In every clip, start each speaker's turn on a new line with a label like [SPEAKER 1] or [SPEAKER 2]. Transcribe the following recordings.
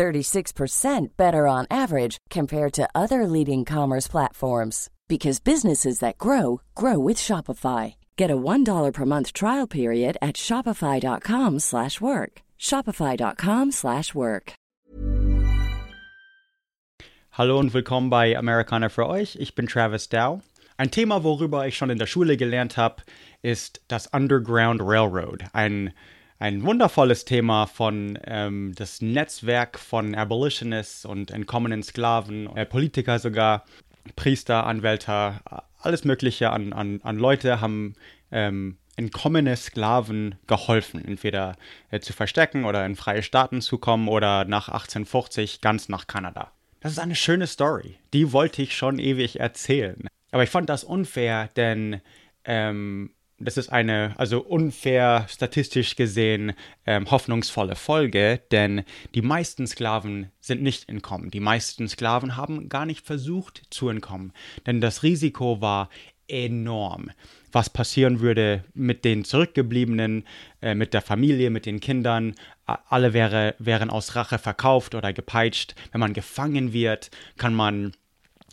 [SPEAKER 1] 36% better on average compared to other leading commerce platforms because businesses that grow grow with Shopify. Get a $1 per month trial period at shopify.com/work. shopify.com/work.
[SPEAKER 2] Hallo und willkommen bei Amerikaner für euch. Ich bin Travis Dow. Ein Thema, worüber ich schon in der Schule gelernt habe, ist das Underground Railroad. Ein ein wundervolles Thema von ähm, das Netzwerk von Abolitionists und entkommenen Sklaven, äh, Politiker sogar, Priester, Anwälte, alles Mögliche an, an, an Leute haben ähm, entkommene Sklaven geholfen, entweder äh, zu verstecken oder in freie Staaten zu kommen oder nach 1850 ganz nach Kanada. Das ist eine schöne Story. Die wollte ich schon ewig erzählen. Aber ich fand das unfair, denn ähm, das ist eine, also unfair statistisch gesehen, ähm, hoffnungsvolle Folge, denn die meisten Sklaven sind nicht entkommen. Die meisten Sklaven haben gar nicht versucht zu entkommen, denn das Risiko war enorm. Was passieren würde mit den Zurückgebliebenen, äh, mit der Familie, mit den Kindern. Alle wäre, wären aus Rache verkauft oder gepeitscht. Wenn man gefangen wird, kann man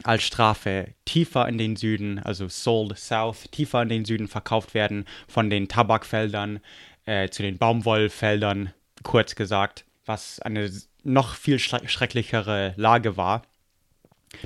[SPEAKER 2] als Strafe tiefer in den Süden, also sold south, tiefer in den Süden verkauft werden, von den Tabakfeldern äh, zu den Baumwollfeldern, kurz gesagt, was eine noch viel schrecklichere Lage war.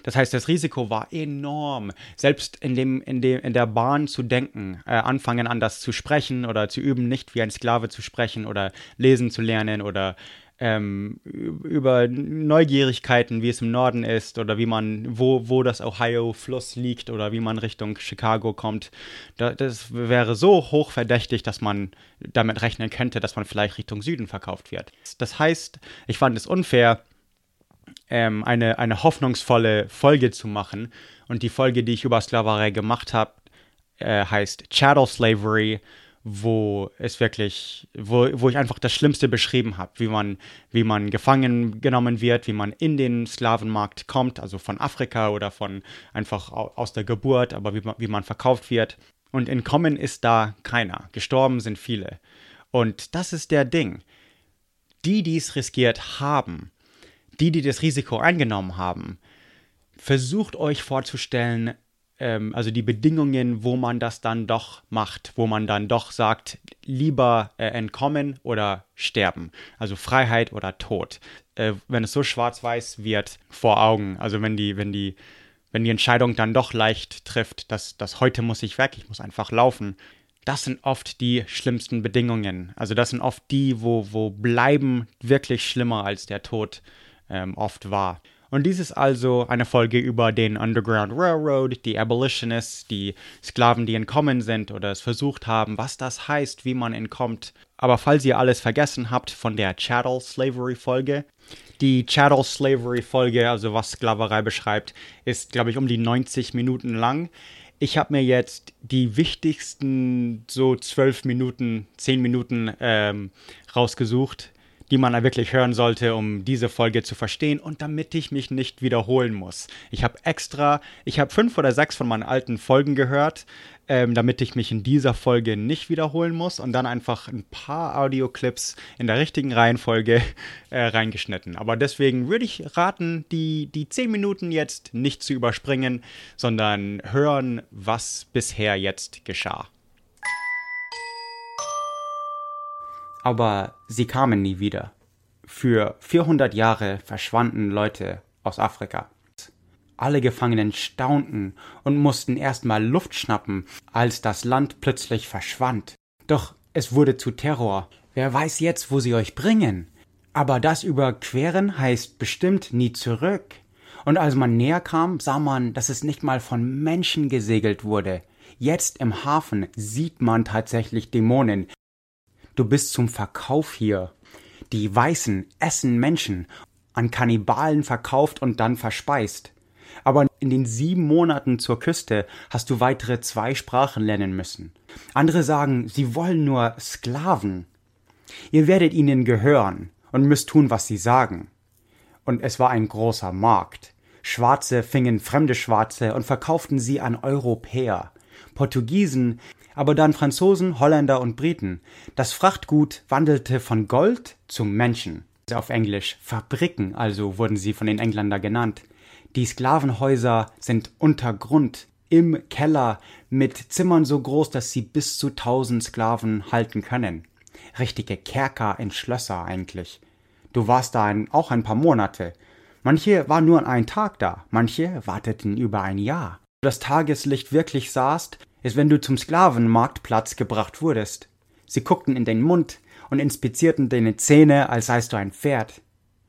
[SPEAKER 2] Das heißt, das Risiko war enorm. Selbst in, dem, in, dem, in der Bahn zu denken, äh, anfangen anders zu sprechen oder zu üben, nicht wie ein Sklave zu sprechen oder lesen zu lernen oder ähm, über Neugierigkeiten, wie es im Norden ist oder wie man, wo, wo das Ohio-Fluss liegt oder wie man Richtung Chicago kommt. Da, das wäre so hochverdächtig, dass man damit rechnen könnte, dass man vielleicht Richtung Süden verkauft wird. Das heißt, ich fand es unfair, ähm, eine, eine hoffnungsvolle Folge zu machen. Und die Folge, die ich über Sklaverei gemacht habe, äh, heißt Chattel Slavery wo es wirklich, wo, wo ich einfach das Schlimmste beschrieben habe, wie man, wie man gefangen genommen wird, wie man in den Sklavenmarkt kommt, also von Afrika oder von einfach aus der Geburt, aber wie man, wie man verkauft wird. Und entkommen ist da keiner. Gestorben sind viele. Und das ist der Ding. Die, die es riskiert haben, die, die das Risiko eingenommen haben, versucht euch vorzustellen, ähm, also die Bedingungen, wo man das dann doch macht, wo man dann doch sagt, lieber äh, entkommen oder sterben, also Freiheit oder Tod. Äh, wenn es so schwarz-weiß wird vor Augen, also wenn die, wenn die, wenn die Entscheidung dann doch leicht trifft, dass, dass heute muss ich weg, ich muss einfach laufen, das sind oft die schlimmsten Bedingungen. Also das sind oft die, wo, wo Bleiben wirklich schlimmer als der Tod ähm, oft war. Und dies ist also eine Folge über den Underground Railroad, die Abolitionists, die Sklaven, die entkommen sind oder es versucht haben, was das heißt, wie man entkommt. Aber falls ihr alles vergessen habt von der Chattel Slavery Folge, die Chattel Slavery Folge, also was Sklaverei beschreibt, ist, glaube ich, um die 90 Minuten lang. Ich habe mir jetzt die wichtigsten so 12 Minuten, 10 Minuten ähm, rausgesucht die man wirklich hören sollte, um diese Folge zu verstehen und damit ich mich nicht wiederholen muss. Ich habe extra, ich habe fünf oder sechs von meinen alten Folgen gehört, ähm, damit ich mich in dieser Folge nicht wiederholen muss und dann einfach ein paar Audioclips in der richtigen Reihenfolge äh, reingeschnitten. Aber deswegen würde ich raten, die, die zehn Minuten jetzt nicht zu überspringen, sondern hören, was bisher jetzt geschah. Aber sie kamen nie wieder. Für 400 Jahre verschwanden Leute aus Afrika. Alle Gefangenen staunten und mussten erstmal Luft schnappen, als das Land plötzlich verschwand. Doch es wurde zu Terror. Wer weiß jetzt, wo sie euch bringen? Aber das Überqueren heißt bestimmt nie zurück. Und als man näher kam, sah man, dass es nicht mal von Menschen gesegelt wurde. Jetzt im Hafen sieht man tatsächlich Dämonen, Du bist zum Verkauf hier. Die Weißen essen Menschen, an Kannibalen verkauft und dann verspeist. Aber in den sieben Monaten zur Küste hast du weitere zwei Sprachen lernen müssen. Andere sagen, sie wollen nur Sklaven. Ihr werdet ihnen gehören und müsst tun, was sie sagen. Und es war ein großer Markt. Schwarze fingen fremde Schwarze und verkauften sie an Europäer. Portugiesen, aber dann Franzosen, Holländer und Briten. Das Frachtgut wandelte von Gold zum Menschen. Auf Englisch Fabriken, also wurden sie von den Engländern genannt. Die Sklavenhäuser sind unter Grund, im Keller, mit Zimmern so groß, dass sie bis zu tausend Sklaven halten können. Richtige Kerker in Schlösser eigentlich. Du warst da ein, auch ein paar Monate. Manche waren nur einen Tag da, manche warteten über ein Jahr. Das Tageslicht wirklich sahst, ist, wenn du zum Sklavenmarktplatz gebracht wurdest. Sie guckten in den Mund und inspizierten deine Zähne, als seist du ein Pferd.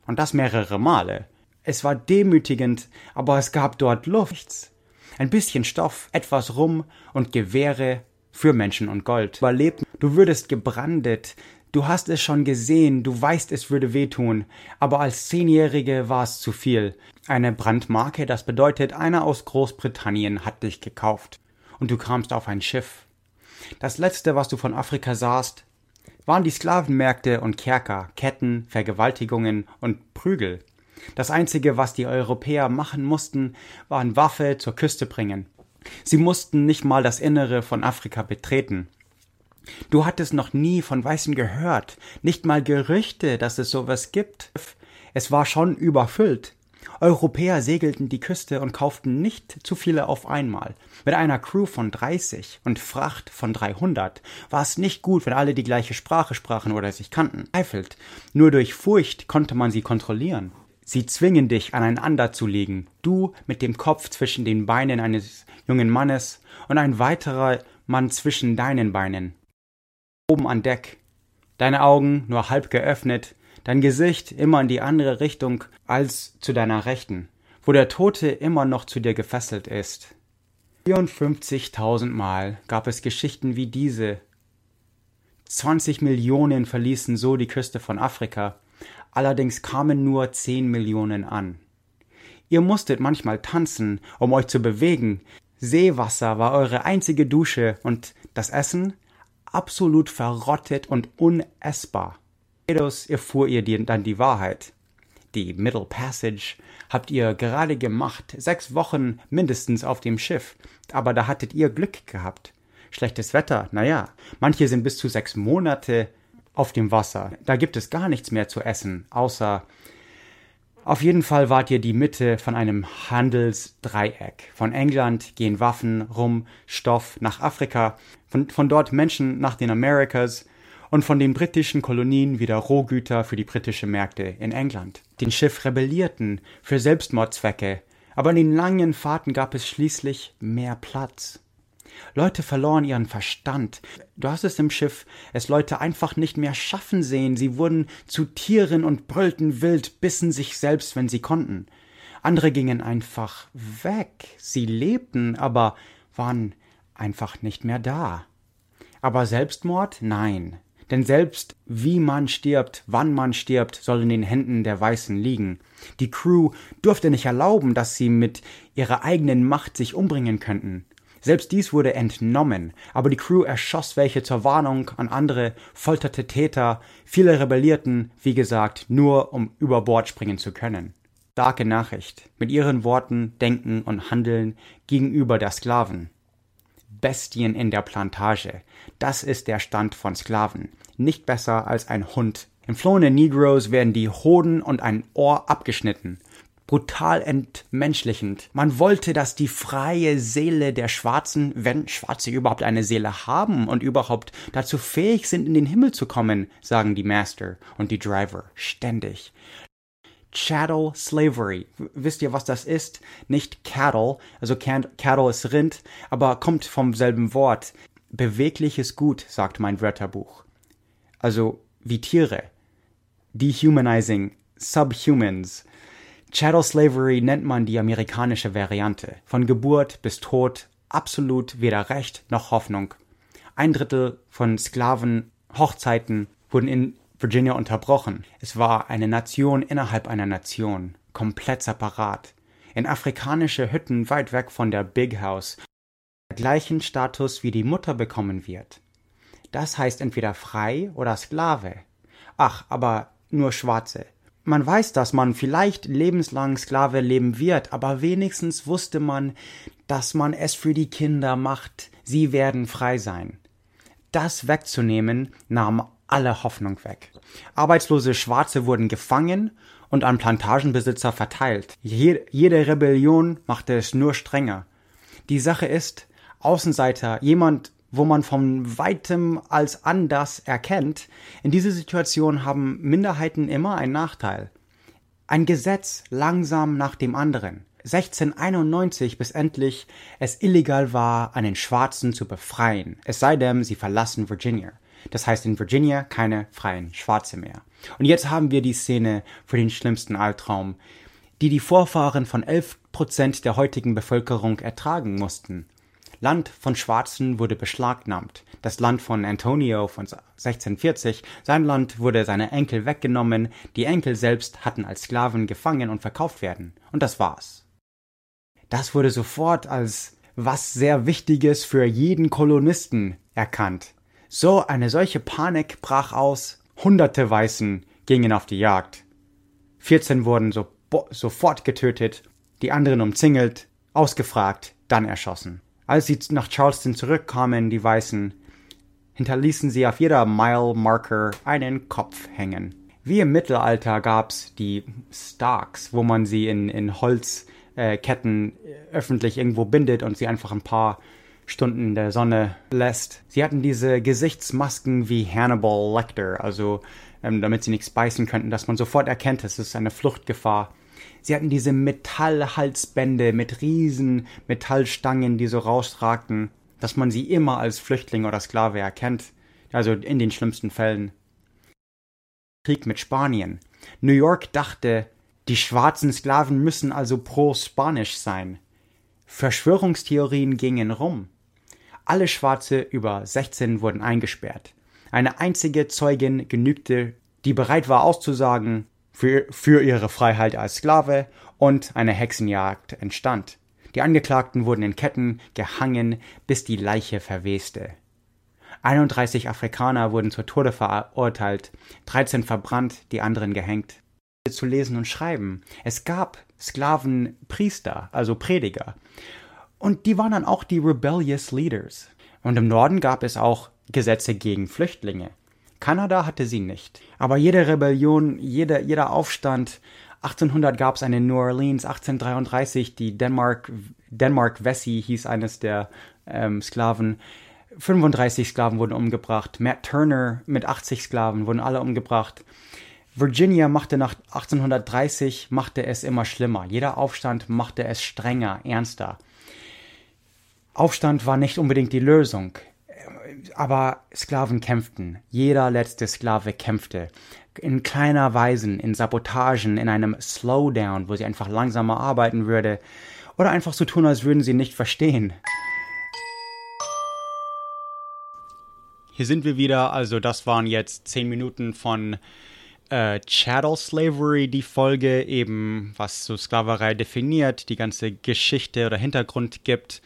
[SPEAKER 2] Und das mehrere Male. Es war demütigend, aber es gab dort Luft. Ein bisschen Stoff, etwas Rum und Gewehre für Menschen und Gold. Überlebt, du würdest gebrandet, du hast es schon gesehen, du weißt, es würde wehtun, aber als Zehnjährige war es zu viel. Eine Brandmarke, das bedeutet, einer aus Großbritannien hat dich gekauft. Und du kamst auf ein Schiff. Das letzte, was du von Afrika sahst, waren die Sklavenmärkte und Kerker, Ketten, Vergewaltigungen und Prügel. Das Einzige, was die Europäer machen mussten, waren Waffe zur Küste bringen. Sie mussten nicht mal das Innere von Afrika betreten. Du hattest noch nie von Weißen gehört, nicht mal Gerüchte, dass es sowas gibt. Es war schon überfüllt. Europäer segelten die Küste und kauften nicht zu viele auf einmal. Mit einer Crew von 30 und Fracht von 300 war es nicht gut, wenn alle die gleiche Sprache sprachen oder sich kannten. Eifelt. Nur durch Furcht konnte man sie kontrollieren. Sie zwingen dich aneinander zu liegen, du mit dem Kopf zwischen den Beinen eines jungen Mannes und ein weiterer Mann zwischen deinen Beinen. Oben an Deck, deine Augen nur halb geöffnet, dein Gesicht immer in die andere Richtung als zu deiner Rechten, wo der Tote immer noch zu dir gefesselt ist. 54.000 Mal gab es Geschichten wie diese. 20 Millionen verließen so die Küste von Afrika, allerdings kamen nur 10 Millionen an. Ihr musstet manchmal tanzen, um euch zu bewegen. Seewasser war eure einzige Dusche und das Essen absolut verrottet und unessbar. Jedoch erfuhr ihr dann die Wahrheit. Die Middle Passage habt ihr gerade gemacht, sechs Wochen mindestens auf dem Schiff, aber da hattet ihr Glück gehabt. Schlechtes Wetter, naja, manche sind bis zu sechs Monate auf dem Wasser. Da gibt es gar nichts mehr zu essen, außer auf jeden Fall wart ihr die Mitte von einem Handelsdreieck. Von England gehen Waffen, Rum, Stoff nach Afrika, von, von dort Menschen nach den Americas und von den britischen Kolonien wieder Rohgüter für die britische Märkte in England. Den Schiff rebellierten für Selbstmordzwecke, aber in den langen Fahrten gab es schließlich mehr Platz. Leute verloren ihren Verstand. Du hast es im Schiff, es Leute einfach nicht mehr schaffen sehen. Sie wurden zu Tieren und brüllten wild, bissen sich selbst, wenn sie konnten. Andere gingen einfach weg. Sie lebten, aber waren einfach nicht mehr da. Aber Selbstmord? Nein. Denn selbst wie man stirbt, wann man stirbt, soll in den Händen der Weißen liegen. Die Crew durfte nicht erlauben, dass sie mit ihrer eigenen Macht sich umbringen könnten. Selbst dies wurde entnommen, aber die Crew erschoss welche zur Warnung an andere, folterte Täter, viele rebellierten, wie gesagt, nur um über Bord springen zu können. Starke Nachricht, mit ihren Worten, Denken und Handeln gegenüber der Sklaven. Bestien in der Plantage. Das ist der Stand von Sklaven. Nicht besser als ein Hund. Entflohene Negroes werden die Hoden und ein Ohr abgeschnitten brutal entmenschlichend. Man wollte, dass die freie Seele der Schwarzen, wenn Schwarze überhaupt eine Seele haben und überhaupt dazu fähig sind, in den Himmel zu kommen, sagen die Master und die Driver ständig. Chattel Slavery. Wisst ihr, was das ist? Nicht Cattle, also Cattle ist Rind, aber kommt vom selben Wort. Bewegliches Gut, sagt mein Wörterbuch. Also wie Tiere. Dehumanizing, Subhumans. Chattel Slavery nennt man die amerikanische Variante. Von Geburt bis Tod absolut weder Recht noch Hoffnung. Ein Drittel von Sklavenhochzeiten wurden in Virginia unterbrochen. Es war eine Nation innerhalb einer Nation, komplett separat. in afrikanische Hütten weit weg von der Big House, gleichen Status wie die Mutter bekommen wird. Das heißt entweder frei oder Sklave. Ach, aber nur Schwarze. Man weiß, dass man vielleicht lebenslang Sklave leben wird, aber wenigstens wusste man, dass man es für die Kinder macht, sie werden frei sein. Das wegzunehmen nahm alle Hoffnung weg. Arbeitslose Schwarze wurden gefangen und an Plantagenbesitzer verteilt. Jede Rebellion machte es nur strenger. Die Sache ist, Außenseiter, jemand, wo man von weitem als anders erkennt, in dieser Situation haben Minderheiten immer einen Nachteil. Ein Gesetz langsam nach dem anderen. 1691 bis endlich es illegal war, einen Schwarzen zu befreien, es sei denn, sie verlassen Virginia. Das heißt in Virginia keine freien Schwarze mehr. Und jetzt haben wir die Szene für den schlimmsten Albtraum, die die Vorfahren von 11 Prozent der heutigen Bevölkerung ertragen mussten. Land von Schwarzen wurde beschlagnahmt. Das Land von Antonio von 1640, sein Land wurde seine Enkel weggenommen, die Enkel selbst hatten als Sklaven gefangen und verkauft werden. Und das war's. Das wurde sofort als was sehr Wichtiges für jeden Kolonisten erkannt. So eine solche Panik brach aus. Hunderte Weißen gingen auf die Jagd. 14 wurden so, sofort getötet, die anderen umzingelt, ausgefragt, dann erschossen. Als sie nach Charleston zurückkamen, die Weißen, hinterließen sie auf jeder Mile Marker einen Kopf hängen. Wie im Mittelalter gab's die Stocks, wo man sie in, in Holzketten äh, öffentlich irgendwo bindet und sie einfach ein paar Stunden in der Sonne lässt. Sie hatten diese Gesichtsmasken wie Hannibal Lecter, also ähm, damit sie nichts beißen könnten, dass man sofort erkennt, es ist eine Fluchtgefahr. Sie hatten diese Metallhalsbände mit riesen Metallstangen, die so rausragten, dass man sie immer als Flüchtling oder Sklave erkennt, also in den schlimmsten Fällen. Krieg mit Spanien. New York dachte, die schwarzen Sklaven müssen also pro-spanisch sein. Verschwörungstheorien gingen rum. Alle Schwarze über 16 wurden eingesperrt. Eine einzige Zeugin genügte, die bereit war auszusagen, für, für ihre Freiheit als Sklave und eine Hexenjagd entstand. Die Angeklagten wurden in Ketten gehangen, bis die Leiche verweste. 31 Afrikaner wurden zur Tode verurteilt, 13 verbrannt, die anderen gehängt. Zu lesen und schreiben. Es gab Sklavenpriester, also Prediger. Und die waren dann auch die Rebellious Leaders. Und im Norden gab es auch Gesetze gegen Flüchtlinge. Kanada hatte sie nicht. Aber jede Rebellion, jeder, jeder Aufstand, 1800 gab es eine in New Orleans, 1833 die Denmark, Denmark Vesey hieß eines der ähm, Sklaven. 35 Sklaven wurden umgebracht. Matt Turner mit 80 Sklaven wurden alle umgebracht. Virginia machte nach 1830 machte es immer schlimmer. Jeder Aufstand machte es strenger, ernster. Aufstand war nicht unbedingt die Lösung aber Sklaven kämpften. Jeder letzte Sklave kämpfte. In kleiner Weise, in Sabotagen, in einem Slowdown, wo sie einfach langsamer arbeiten würde. Oder einfach so tun, als würden sie nicht verstehen. Hier sind wir wieder, also das waren jetzt zehn Minuten von äh, Chattel Slavery, die Folge, eben was so Sklaverei definiert, die ganze Geschichte oder Hintergrund gibt.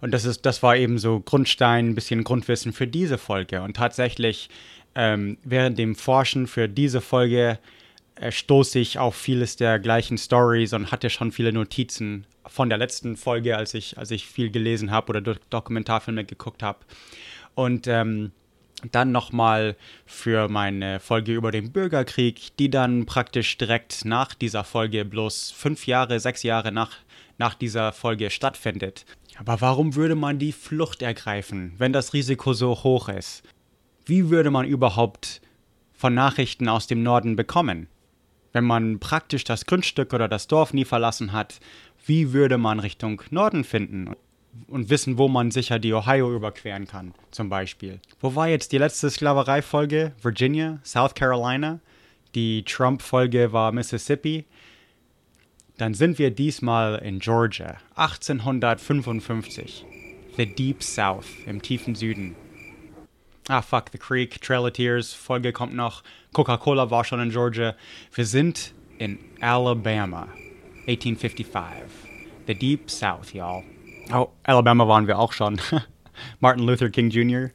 [SPEAKER 2] Und das ist, das war eben so Grundstein, ein bisschen Grundwissen für diese Folge. Und tatsächlich ähm, während dem Forschen für diese Folge äh, stoße ich auf vieles der gleichen Stories und hatte schon viele Notizen von der letzten Folge, als ich, als ich viel gelesen habe oder Dokumentarfilme geguckt habe. Und ähm, dann nochmal für meine Folge über den Bürgerkrieg, die dann praktisch direkt nach dieser Folge, bloß fünf Jahre, sechs Jahre nach, nach dieser Folge stattfindet. Aber warum würde man die Flucht ergreifen, wenn das Risiko so hoch ist? Wie würde man überhaupt von Nachrichten aus dem Norden bekommen? Wenn man praktisch das Grundstück oder das Dorf nie verlassen hat, wie würde man Richtung Norden finden und wissen, wo man sicher die Ohio überqueren kann, zum Beispiel? Wo war jetzt die letzte Sklaverei-Folge? Virginia? South Carolina? Die Trump-Folge war Mississippi? Dann sind wir diesmal in Georgia, 1855. The Deep South, im tiefen Süden. Ah, fuck, The Creek, Trail of Tears, Folge kommt noch. Coca-Cola war schon in Georgia. Wir sind in Alabama, 1855. The Deep South, y'all. Oh, Alabama waren wir auch schon. Martin Luther King Jr.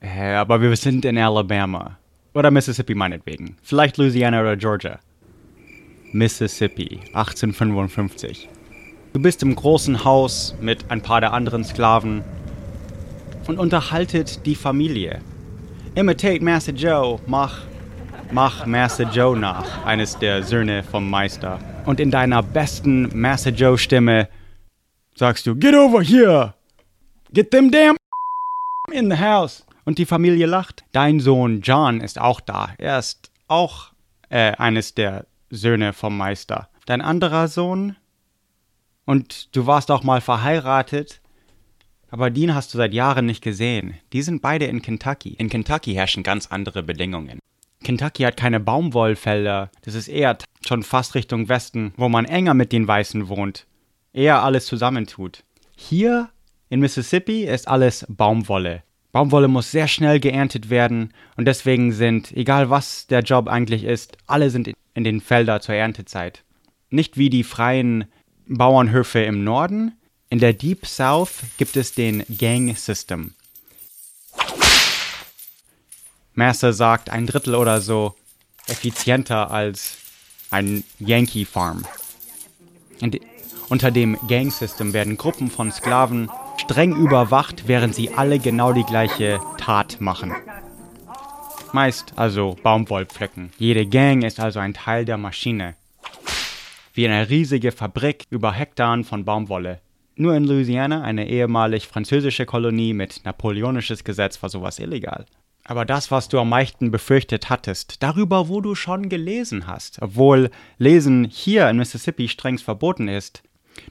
[SPEAKER 2] Äh, aber wir sind in Alabama. Oder Mississippi meinetwegen. Vielleicht Louisiana oder Georgia. Mississippi, 1855. Du bist im großen Haus mit ein paar der anderen Sklaven und unterhaltet die Familie. Imitate Master Joe, mach, mach Master Joe nach, eines der Söhne vom Meister. Und in deiner besten Master Joe Stimme sagst du, Get over here! Get them damn in the house! Und die Familie lacht. Dein Sohn John ist auch da. Er ist auch äh, eines der Söhne vom Meister. Dein anderer Sohn? Und du warst auch mal verheiratet? Aber den hast du seit Jahren nicht gesehen. Die sind beide in Kentucky. In Kentucky herrschen ganz andere Bedingungen. Kentucky hat keine Baumwollfelder. Das ist eher schon fast Richtung Westen, wo man enger mit den Weißen wohnt. Eher alles zusammentut. Hier in Mississippi ist alles Baumwolle. Baumwolle muss sehr schnell geerntet werden und deswegen sind, egal was der Job eigentlich ist, alle sind in den Feldern zur Erntezeit. Nicht wie die freien Bauernhöfe im Norden. In der Deep South gibt es den Gang System. Mercer sagt ein Drittel oder so effizienter als ein Yankee Farm. Und unter dem Gang System werden Gruppen von Sklaven streng überwacht, während sie alle genau die gleiche Tat machen. Meist also Baumwollpflücken. Jede Gang ist also ein Teil der Maschine. Wie eine riesige Fabrik über Hektaren von Baumwolle. Nur in Louisiana, eine ehemalig französische Kolonie mit napoleonisches Gesetz, war sowas illegal. Aber das, was du am meisten befürchtet hattest, darüber, wo du schon gelesen hast, obwohl Lesen hier in Mississippi strengst verboten ist,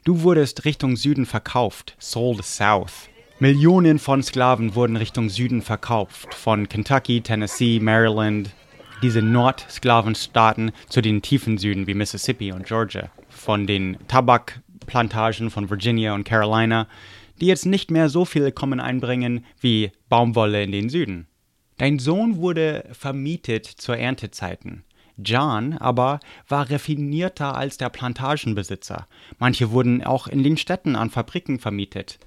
[SPEAKER 2] Du wurdest Richtung Süden verkauft, sold south. Millionen von Sklaven wurden Richtung Süden verkauft, von Kentucky, Tennessee, Maryland, diese Nordsklavenstaaten zu den tiefen Süden wie Mississippi und Georgia, von den Tabakplantagen von Virginia und Carolina, die jetzt nicht mehr so viel Kommen einbringen wie Baumwolle in den Süden. Dein Sohn wurde vermietet zur Erntezeiten. John aber war raffinierter als der Plantagenbesitzer. Manche wurden auch in den Städten an Fabriken vermietet.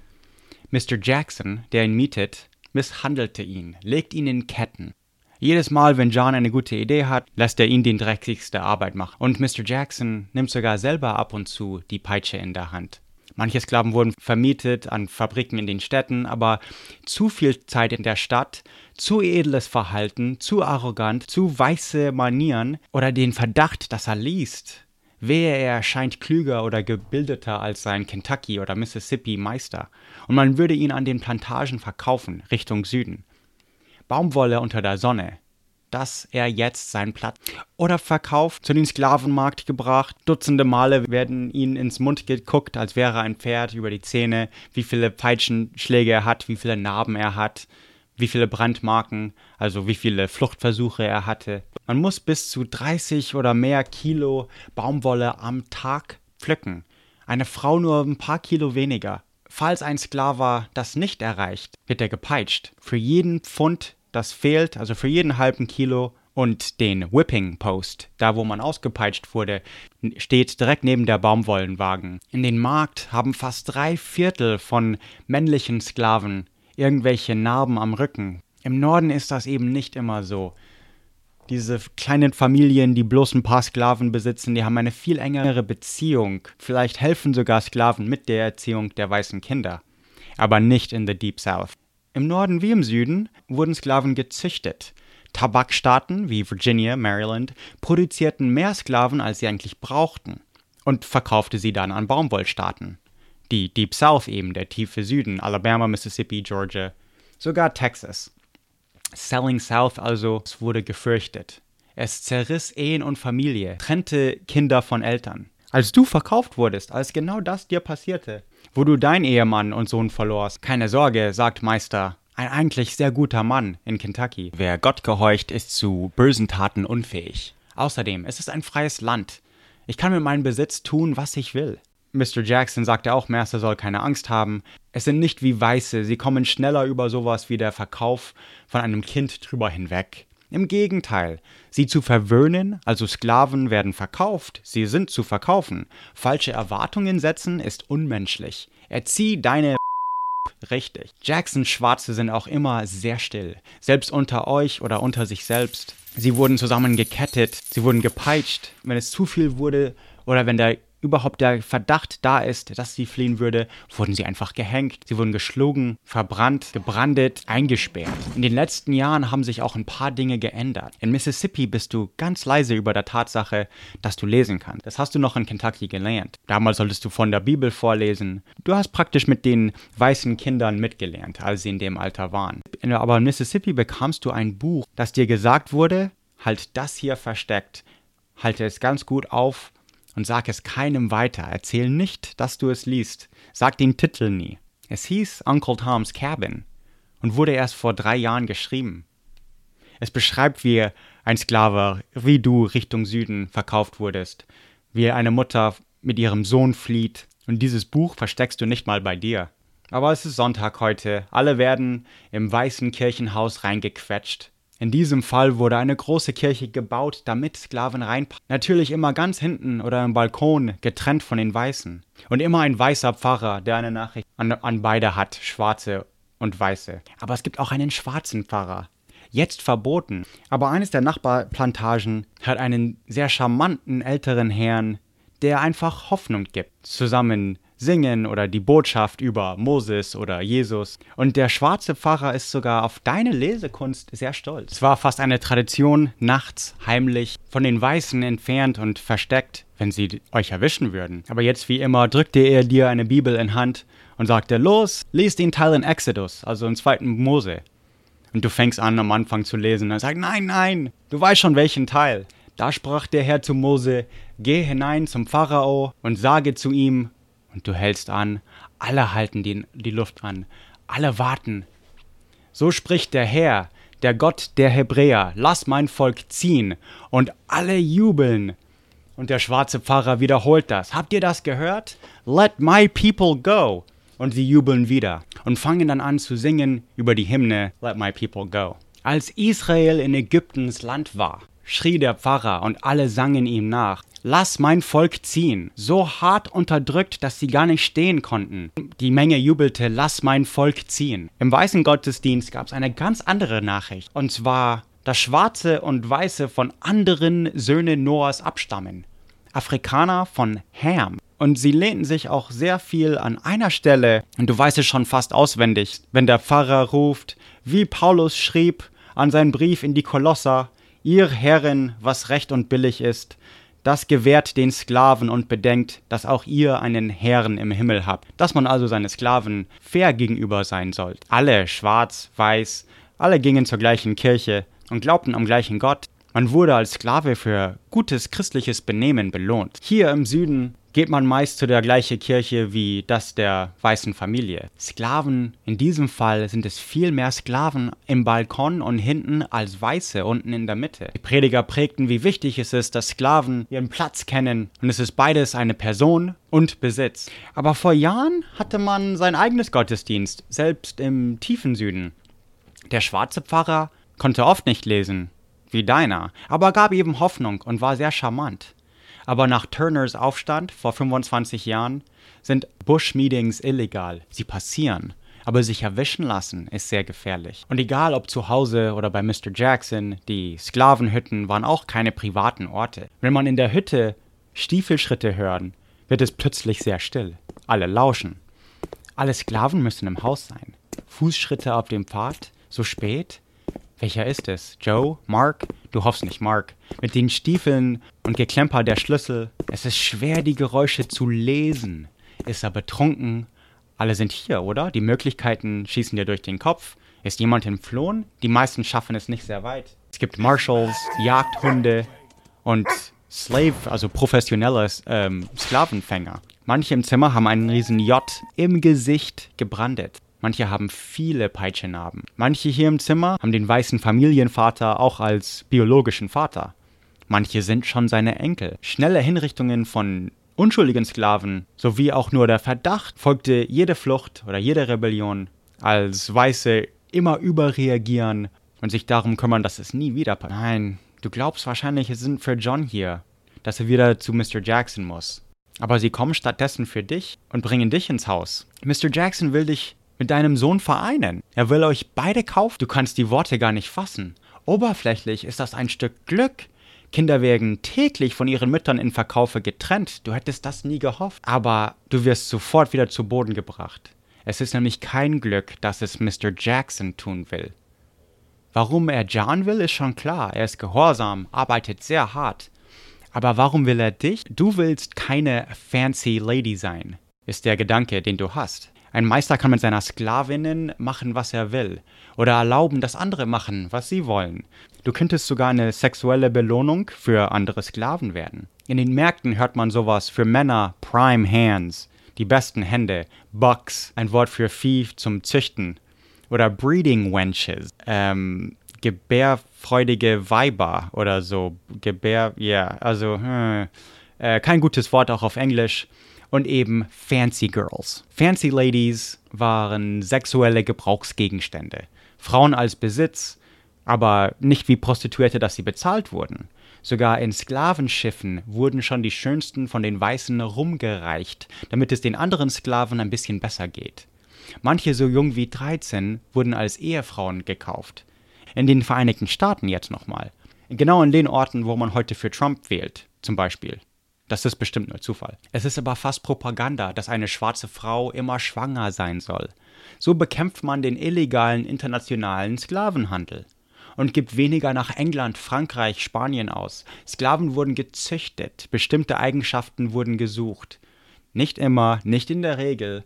[SPEAKER 2] Mr. Jackson, der ihn mietet, misshandelte ihn, legt ihn in Ketten. Jedes Mal, wenn John eine gute Idee hat, lässt er ihn die dreckigste Arbeit machen. Und Mr. Jackson nimmt sogar selber ab und zu die Peitsche in der Hand. Manche Sklaven wurden vermietet an Fabriken in den Städten, aber zu viel Zeit in der Stadt, zu edles Verhalten, zu arrogant, zu weiße Manieren oder den Verdacht, dass er liest. Wehe, er erscheint klüger oder gebildeter als sein Kentucky oder Mississippi Meister, und man würde ihn an den Plantagen verkaufen, Richtung Süden. Baumwolle unter der Sonne, dass er jetzt seinen Platz oder verkauft, zu den Sklavenmarkt gebracht. Dutzende Male werden ihn ins Mund geguckt, als wäre ein Pferd über die Zähne, wie viele Peitschenschläge er hat, wie viele Narben er hat, wie viele Brandmarken, also wie viele Fluchtversuche er hatte. Man muss bis zu 30 oder mehr Kilo Baumwolle am Tag pflücken. Eine Frau nur ein paar Kilo weniger. Falls ein Sklave das nicht erreicht, wird er gepeitscht. Für jeden Pfund das fehlt, also für jeden halben Kilo. Und den Whipping Post, da wo man ausgepeitscht wurde, steht direkt neben der Baumwollenwagen. In den Markt haben fast drei Viertel von männlichen Sklaven irgendwelche Narben am Rücken. Im Norden ist das eben nicht immer so. Diese kleinen Familien, die bloß ein paar Sklaven besitzen, die haben eine viel engere Beziehung. Vielleicht helfen sogar Sklaven mit der Erziehung der weißen Kinder. Aber nicht in the Deep South. Im Norden wie im Süden wurden Sklaven gezüchtet. Tabakstaaten wie Virginia, Maryland produzierten mehr Sklaven, als sie eigentlich brauchten, und verkaufte sie dann an Baumwollstaaten. Die Deep South eben, der tiefe Süden, Alabama, Mississippi, Georgia, sogar Texas. Selling South also wurde gefürchtet. Es zerriss Ehen und Familie, trennte Kinder von Eltern. Als du verkauft wurdest, als genau das dir passierte, wo du dein Ehemann und Sohn verlorst. Keine Sorge, sagt Meister, ein eigentlich sehr guter Mann in Kentucky. Wer Gott gehorcht, ist zu bösen Taten unfähig. Außerdem, es ist ein freies Land. Ich kann mit meinem Besitz tun, was ich will. Mr. Jackson sagte auch, Mercer soll keine Angst haben. Es sind nicht wie Weiße, sie kommen schneller über sowas wie der Verkauf von einem Kind drüber hinweg. Im Gegenteil, sie zu verwöhnen, also Sklaven werden verkauft, sie sind zu verkaufen. Falsche Erwartungen setzen ist unmenschlich. Erzieh deine richtig. Jacksons Schwarze sind auch immer sehr still, selbst unter euch oder unter sich selbst. Sie wurden zusammen gekettet, sie wurden gepeitscht. Wenn es zu viel wurde oder wenn der überhaupt der Verdacht da ist, dass sie fliehen würde, wurden sie einfach gehängt. Sie wurden geschlagen, verbrannt, gebrandet, eingesperrt. In den letzten Jahren haben sich auch ein paar Dinge geändert. In Mississippi bist du ganz leise über der Tatsache, dass du lesen kannst. Das hast du noch in Kentucky gelernt. Damals solltest du von der Bibel vorlesen. Du hast praktisch mit den weißen Kindern mitgelernt, als sie in dem Alter waren. Aber in Mississippi bekamst du ein Buch, das dir gesagt wurde, halt das hier versteckt. Halte es ganz gut auf und sag es keinem weiter. Erzähl nicht, dass du es liest. Sag den Titel nie. Es hieß Uncle Tom's Cabin und wurde erst vor drei Jahren geschrieben. Es beschreibt, wie ein Sklave, wie du Richtung Süden verkauft wurdest, wie eine Mutter mit ihrem Sohn flieht. Und dieses Buch versteckst du nicht mal bei dir. Aber es ist Sonntag heute. Alle werden im weißen Kirchenhaus reingequetscht. In diesem Fall wurde eine große Kirche gebaut, damit Sklaven reinpassen. Natürlich immer ganz hinten oder im Balkon, getrennt von den Weißen. Und immer ein weißer Pfarrer, der eine Nachricht an, an beide hat, schwarze und weiße. Aber es gibt auch einen schwarzen Pfarrer. Jetzt verboten. Aber eines der Nachbarplantagen hat einen sehr charmanten älteren Herrn, der einfach Hoffnung gibt. Zusammen singen oder die Botschaft über Moses oder Jesus. Und der schwarze Pfarrer ist sogar auf deine Lesekunst sehr stolz. Es war fast eine Tradition, nachts heimlich von den Weißen entfernt und versteckt, wenn sie euch erwischen würden. Aber jetzt wie immer drückte er dir eine Bibel in Hand und sagte, los, lies den Teil in Exodus, also im zweiten Mose. Und du fängst an, am Anfang zu lesen und sagst, nein, nein, du weißt schon welchen Teil. Da sprach der Herr zu Mose, geh hinein zum Pharao und sage zu ihm, und du hältst an, alle halten die, die Luft an, alle warten. So spricht der Herr, der Gott der Hebräer, lass mein Volk ziehen, und alle jubeln. Und der schwarze Pfarrer wiederholt das. Habt ihr das gehört? Let my people go. Und sie jubeln wieder und fangen dann an zu singen über die Hymne Let my people go. Als Israel in Ägyptens Land war, schrie der Pfarrer und alle sangen ihm nach. Lass mein Volk ziehen. So hart unterdrückt, dass sie gar nicht stehen konnten. Die Menge jubelte, lass mein Volk ziehen. Im weißen Gottesdienst gab es eine ganz andere Nachricht. Und zwar, dass Schwarze und Weiße von anderen Söhnen Noahs abstammen. Afrikaner von Ham. Und sie lehnten sich auch sehr viel an einer Stelle, und du weißt es schon fast auswendig, wenn der Pfarrer ruft, wie Paulus schrieb an seinen Brief in die Kolosser, ihr Herren, was recht und billig ist, das gewährt den Sklaven und bedenkt, dass auch ihr einen Herrn im Himmel habt, dass man also seine Sklaven fair gegenüber sein soll. Alle, schwarz, weiß, alle gingen zur gleichen Kirche und glaubten am gleichen Gott. Man wurde als Sklave für gutes christliches Benehmen belohnt. Hier im Süden geht man meist zu der gleichen Kirche wie das der weißen Familie. Sklaven, in diesem Fall sind es viel mehr Sklaven im Balkon und hinten als Weiße unten in der Mitte. Die Prediger prägten, wie wichtig es ist, dass Sklaven ihren Platz kennen und es ist beides eine Person und Besitz. Aber vor Jahren hatte man sein eigenes Gottesdienst, selbst im tiefen Süden. Der schwarze Pfarrer konnte oft nicht lesen, wie deiner, aber gab eben Hoffnung und war sehr charmant. Aber nach Turners Aufstand vor 25 Jahren sind Bush-Meetings illegal. Sie passieren. Aber sich erwischen lassen ist sehr gefährlich. Und egal ob zu Hause oder bei Mr. Jackson, die Sklavenhütten waren auch keine privaten Orte. Wenn man in der Hütte Stiefelschritte hören, wird es plötzlich sehr still. Alle lauschen. Alle Sklaven müssen im Haus sein. Fußschritte auf dem Pfad, so spät, welcher ist es? Joe? Mark? Du hoffst nicht, Mark. Mit den Stiefeln und Geklemper der Schlüssel. Es ist schwer, die Geräusche zu lesen. Ist er betrunken? Alle sind hier, oder? Die Möglichkeiten schießen dir durch den Kopf. Ist jemand entflohen? Die meisten schaffen es nicht sehr weit. Es gibt Marshals, Jagdhunde und Slave, also professionelle ähm, Sklavenfänger. Manche im Zimmer haben einen riesen J im Gesicht gebrandet. Manche haben viele Peitschenarben. Manche hier im Zimmer haben den weißen Familienvater auch als biologischen Vater. Manche sind schon seine Enkel. Schnelle Hinrichtungen von unschuldigen Sklaven sowie auch nur der Verdacht folgte jede Flucht oder jede Rebellion, als Weiße immer überreagieren und sich darum kümmern, dass es nie wieder passiert. Nein, du glaubst wahrscheinlich, es sind für John hier, dass er wieder zu Mr. Jackson muss. Aber sie kommen stattdessen für dich und bringen dich ins Haus. Mr. Jackson will dich mit deinem Sohn vereinen. Er will euch beide kaufen. Du kannst die Worte gar nicht fassen. Oberflächlich ist das ein Stück Glück. Kinder werden täglich von ihren Müttern in Verkaufe getrennt. Du hättest das nie gehofft. Aber du wirst sofort wieder zu Boden gebracht. Es ist nämlich kein Glück, dass es Mr. Jackson tun will. Warum er John will, ist schon klar. Er ist gehorsam, arbeitet sehr hart. Aber warum will er dich? Du willst keine fancy Lady sein, ist der Gedanke, den du hast. Ein Meister kann mit seiner Sklavinnen machen, was er will, oder erlauben, dass andere machen, was sie wollen. Du könntest sogar eine sexuelle Belohnung für andere Sklaven werden. In den Märkten hört man sowas für Männer Prime Hands, die besten Hände, Bucks, ein Wort für Vieh zum Züchten, oder Breeding Wenches, ähm, gebärfreudige Weiber oder so. Gebär, ja, yeah, also hm, äh, kein gutes Wort auch auf Englisch. Und eben Fancy Girls. Fancy Ladies waren sexuelle Gebrauchsgegenstände. Frauen als Besitz, aber nicht wie Prostituierte, dass sie bezahlt wurden. Sogar in Sklavenschiffen wurden schon die schönsten von den Weißen rumgereicht, damit es den anderen Sklaven ein bisschen besser geht. Manche so jung wie 13 wurden als Ehefrauen gekauft in den Vereinigten Staaten jetzt nochmal. Genau in den Orten, wo man heute für Trump wählt, zum Beispiel. Das ist bestimmt nur Zufall. Es ist aber fast Propaganda, dass eine schwarze Frau immer schwanger sein soll. So bekämpft man den illegalen internationalen Sklavenhandel und gibt weniger nach England, Frankreich, Spanien aus. Sklaven wurden gezüchtet, bestimmte Eigenschaften wurden gesucht. Nicht immer, nicht in der Regel,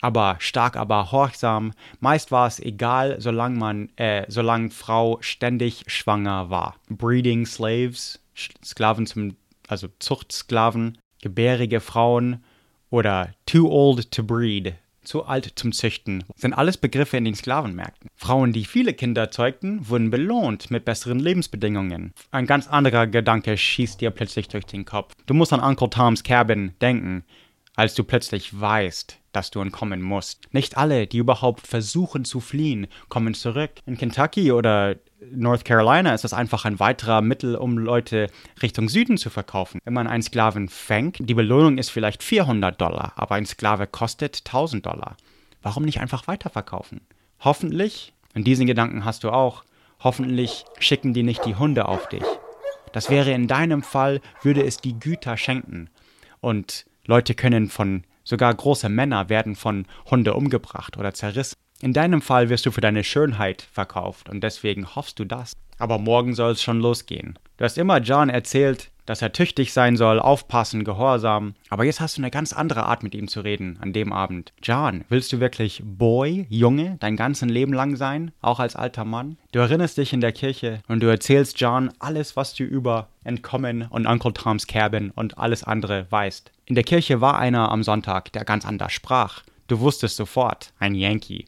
[SPEAKER 2] aber stark, aber horchsam. Meist war es egal, solange man, äh, solange Frau ständig schwanger war. Breeding Slaves, Sklaven zum, also Zuchtsklaven, gebärige Frauen oder too old to breed, zu alt zum Züchten, sind alles Begriffe in den Sklavenmärkten. Frauen, die viele Kinder zeugten, wurden belohnt mit besseren Lebensbedingungen. Ein ganz anderer Gedanke schießt dir plötzlich durch den Kopf. Du musst an Uncle Tom's Cabin denken, als du plötzlich weißt, dass du entkommen musst. Nicht alle, die überhaupt versuchen zu fliehen, kommen zurück. In Kentucky oder North Carolina ist das einfach ein weiterer Mittel, um Leute Richtung Süden zu verkaufen. Wenn man einen Sklaven fängt, die Belohnung ist vielleicht 400 Dollar, aber ein Sklave kostet 1000 Dollar. Warum nicht einfach weiterverkaufen? Hoffentlich, und diesen Gedanken hast du auch, hoffentlich schicken die nicht die Hunde auf dich. Das wäre in deinem Fall, würde es die Güter schenken. Und Leute können von Sogar große Männer werden von Hunde umgebracht oder zerrissen. In deinem Fall wirst du für deine Schönheit verkauft und deswegen hoffst du das. Aber morgen soll es schon losgehen. Du hast immer John erzählt, dass er tüchtig sein soll, aufpassen, gehorsam. Aber jetzt hast du eine ganz andere Art mit ihm zu reden an dem Abend. John, willst du wirklich Boy, Junge, dein ganzes Leben lang sein, auch als alter Mann? Du erinnerst dich in der Kirche und du erzählst John alles, was du über Entkommen und Uncle Tom's Cabin und alles andere weißt. In der Kirche war einer am Sonntag, der ganz anders sprach. Du wusstest sofort, ein Yankee.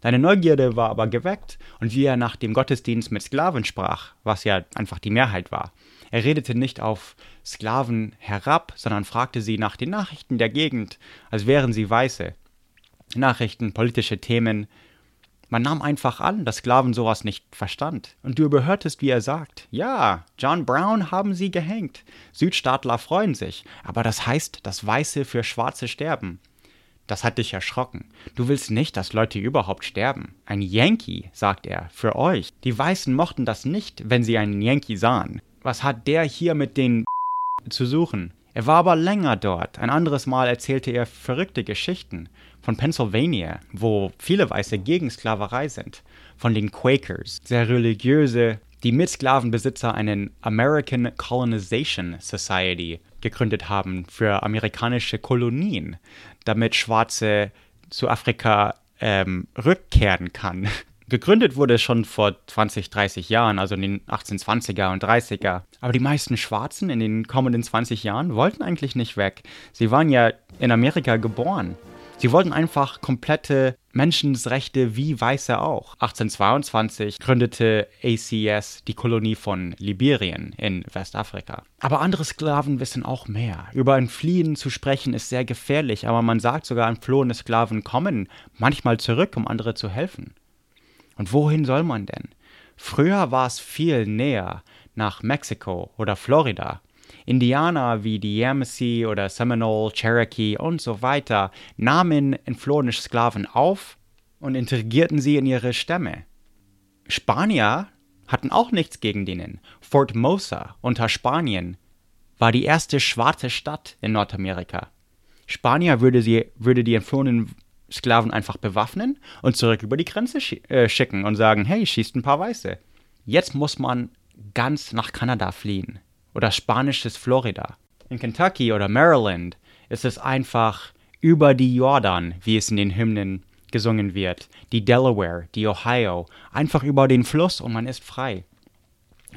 [SPEAKER 2] Deine Neugierde war aber geweckt, und wie er nach dem Gottesdienst mit Sklaven sprach, was ja einfach die Mehrheit war. Er redete nicht auf Sklaven herab, sondern fragte sie nach den Nachrichten der Gegend, als wären sie Weiße. Nachrichten, politische Themen, man nahm einfach an, dass Sklaven sowas nicht verstand. Und du überhörtest, wie er sagt, ja, John Brown haben sie gehängt. Südstaatler freuen sich, aber das heißt, dass Weiße für Schwarze sterben. Das hat dich erschrocken. Du willst nicht, dass Leute überhaupt sterben. Ein Yankee, sagt er, für euch. Die Weißen mochten das nicht, wenn sie einen Yankee sahen. Was hat der hier mit den zu suchen? Er war aber länger dort. Ein anderes Mal erzählte er verrückte Geschichten von Pennsylvania, wo viele Weiße gegen Sklaverei sind, von den Quakers, sehr religiöse, die mit Sklavenbesitzer einen American Colonization Society gegründet haben für amerikanische Kolonien, damit Schwarze zu Afrika ähm, rückkehren kann. Gegründet wurde schon vor 20, 30 Jahren, also in den 1820er und 30er. Aber die meisten Schwarzen in den kommenden 20 Jahren wollten eigentlich nicht weg. Sie waren ja in Amerika geboren. Sie wollten einfach komplette Menschenrechte wie Weiße auch. 1822 gründete ACS die Kolonie von Liberien in Westafrika. Aber andere Sklaven wissen auch mehr. Über ein Fliehen zu sprechen ist sehr gefährlich, aber man sagt sogar, entflohene Sklaven kommen manchmal zurück, um andere zu helfen. Und wohin soll man denn? Früher war es viel näher nach Mexiko oder Florida. Indianer wie die Yamasee oder Seminole, Cherokee und so weiter nahmen entflohene Sklaven auf und integrierten sie in ihre Stämme. Spanier hatten auch nichts gegen denen. Fort Mosa unter Spanien war die erste schwarze Stadt in Nordamerika. Spanier würde, sie, würde die entflohenen Sklaven einfach bewaffnen und zurück über die Grenze sch äh, schicken und sagen, hey, schießt ein paar Weiße. Jetzt muss man ganz nach Kanada fliehen oder spanisches Florida. In Kentucky oder Maryland ist es einfach über die Jordan, wie es in den Hymnen gesungen wird, die Delaware, die Ohio, einfach über den Fluss und man ist frei.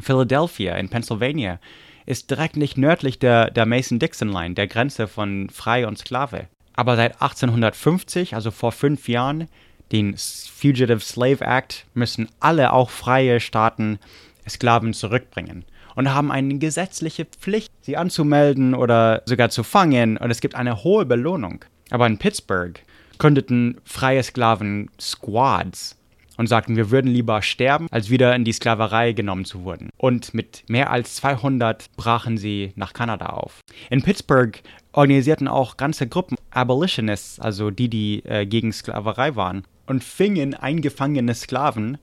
[SPEAKER 2] Philadelphia in Pennsylvania ist direkt nicht nördlich der, der Mason-Dixon-Line, der Grenze von Frei und Sklave. Aber seit 1850, also vor fünf Jahren, den Fugitive Slave Act, müssen alle auch freie Staaten Sklaven zurückbringen und haben eine gesetzliche Pflicht, sie anzumelden oder sogar zu fangen und es gibt eine hohe Belohnung. Aber in Pittsburgh gründeten freie Sklaven Squads und sagten, wir würden lieber sterben, als wieder in die Sklaverei genommen zu werden. Und mit mehr als 200 brachen sie nach Kanada auf. In Pittsburgh organisierten auch ganze Gruppen Abolitionists, also die, die äh, gegen Sklaverei waren, und fingen eingefangene Sklaven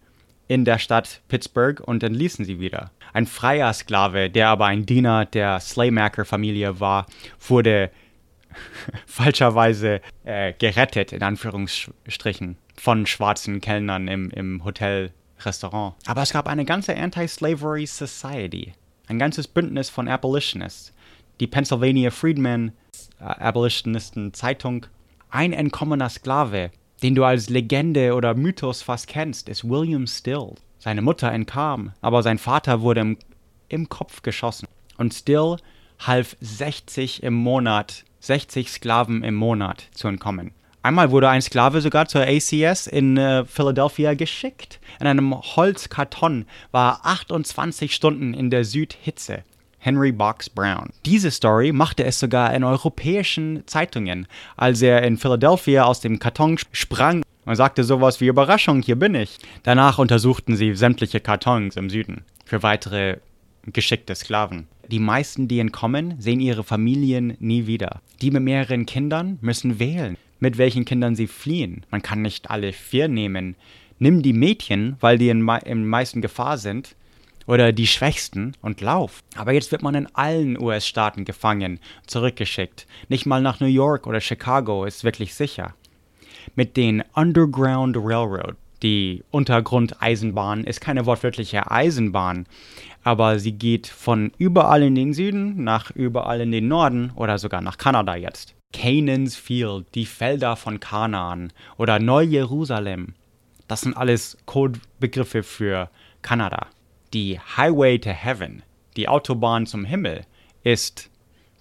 [SPEAKER 2] in der Stadt Pittsburgh und entließen sie wieder. Ein freier Sklave, der aber ein Diener der Slaymaker-Familie war, wurde falscherweise äh, gerettet, in Anführungsstrichen, von schwarzen Kellnern im, im Hotel-Restaurant. Aber es gab eine ganze Anti-Slavery Society, ein ganzes Bündnis von Abolitionists, die Pennsylvania Freedmen, äh, Abolitionisten Zeitung. Ein entkommener Sklave, den du als Legende oder Mythos fast kennst, ist William Still. Seine Mutter entkam, aber sein Vater wurde im, im Kopf geschossen. Und Still half 60 im Monat 60 Sklaven im Monat zu entkommen. Einmal wurde ein Sklave sogar zur ACS in äh, Philadelphia geschickt. In einem Holzkarton war er 28 Stunden in der Südhitze. Henry Box Brown. Diese Story machte es sogar in europäischen Zeitungen, als er in Philadelphia aus dem Karton sprang und sagte sowas wie Überraschung, hier bin ich. Danach untersuchten sie sämtliche Kartons im Süden für weitere geschickte Sklaven. Die meisten, die entkommen, sehen ihre Familien nie wieder. Die mit mehreren Kindern müssen wählen, mit welchen Kindern sie fliehen. Man kann nicht alle vier nehmen. Nimm die Mädchen, weil die in, in meisten Gefahr sind, oder die Schwächsten und lauf. Aber jetzt wird man in allen US-Staaten gefangen, zurückgeschickt. Nicht mal nach New York oder Chicago ist wirklich sicher. Mit den Underground Railroad, die Untergrundeisenbahn, ist keine wortwörtliche Eisenbahn, aber sie geht von überall in den Süden nach überall in den Norden oder sogar nach Kanada jetzt. Canaan's Field, die Felder von Kanaan oder Neu-Jerusalem, das sind alles Codebegriffe für Kanada. Die Highway to Heaven, die Autobahn zum Himmel, ist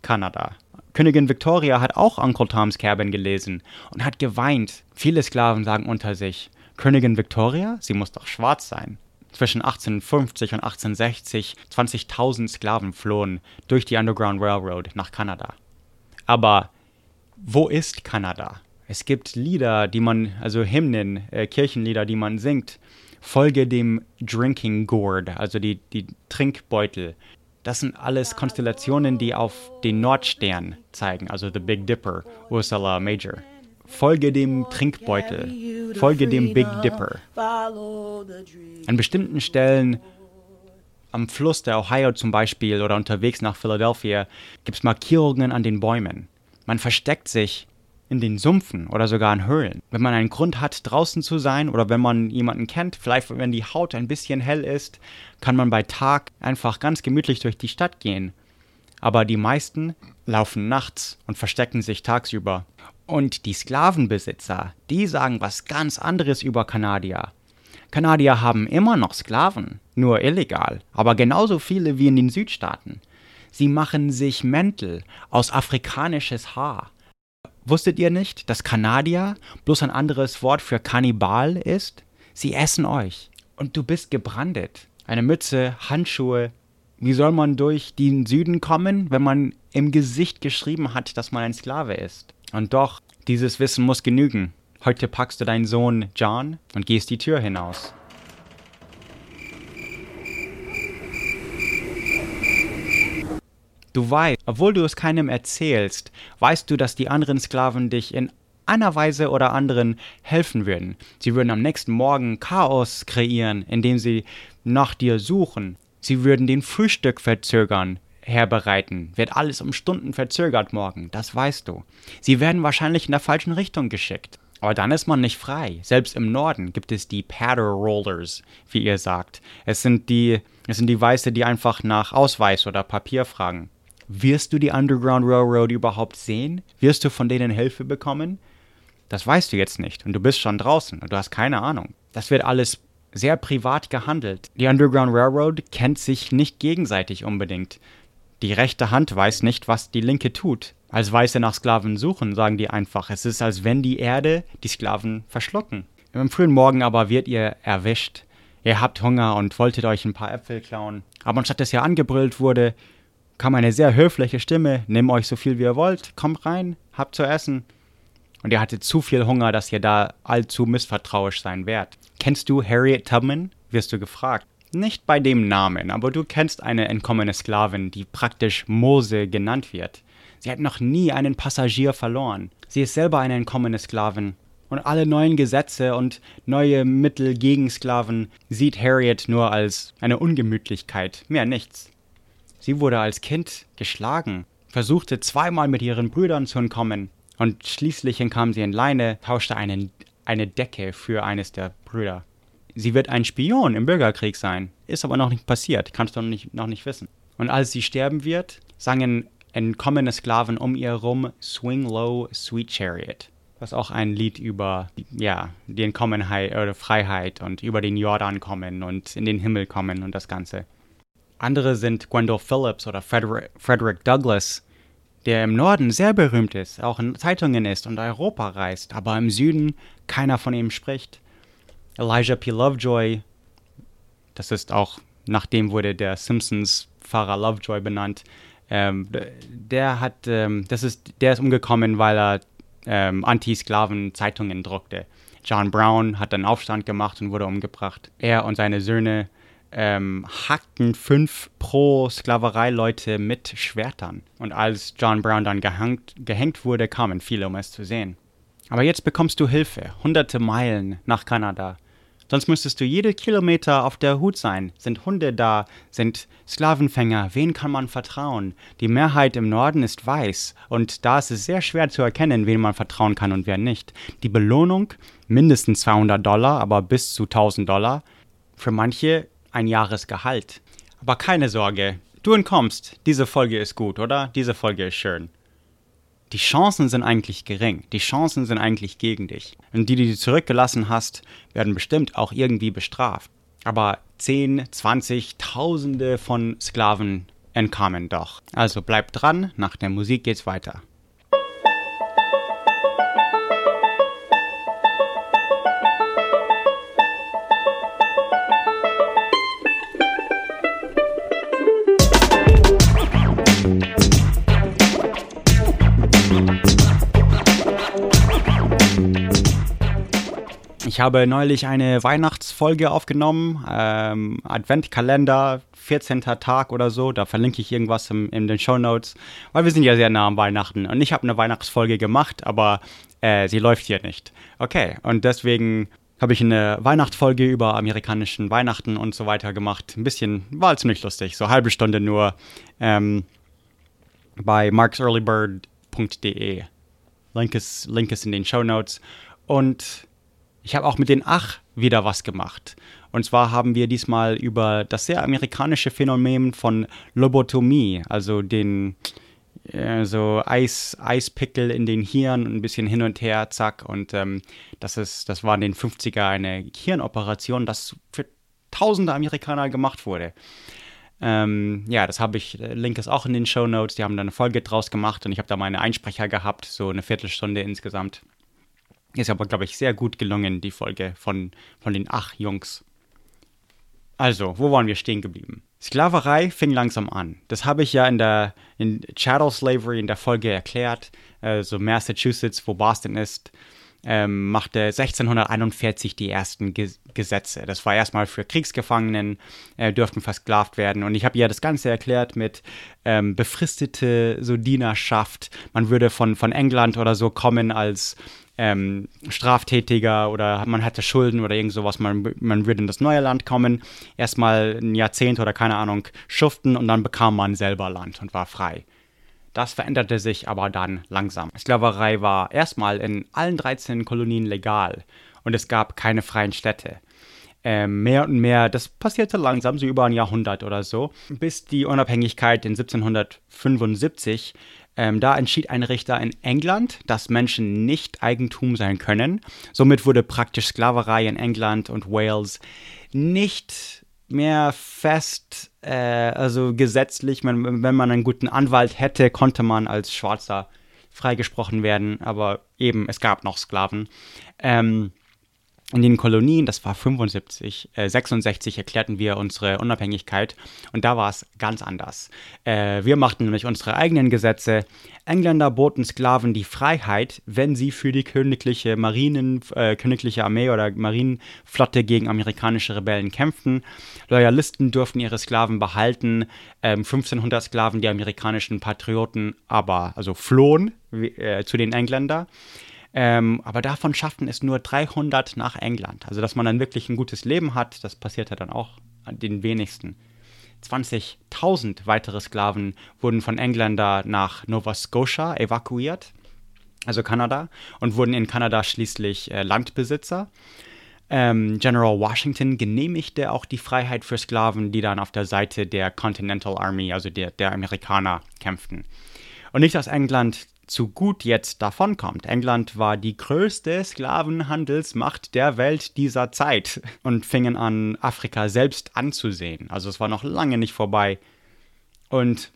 [SPEAKER 2] Kanada. Königin Victoria hat auch Uncle Tom's Cabin gelesen und hat geweint. Viele Sklaven sagen unter sich, Königin Victoria, sie muss doch schwarz sein. Zwischen 1850 und 1860 20.000 Sklaven flohen durch die Underground Railroad nach Kanada. Aber wo ist Kanada? Es gibt Lieder, die man, also Hymnen, äh, Kirchenlieder, die man singt. Folge dem Drinking Gourd, also die, die Trinkbeutel. Das sind alles Konstellationen, die auf den Nordstern zeigen, also the Big Dipper, Ursula Major. Folge dem Trinkbeutel, folge dem Big Dipper. An bestimmten Stellen am Fluss der Ohio zum Beispiel oder unterwegs nach Philadelphia gibt es Markierungen an den Bäumen. Man versteckt sich in den Sumpfen oder sogar in Höhlen. Wenn man einen Grund hat, draußen zu sein oder wenn man jemanden kennt, vielleicht wenn die Haut ein bisschen hell ist, kann man bei Tag einfach ganz gemütlich durch die Stadt gehen. Aber die meisten laufen nachts und verstecken sich tagsüber. Und die Sklavenbesitzer, die sagen was ganz anderes über Kanadier. Kanadier haben immer noch Sklaven, nur illegal, aber genauso viele wie in den Südstaaten. Sie machen sich Mäntel aus afrikanisches Haar. Wusstet ihr nicht, dass Kanadier bloß ein anderes Wort für Kannibal ist? Sie essen euch. Und du bist gebrandet. Eine Mütze, Handschuhe. Wie soll man durch den Süden kommen, wenn man im Gesicht geschrieben hat, dass man ein Sklave ist? Und doch, dieses Wissen muss genügen. Heute packst du deinen Sohn John und gehst die Tür hinaus. Du weißt, obwohl du es keinem erzählst, weißt du, dass die anderen Sklaven dich in einer Weise oder anderen helfen würden. Sie würden am nächsten Morgen Chaos kreieren, indem sie nach dir suchen. Sie würden den Frühstück verzögern, herbereiten. Wird alles um Stunden verzögert morgen, das weißt du. Sie werden wahrscheinlich in der falschen Richtung geschickt. Aber dann ist man nicht frei. Selbst im Norden gibt es die Patter Rollers, wie ihr sagt. Es sind die, es sind die Weiße, die einfach nach Ausweis oder Papier fragen. Wirst du die Underground Railroad überhaupt sehen? Wirst du von denen Hilfe bekommen? Das weißt du jetzt nicht und du bist schon draußen und du hast keine Ahnung. Das wird alles sehr privat gehandelt. Die Underground Railroad kennt sich nicht gegenseitig unbedingt. Die rechte Hand weiß nicht, was die linke tut. Als Weiße nach Sklaven suchen, sagen die einfach, es ist, als wenn die Erde die Sklaven verschlucken. Am frühen Morgen aber wird ihr erwischt. Ihr habt Hunger und wolltet euch ein paar Äpfel klauen. Aber anstatt dass ihr angebrüllt wurde, kam eine sehr höfliche Stimme, nimm euch so viel wie ihr wollt, kommt rein, habt zu essen. Und ihr hattet zu viel Hunger, dass ihr da allzu missvertrauisch sein werdet. Kennst du Harriet Tubman? wirst du gefragt. Nicht bei dem Namen, aber du kennst eine entkommene Sklavin, die praktisch Mose genannt wird. Sie hat noch nie einen Passagier verloren. Sie ist selber eine entkommene Sklavin. Und alle neuen Gesetze und neue Mittel gegen Sklaven sieht Harriet nur als eine Ungemütlichkeit, mehr nichts. Sie wurde als Kind geschlagen, versuchte zweimal mit ihren Brüdern zu entkommen und schließlich entkam sie in Leine, tauschte einen, eine Decke für eines der Brüder. Sie wird ein Spion im Bürgerkrieg sein, ist aber noch nicht passiert, kannst du noch nicht, noch nicht wissen. Und als sie sterben wird, sangen entkommene Sklaven um ihr herum Swing Low, Sweet Chariot. Was auch ein Lied über ja, die Entkommenheit oder Freiheit und über den Jordan kommen und in den Himmel kommen und das Ganze. Andere sind Gwendolyn Phillips oder Frederick, Frederick Douglass, der im Norden sehr berühmt ist, auch in Zeitungen ist und Europa reist, aber im Süden keiner von ihm spricht. Elijah P. Lovejoy, das ist auch, nach dem wurde der Simpsons-Fahrer Lovejoy benannt, ähm, der hat, ähm, das ist, der ist umgekommen, weil er ähm, Anti-Sklaven-Zeitungen druckte. John Brown hat einen Aufstand gemacht und wurde umgebracht. Er und seine Söhne ähm, hackten fünf Pro-Sklaverei-Leute mit Schwertern. Und als John Brown dann gehängt, gehängt wurde, kamen viele, um es zu sehen. Aber jetzt bekommst du Hilfe, hunderte Meilen nach Kanada. Sonst müsstest du jede Kilometer auf der Hut sein. Sind Hunde da? Sind Sklavenfänger? Wen kann man vertrauen? Die Mehrheit im Norden ist weiß und da ist es sehr schwer zu erkennen, wen man vertrauen kann und wer nicht. Die Belohnung mindestens 200 Dollar, aber bis zu 1000 Dollar. Für manche ein Jahresgehalt. Aber keine Sorge, du entkommst. Diese Folge ist gut, oder? Diese Folge ist schön die Chancen sind eigentlich gering. Die Chancen sind eigentlich gegen dich. Und die, die du zurückgelassen hast, werden bestimmt auch irgendwie bestraft. Aber 10, 20, Tausende von Sklaven entkamen doch. Also bleib dran, nach der Musik geht's weiter. Ich habe neulich eine Weihnachtsfolge aufgenommen, ähm, Adventkalender, 14. Tag oder so. Da verlinke ich irgendwas im, in den Show Notes, weil wir sind ja sehr nah am Weihnachten. Und ich habe eine Weihnachtsfolge gemacht, aber äh, sie läuft hier nicht. Okay, und deswegen habe ich eine Weihnachtsfolge über amerikanischen Weihnachten und so weiter gemacht. Ein bisschen, war ziemlich lustig, so halbe Stunde nur ähm, bei marksearlybird.de. Link ist, Link ist in den Show Notes. Und ich habe auch mit den Ach wieder was gemacht. Und zwar haben wir diesmal über das sehr amerikanische Phänomen von Lobotomie, also den äh, so Eis, Eispickel in den Hirn, ein bisschen hin und her, zack. Und ähm, das, ist, das war in den 50er eine Hirnoperation, das für tausende Amerikaner gemacht wurde. Ähm, ja, das habe ich, äh, Link ist auch in den Show Notes, die haben da eine Folge draus gemacht und ich habe da meine Einsprecher gehabt, so eine Viertelstunde insgesamt. Ist aber, glaube ich, sehr gut gelungen, die Folge von, von den Ach-Jungs. Also, wo waren wir stehen geblieben? Sklaverei fing langsam an. Das habe ich ja in der in Chattel Slavery in der Folge erklärt. Also Massachusetts, wo Boston ist. ähm, machte 1641 die ersten Ge Gesetze. Das war erstmal für Kriegsgefangenen, äh, dürften versklavt werden. Und ich habe ja das Ganze erklärt mit ähm, befristete so Dienerschaft. Man würde von, von England oder so kommen als ähm, Straftätiger oder man hatte Schulden oder irgend sowas, man, man würde in das neue Land kommen, erstmal ein Jahrzehnt oder keine Ahnung schuften und dann bekam man selber Land und war frei. Das veränderte sich aber dann langsam. Sklaverei war erstmal in allen 13 Kolonien legal und es gab keine freien Städte. Ähm, mehr und mehr, das passierte langsam, so über ein Jahrhundert oder so, bis die Unabhängigkeit in 1775 ähm, da entschied ein Richter in England, dass Menschen nicht Eigentum sein können. Somit wurde praktisch Sklaverei in England und Wales nicht mehr fest, äh, also gesetzlich, wenn, wenn man einen guten Anwalt hätte, konnte man als Schwarzer freigesprochen werden, aber eben, es gab noch Sklaven. Ähm, in den Kolonien, das war 75, äh, 66, erklärten wir unsere Unabhängigkeit und da war es ganz anders. Äh, wir machten nämlich unsere eigenen Gesetze. Engländer boten Sklaven die Freiheit, wenn sie für die königliche Marinen, äh, königliche Armee oder Marinenflotte gegen amerikanische Rebellen kämpften. Loyalisten durften ihre Sklaven behalten. 1500 ähm, Sklaven, die amerikanischen Patrioten, aber also flohen wie, äh, zu den Engländern. Ähm, aber davon schafften es nur 300 nach England. Also, dass man dann wirklich ein gutes Leben hat, das passierte dann auch den wenigsten. 20.000 weitere Sklaven wurden von Engländer nach Nova Scotia evakuiert, also Kanada, und wurden in Kanada schließlich äh, Landbesitzer. Ähm, General Washington genehmigte auch die Freiheit für Sklaven, die dann auf der Seite der Continental Army, also der, der Amerikaner, kämpften. Und nicht, dass England zu gut jetzt davonkommt. England war die größte Sklavenhandelsmacht der Welt dieser Zeit und fingen an, Afrika selbst anzusehen. Also es war noch lange nicht vorbei. Und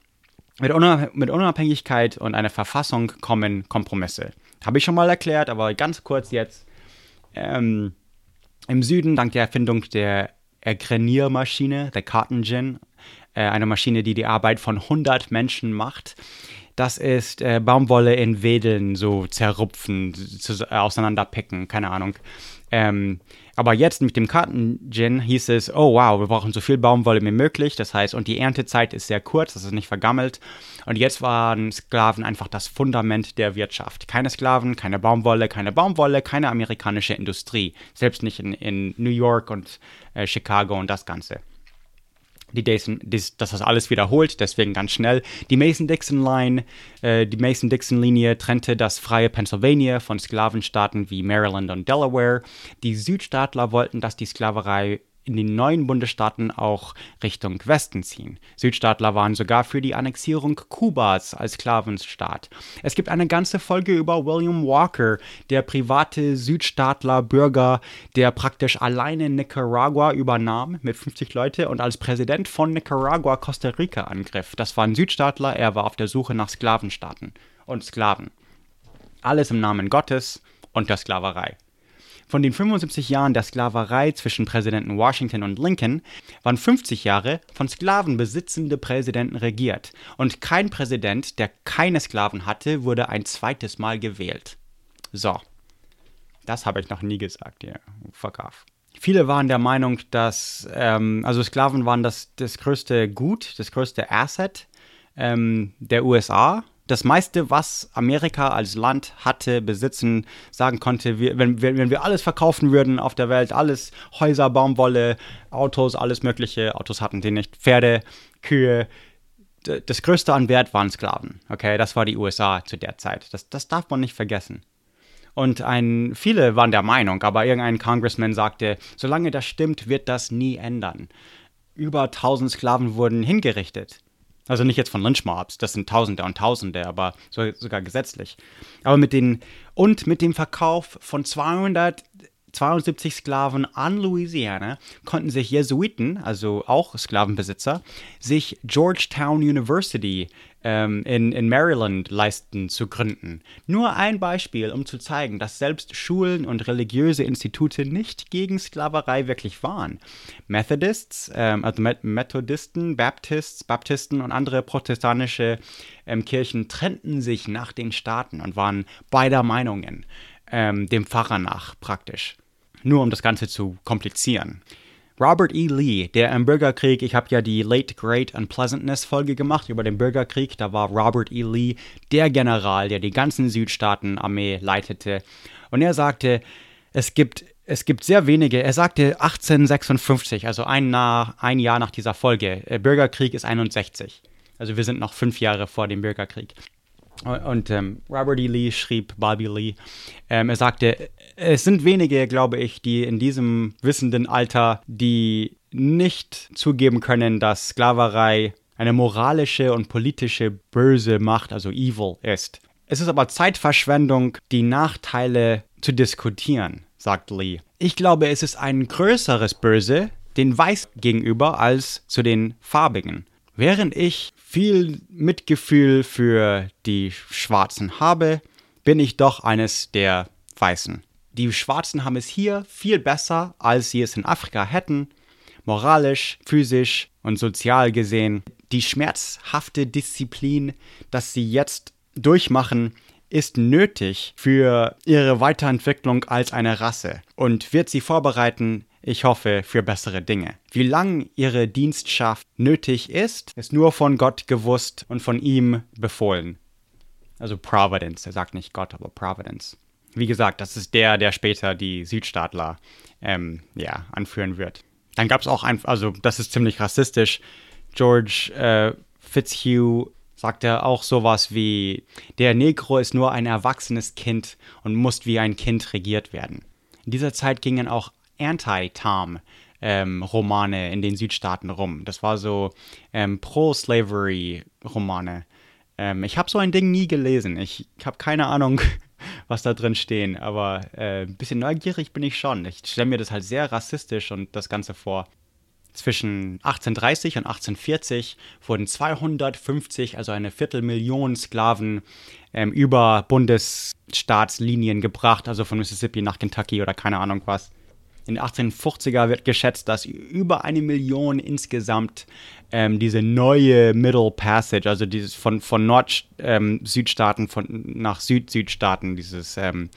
[SPEAKER 2] mit, Unabhängigkeit und einer Verfassung kommen Kompromisse. Habe ich schon mal erklärt, aber ganz kurz jetzt. Ähm, Im Süden, dank der Erfindung der Greniermaschine, der Cotton Gin, äh, eine Maschine, die die Arbeit von 100 Menschen macht, das ist äh, Baumwolle in Wedeln so zerrupfen, zu, äh, auseinanderpicken, keine Ahnung. Ähm, aber jetzt mit dem Karten-Gin hieß es, oh wow, wir brauchen so viel Baumwolle wie möglich. Das heißt, und die Erntezeit ist sehr kurz, das ist nicht vergammelt. Und jetzt waren Sklaven einfach das Fundament der Wirtschaft. Keine Sklaven, keine Baumwolle, keine Baumwolle, keine amerikanische Industrie. Selbst nicht in, in New York und äh, Chicago und das Ganze die Mason, dass das alles wiederholt, deswegen ganz schnell. Die Mason-Dixon-Line, äh, die Mason-Dixon-Linie trennte das freie Pennsylvania von Sklavenstaaten wie Maryland und Delaware. Die Südstaatler wollten, dass die Sklaverei in den neuen Bundesstaaten auch Richtung Westen ziehen. Südstaatler waren sogar für die Annexierung Kubas als Sklavenstaat. Es gibt eine ganze Folge über William Walker, der private Südstaatler Bürger, der praktisch alleine Nicaragua übernahm mit 50 Leute und als Präsident von Nicaragua Costa Rica angriff. Das war ein Südstaatler, er war auf der Suche nach Sklavenstaaten und Sklaven. Alles im Namen Gottes und der Sklaverei. Von den 75 Jahren der Sklaverei zwischen Präsidenten Washington und Lincoln waren 50 Jahre von sklavenbesitzende Präsidenten regiert und kein Präsident, der keine Sklaven hatte, wurde ein zweites Mal gewählt. So, das habe ich noch nie gesagt, ja, fuck off. Viele waren der Meinung, dass, ähm, also Sklaven waren das, das größte Gut, das größte Asset ähm, der USA das meiste, was Amerika als Land hatte, besitzen, sagen konnte, wir, wenn, wenn wir alles verkaufen würden auf der Welt, alles Häuser, Baumwolle, Autos, alles Mögliche, Autos hatten die nicht, Pferde, Kühe, das Größte an Wert waren Sklaven. Okay, das war die USA zu der Zeit. Das, das darf man nicht vergessen. Und ein, viele waren der Meinung, aber irgendein Congressman sagte, solange das stimmt, wird das nie ändern. Über 1000 Sklaven wurden hingerichtet. Also nicht jetzt von Lynchmobs, das sind Tausende und Tausende, aber so, sogar gesetzlich. Aber mit den und mit dem Verkauf von 272 Sklaven an Louisiana konnten sich Jesuiten, also auch Sklavenbesitzer, sich Georgetown University ähm, in, in Maryland leisten zu gründen. Nur ein Beispiel, um zu zeigen, dass selbst Schulen und religiöse Institute nicht gegen Sklaverei wirklich waren. Methodists, ähm, also Methodisten, Baptists, Baptisten und andere protestantische ähm, Kirchen trennten sich nach den Staaten und waren beider Meinungen. ähm, dem Pfarrer nach praktisch. Nur um das Ganze zu komplizieren. Robert E. Lee, der im Bürgerkrieg, ich habe ja die Late Great Unpleasantness Folge gemacht über den Bürgerkrieg, da war Robert E. Lee der General, der die ganzen Südstaaten-Armee leitete. Und er sagte, es gibt, es gibt sehr wenige, er sagte 1856, also ein, nach, ein Jahr nach dieser Folge, Bürgerkrieg ist 61. Also wir sind noch fünf Jahre vor dem Bürgerkrieg. Und ähm, Robert E. Lee schrieb, Bobby Lee, ähm, er sagte, es sind wenige, glaube ich, die in diesem wissenden Alter, die nicht zugeben können, dass Sklaverei eine moralische und politische böse Macht, also evil, ist. Es ist aber Zeitverschwendung, die Nachteile zu diskutieren, sagt Lee. Ich glaube, es ist ein größeres Böse den Weiß gegenüber als zu den Farbigen. Während ich viel Mitgefühl für die Schwarzen habe, bin ich doch eines der Weißen. Die Schwarzen haben es hier viel besser, als sie es in Afrika hätten, moralisch, physisch und sozial gesehen. Die schmerzhafte Disziplin, das sie jetzt durchmachen, ist nötig für ihre Weiterentwicklung als eine Rasse und wird sie vorbereiten, ich hoffe, für bessere Dinge. Wie lang ihre Dienstschaft nötig ist, ist nur von Gott gewusst und von ihm befohlen. Also Providence, er sagt nicht Gott, aber Providence. Wie gesagt, das ist der, der später die Südstaatler ähm, ja, anführen wird. Dann gab es auch ein, also das ist ziemlich rassistisch. George äh, Fitzhugh sagte auch sowas wie, der Negro ist nur ein erwachsenes Kind und muss wie ein Kind regiert werden. In dieser Zeit gingen auch Anti-Tom-Romane ähm, in den Südstaaten rum. Das war so ähm, Pro-Slavery-Romane. Ähm, ich habe so ein Ding nie gelesen. Ich habe keine Ahnung, was da drin stehen, aber äh, ein bisschen neugierig bin ich schon. Ich stelle mir das halt sehr rassistisch und das Ganze vor. Zwischen 1830 und 1840 wurden 250, also eine Viertelmillion Sklaven ähm, über Bundesstaatslinien gebracht, also von Mississippi nach Kentucky oder keine Ahnung was in den 1850er wird geschätzt, dass über eine Million insgesamt ähm, diese neue Middle Passage, also dieses von, von Nord-Südstaaten ähm, nach Süd-Südstaaten, dieses ähm,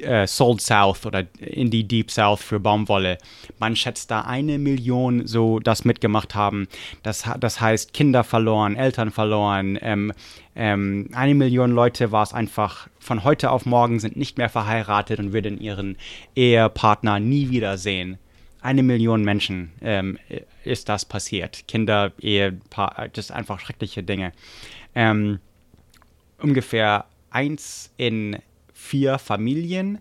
[SPEAKER 2] äh, Sold South oder in die Deep South für Baumwolle. Man schätzt da eine Million so das mitgemacht haben. Das, das heißt Kinder verloren, Eltern verloren. Ähm, ähm, eine Million Leute war es einfach von heute auf morgen sind nicht mehr verheiratet und würden ihren Ehepartner nie wiedersehen. Eine Million Menschen ähm, ist das passiert. Kinder, Ehepaar, das sind einfach schreckliche Dinge. Ähm, ungefähr eins in vier Familien.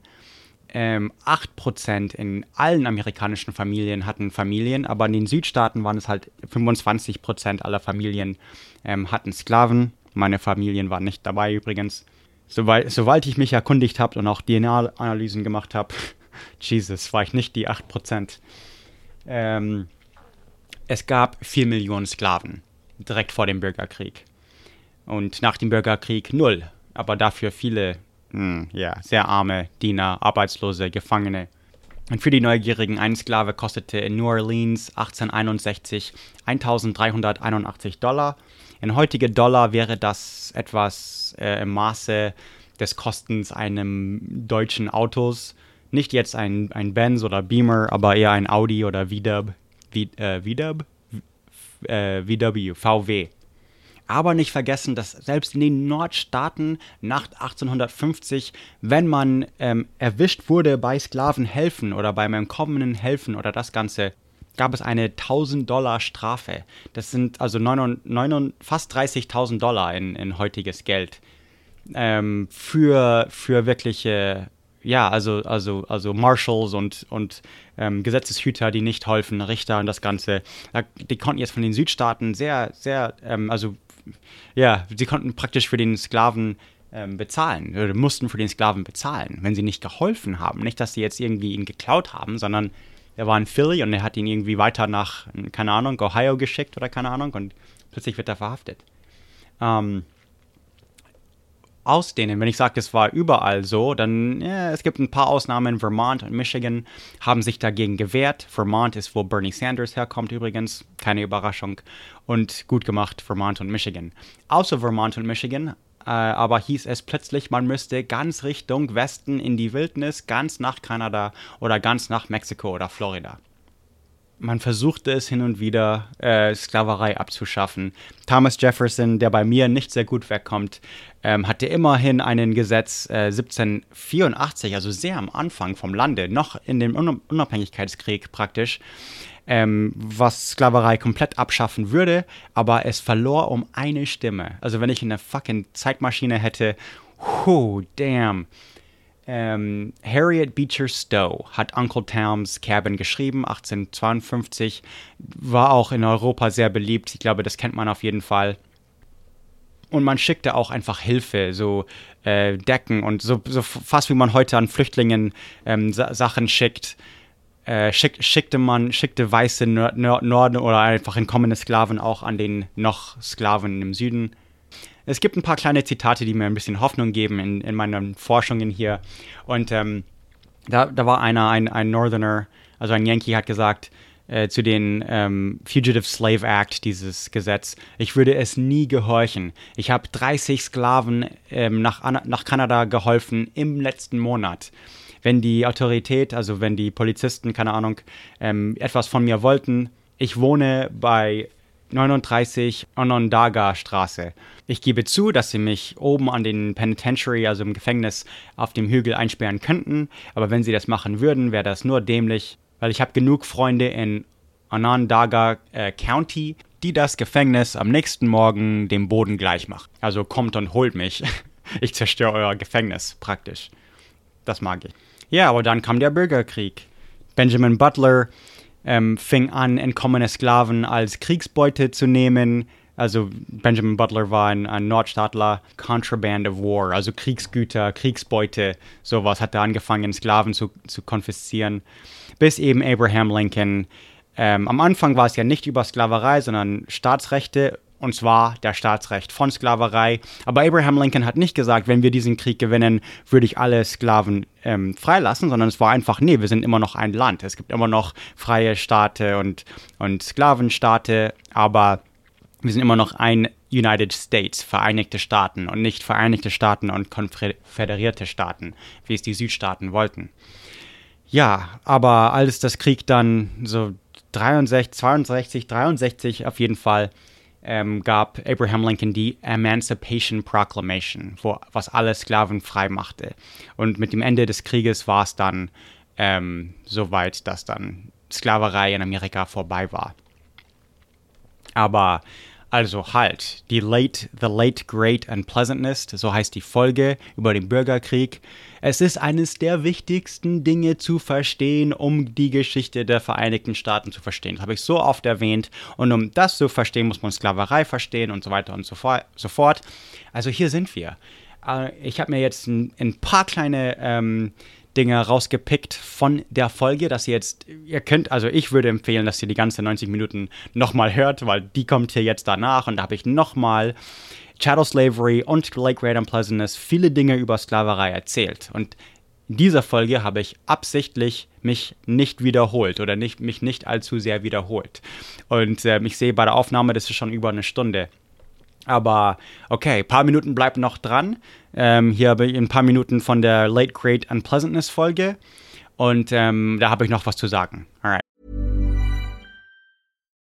[SPEAKER 2] Ähm, 8% in allen amerikanischen Familien hatten Familien, aber in den Südstaaten waren es halt 25% aller Familien ähm, hatten Sklaven. Meine Familien waren nicht dabei übrigens. Soweit, soweit ich mich erkundigt habe und auch DNA-Analysen gemacht habe, Jesus, war ich nicht die 8%. Ähm, es gab 4 Millionen Sklaven direkt vor dem Bürgerkrieg. Und nach dem Bürgerkrieg null, aber dafür viele hm, ja, sehr arme Diener, Arbeitslose, Gefangene. Und für die Neugierigen, ein Sklave kostete in New Orleans 1861 1381 Dollar. In heutige Dollar wäre das etwas äh, im Maße des Kostens einem deutschen Autos. Nicht jetzt ein, ein Benz oder Beamer, aber eher ein Audi oder VW, VW, VW, VW. Aber nicht vergessen, dass selbst in den Nordstaaten nach 1850, wenn man ähm, erwischt wurde bei Sklavenhelfen oder beim Entkommenen helfen oder das Ganze, gab es eine 1000 Dollar Strafe. Das sind also 9, 9, fast 30.000 Dollar in, in heutiges Geld. Ähm, für, für wirkliche ja, also, also, also Marshals und, und ähm, Gesetzeshüter, die nicht helfen, Richter und das Ganze. Die konnten jetzt von den Südstaaten sehr, sehr, ähm, also ja, sie konnten praktisch für den Sklaven ähm, bezahlen, oder mussten für den Sklaven bezahlen, wenn sie nicht geholfen haben. Nicht, dass sie jetzt irgendwie ihn geklaut haben, sondern er war in Philly und er hat ihn irgendwie weiter nach, keine Ahnung, Ohio geschickt oder keine Ahnung und plötzlich wird er verhaftet. Ähm, ausdehnen. Wenn ich sage, es war überall so, dann ja, es gibt ein paar Ausnahmen. Vermont und Michigan haben sich dagegen gewehrt. Vermont ist, wo Bernie Sanders herkommt übrigens, keine Überraschung. Und gut gemacht, Vermont und Michigan. Außer Vermont und Michigan äh, aber hieß es plötzlich, man müsste ganz Richtung Westen in die Wildnis, ganz nach Kanada oder ganz nach Mexiko oder Florida man versuchte es hin und wieder, äh, Sklaverei abzuschaffen. Thomas Jefferson, der bei mir nicht sehr gut wegkommt, ähm, hatte immerhin ein Gesetz äh, 1784, also sehr am Anfang vom Lande, noch in dem Unabhängigkeitskrieg praktisch, ähm, was Sklaverei komplett abschaffen würde, aber es verlor um eine Stimme. Also wenn ich eine fucking Zeitmaschine hätte, oh, damn. Ähm, Harriet Beecher Stowe hat Uncle Tom's Cabin geschrieben, 1852. War auch in Europa sehr beliebt. Ich glaube, das kennt man auf jeden Fall. Und man schickte auch einfach Hilfe, so äh, Decken und so, so, fast wie man heute an Flüchtlingen ähm, Sachen schickt. Äh, schick, schickte man, schickte weiße Norden oder einfach entkommene Sklaven auch an den noch Sklaven im Süden es gibt ein paar kleine Zitate, die mir ein bisschen Hoffnung geben in, in meinen Forschungen hier. Und ähm, da, da war einer, ein, ein Northerner, also ein Yankee, hat gesagt, äh, zu den ähm, Fugitive Slave Act, dieses Gesetz. Ich würde es nie gehorchen. Ich habe 30 Sklaven ähm, nach, nach Kanada geholfen im letzten Monat. Wenn die Autorität, also wenn die Polizisten, keine Ahnung, ähm, etwas von mir wollten, ich wohne bei 39 Onondaga Straße. Ich gebe zu, dass sie mich oben an den Penitentiary, also im Gefängnis, auf dem Hügel einsperren könnten, aber wenn sie das machen würden, wäre das nur dämlich, weil ich habe genug Freunde in Onondaga äh, County, die das Gefängnis am nächsten Morgen dem Boden gleich machen. Also kommt und holt mich. Ich zerstöre euer Gefängnis praktisch. Das mag ich. Ja, aber dann kam der Bürgerkrieg. Benjamin Butler ähm, fing an, entkommene Sklaven als Kriegsbeute zu nehmen. Also Benjamin Butler war ein, ein Nordstaatler, Contraband of War, also Kriegsgüter, Kriegsbeute, sowas hat er angefangen, Sklaven zu, zu konfiszieren, bis eben Abraham Lincoln. Ähm, am Anfang war es ja nicht über Sklaverei, sondern Staatsrechte und zwar der Staatsrecht von Sklaverei. Aber Abraham Lincoln hat nicht gesagt, wenn wir diesen Krieg gewinnen, würde ich alle Sklaven ähm, freilassen, sondern es war einfach, nee, wir sind immer noch ein Land. Es gibt immer noch freie Staaten und, und Sklavenstaate, aber wir sind immer noch ein United States, Vereinigte Staaten und nicht Vereinigte Staaten und konföderierte Staaten, wie es die Südstaaten wollten. Ja, aber als das Krieg dann so 63, 62, 63 auf jeden Fall ähm, gab Abraham Lincoln die Emancipation Proclamation, wo, was alle Sklaven frei machte. Und mit dem Ende des Krieges war es dann ähm, so weit, dass dann Sklaverei in Amerika vorbei war. Aber also halt, die Late, The Late Great Unpleasantness, so heißt die Folge über den Bürgerkrieg. Es ist eines der wichtigsten Dinge zu verstehen, um die Geschichte der Vereinigten Staaten zu verstehen. Das habe ich so oft erwähnt. Und um das zu verstehen, muss man Sklaverei verstehen und so weiter und so, fort. Also hier sind wir. Äh, ich habe mir jetzt ein, paar kleine ähm, Dinge rausgepickt von der Folge, dass ihr jetzt, ihr könnt, also ich würde empfehlen, dass ihr die ganze 90 Minuten nochmal hört, weil die kommt hier jetzt danach und da habe ich nochmal Chattel Slavery und Lake Great Unpleasantness viele Dinge über Sklaverei erzählt. Und in dieser Folge habe ich absichtlich mich nicht wiederholt oder nicht, mich nicht allzu sehr wiederholt. Und äh, ich sehe bei der Aufnahme, das ist schon über eine Stunde. Aber okay, ein paar Minuten bleibt noch dran. Ähm, hier habe ich ein paar Minuten von der Late Great Unpleasantness Folge. Und ähm, da habe ich noch was zu sagen. Alright.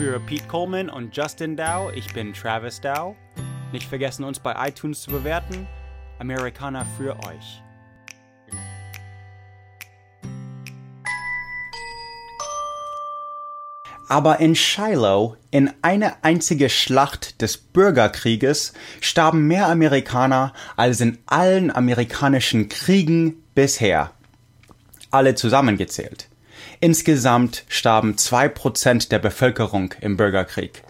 [SPEAKER 2] Für Pete Coleman und Justin Dow, ich bin Travis Dow. Nicht vergessen, uns bei iTunes zu bewerten. Amerikaner für euch. Aber in Shiloh, in eine einzige Schlacht des Bürgerkrieges, starben mehr Amerikaner als in allen amerikanischen Kriegen bisher, alle zusammengezählt. Insgesamt starben zwei Prozent der Bevölkerung im Bürgerkrieg.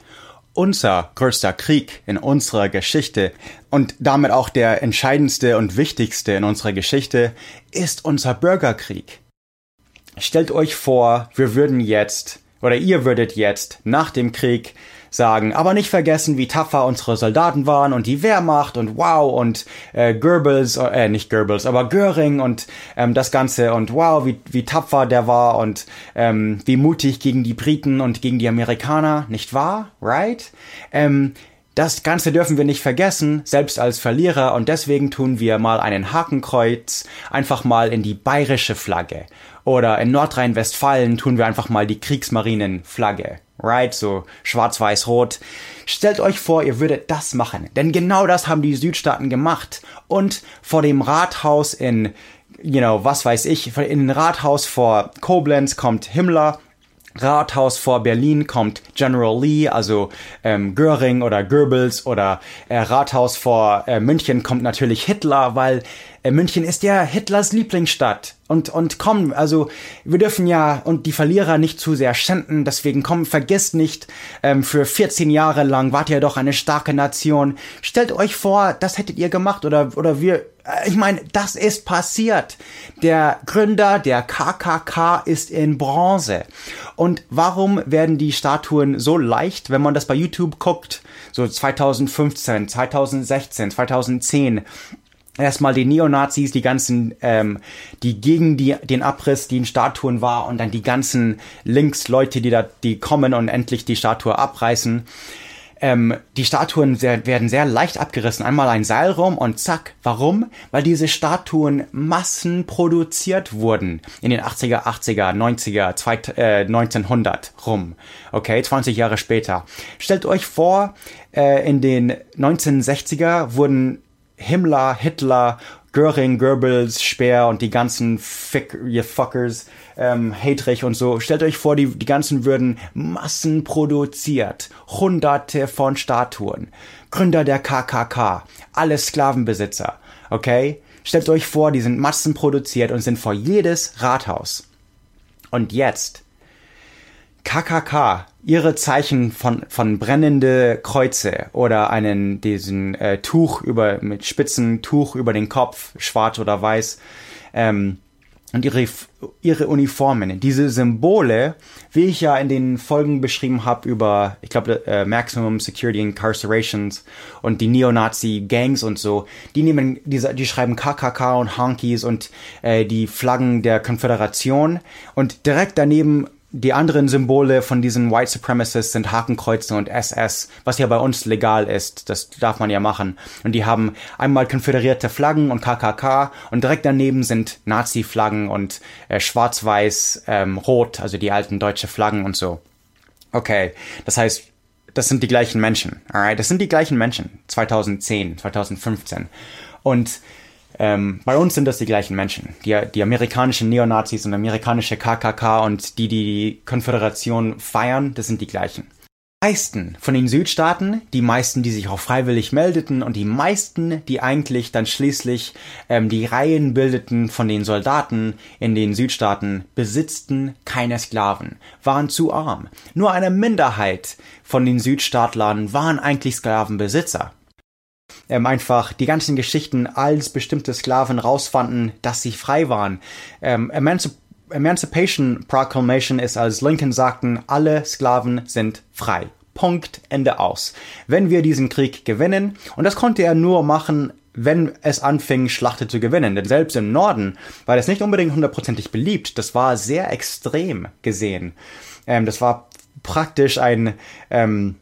[SPEAKER 2] Unser größter Krieg in unserer Geschichte und damit auch der entscheidendste und wichtigste in unserer Geschichte ist unser Bürgerkrieg. Stellt euch vor, wir würden jetzt oder ihr würdet jetzt nach dem Krieg sagen, aber nicht vergessen, wie tapfer unsere Soldaten waren und die Wehrmacht und wow und äh, Goebbels, äh, nicht Goebbels, aber Göring und ähm, das Ganze und wow, wie, wie tapfer der war und ähm, wie mutig gegen die Briten und gegen die Amerikaner, nicht wahr? Right? Ähm, das Ganze dürfen wir nicht vergessen, selbst als Verlierer, und deswegen tun wir mal einen Hakenkreuz einfach mal in die bayerische Flagge. Oder in Nordrhein-Westfalen tun wir einfach mal die Kriegsmarinenflagge. Right? So schwarz-weiß-rot. Stellt euch vor, ihr würdet das machen. Denn genau das haben die Südstaaten gemacht. Und vor dem Rathaus in, you know, was weiß ich, in den Rathaus vor Koblenz kommt Himmler Rathaus vor Berlin kommt General Lee, also ähm, Göring oder Goebbels oder äh, Rathaus vor äh, München kommt natürlich Hitler, weil München ist ja Hitlers Lieblingsstadt. Und, und komm, also wir dürfen ja und die Verlierer nicht zu sehr schänden, deswegen komm, vergesst nicht, ähm, für 14 Jahre lang wart ihr doch eine starke Nation. Stellt euch vor, das hättet ihr gemacht oder, oder wir, äh, ich meine, das ist passiert. Der Gründer der KKK ist in Bronze. Und warum werden die Statuen so leicht, wenn man das bei YouTube guckt? So 2015, 2016, 2010 erstmal die Neonazis, die ganzen, ähm, die gegen die, den Abriss, die in Statuen war und dann die ganzen Linksleute, die da, die kommen und endlich die Statue abreißen. Ähm, die Statuen sehr, werden sehr leicht abgerissen. Einmal ein Seil rum und zack. Warum? Weil diese Statuen massenproduziert wurden in den 80er, 80er, 90er, zwei, äh, 1900 rum. Okay, 20 Jahre später. Stellt euch vor, äh, in den 1960er wurden Himmler, Hitler, Göring, Goebbels, Speer und die ganzen Fick, ihr Fuckers, ähm, Heydrich und so. Stellt euch vor, die, die ganzen würden massenproduziert. Hunderte von Statuen. Gründer der KKK. Alle Sklavenbesitzer. Okay? Stellt euch vor, die sind massenproduziert und sind vor jedes Rathaus. Und jetzt KKK, ihre Zeichen von, von brennende Kreuze oder einen, diesen äh, Tuch über, mit spitzen Tuch über den Kopf, schwarz oder weiß, ähm, und ihre, ihre Uniformen, diese Symbole, wie ich ja in den Folgen beschrieben habe über, ich glaube, äh, Maximum Security Incarcerations und die Neonazi-Gangs und so, die nehmen diese, die schreiben KKK und Honkies und äh, die Flaggen der Konföderation und direkt daneben die anderen Symbole von diesen White Supremacists sind Hakenkreuze und SS, was ja bei uns legal ist. Das darf man ja machen. Und die haben einmal konföderierte Flaggen und KKK und direkt daneben sind Nazi-Flaggen und äh, schwarz-weiß, ähm, rot, also die alten deutsche Flaggen und so. Okay, das heißt, das sind die gleichen Menschen. Alright, das sind die gleichen Menschen. 2010, 2015. Und ähm, bei uns sind das die gleichen Menschen. Die, die amerikanischen Neonazis und amerikanische KKK und die, die die Konföderation feiern, das sind die gleichen. Die meisten von den Südstaaten, die meisten, die sich auch freiwillig meldeten und die meisten, die eigentlich dann schließlich ähm, die Reihen bildeten von den Soldaten in den Südstaaten, besitzten keine Sklaven, waren zu arm. Nur eine Minderheit von den Südstaatlern waren eigentlich Sklavenbesitzer ähm, einfach die ganzen Geschichten als bestimmte Sklaven rausfanden, dass sie frei waren. Ähm, Emanci Emancipation Proclamation ist, als Lincoln sagten, alle Sklaven sind frei. Punkt, Ende aus. Wenn wir diesen Krieg gewinnen, und das konnte er nur machen, wenn es anfing, Schlachte zu gewinnen. Denn selbst im Norden war das nicht unbedingt hundertprozentig beliebt. Das war sehr extrem gesehen. Ähm, das war praktisch ein, ähm,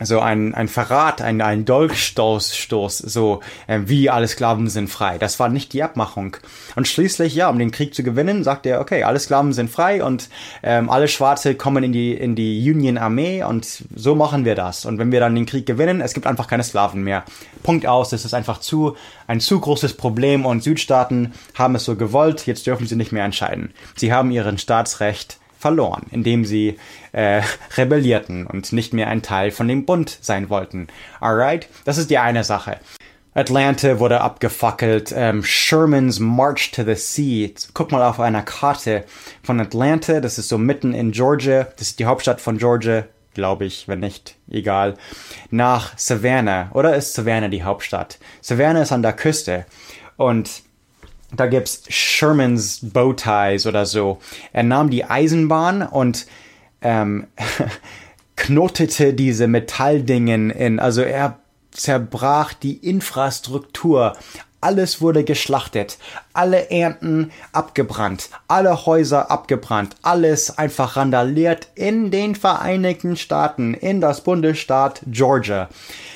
[SPEAKER 2] so ein, ein Verrat, ein, ein Dolchstoß, Stoß, so äh, wie alle Sklaven sind frei. Das war nicht die Abmachung. Und schließlich, ja, um den Krieg zu gewinnen, sagt er, okay, alle Sklaven sind frei und ähm, alle Schwarze kommen in die, in die Union-Armee und so machen wir das. Und wenn wir dann den Krieg gewinnen, es gibt einfach keine Sklaven mehr. Punkt aus, das ist einfach zu, ein zu großes Problem und Südstaaten haben es so gewollt, jetzt dürfen sie nicht mehr entscheiden. Sie haben ihren Staatsrecht verloren, indem sie äh, rebellierten und nicht mehr ein Teil von dem Bund sein wollten. Alright? Das ist die eine Sache. Atlanta wurde abgefackelt. Ähm, Sherman's March to the Sea. Guck mal auf einer Karte von Atlanta. Das ist so mitten in Georgia. Das ist die Hauptstadt von Georgia, glaube ich, wenn nicht, egal. Nach Savannah. Oder ist Savannah die Hauptstadt? Savannah ist an der Küste. Und da gibt's Sherman's Bowties oder so. Er nahm die Eisenbahn und ähm, knotete diese Metalldingen in. Also er zerbrach die Infrastruktur. Alles wurde geschlachtet, alle Ernten abgebrannt, alle Häuser abgebrannt, alles einfach randaliert in den Vereinigten Staaten, in das Bundesstaat Georgia.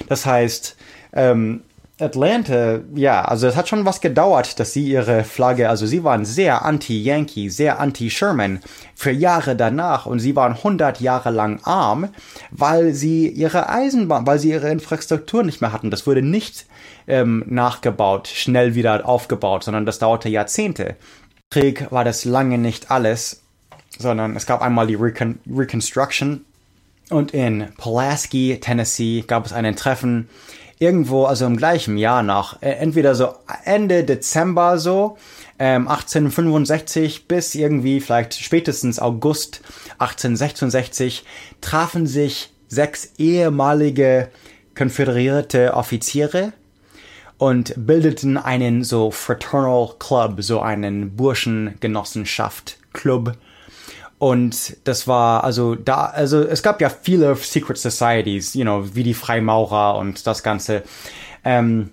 [SPEAKER 2] Das heißt, ähm, Atlanta, ja, also es hat schon was gedauert, dass sie ihre Flagge, also sie waren sehr anti-Yankee, sehr anti-Sherman für Jahre danach und sie waren 100 Jahre lang arm, weil sie ihre Eisenbahn, weil sie ihre Infrastruktur nicht mehr hatten. Das wurde nicht ähm, nachgebaut, schnell wieder aufgebaut, sondern das dauerte Jahrzehnte. Krieg war das lange nicht alles, sondern es gab einmal die Recon Reconstruction und in Pulaski, Tennessee gab es einen Treffen irgendwo, also im gleichen Jahr nach, äh, entweder so Ende Dezember so, ähm, 1865 bis irgendwie vielleicht spätestens August 1866 trafen sich sechs ehemalige konföderierte Offiziere und bildeten einen so Fraternal Club, so einen Burschengenossenschaft Club und das war also da, also es gab ja viele Secret Societies, you know, wie die Freimaurer und das Ganze. Ähm,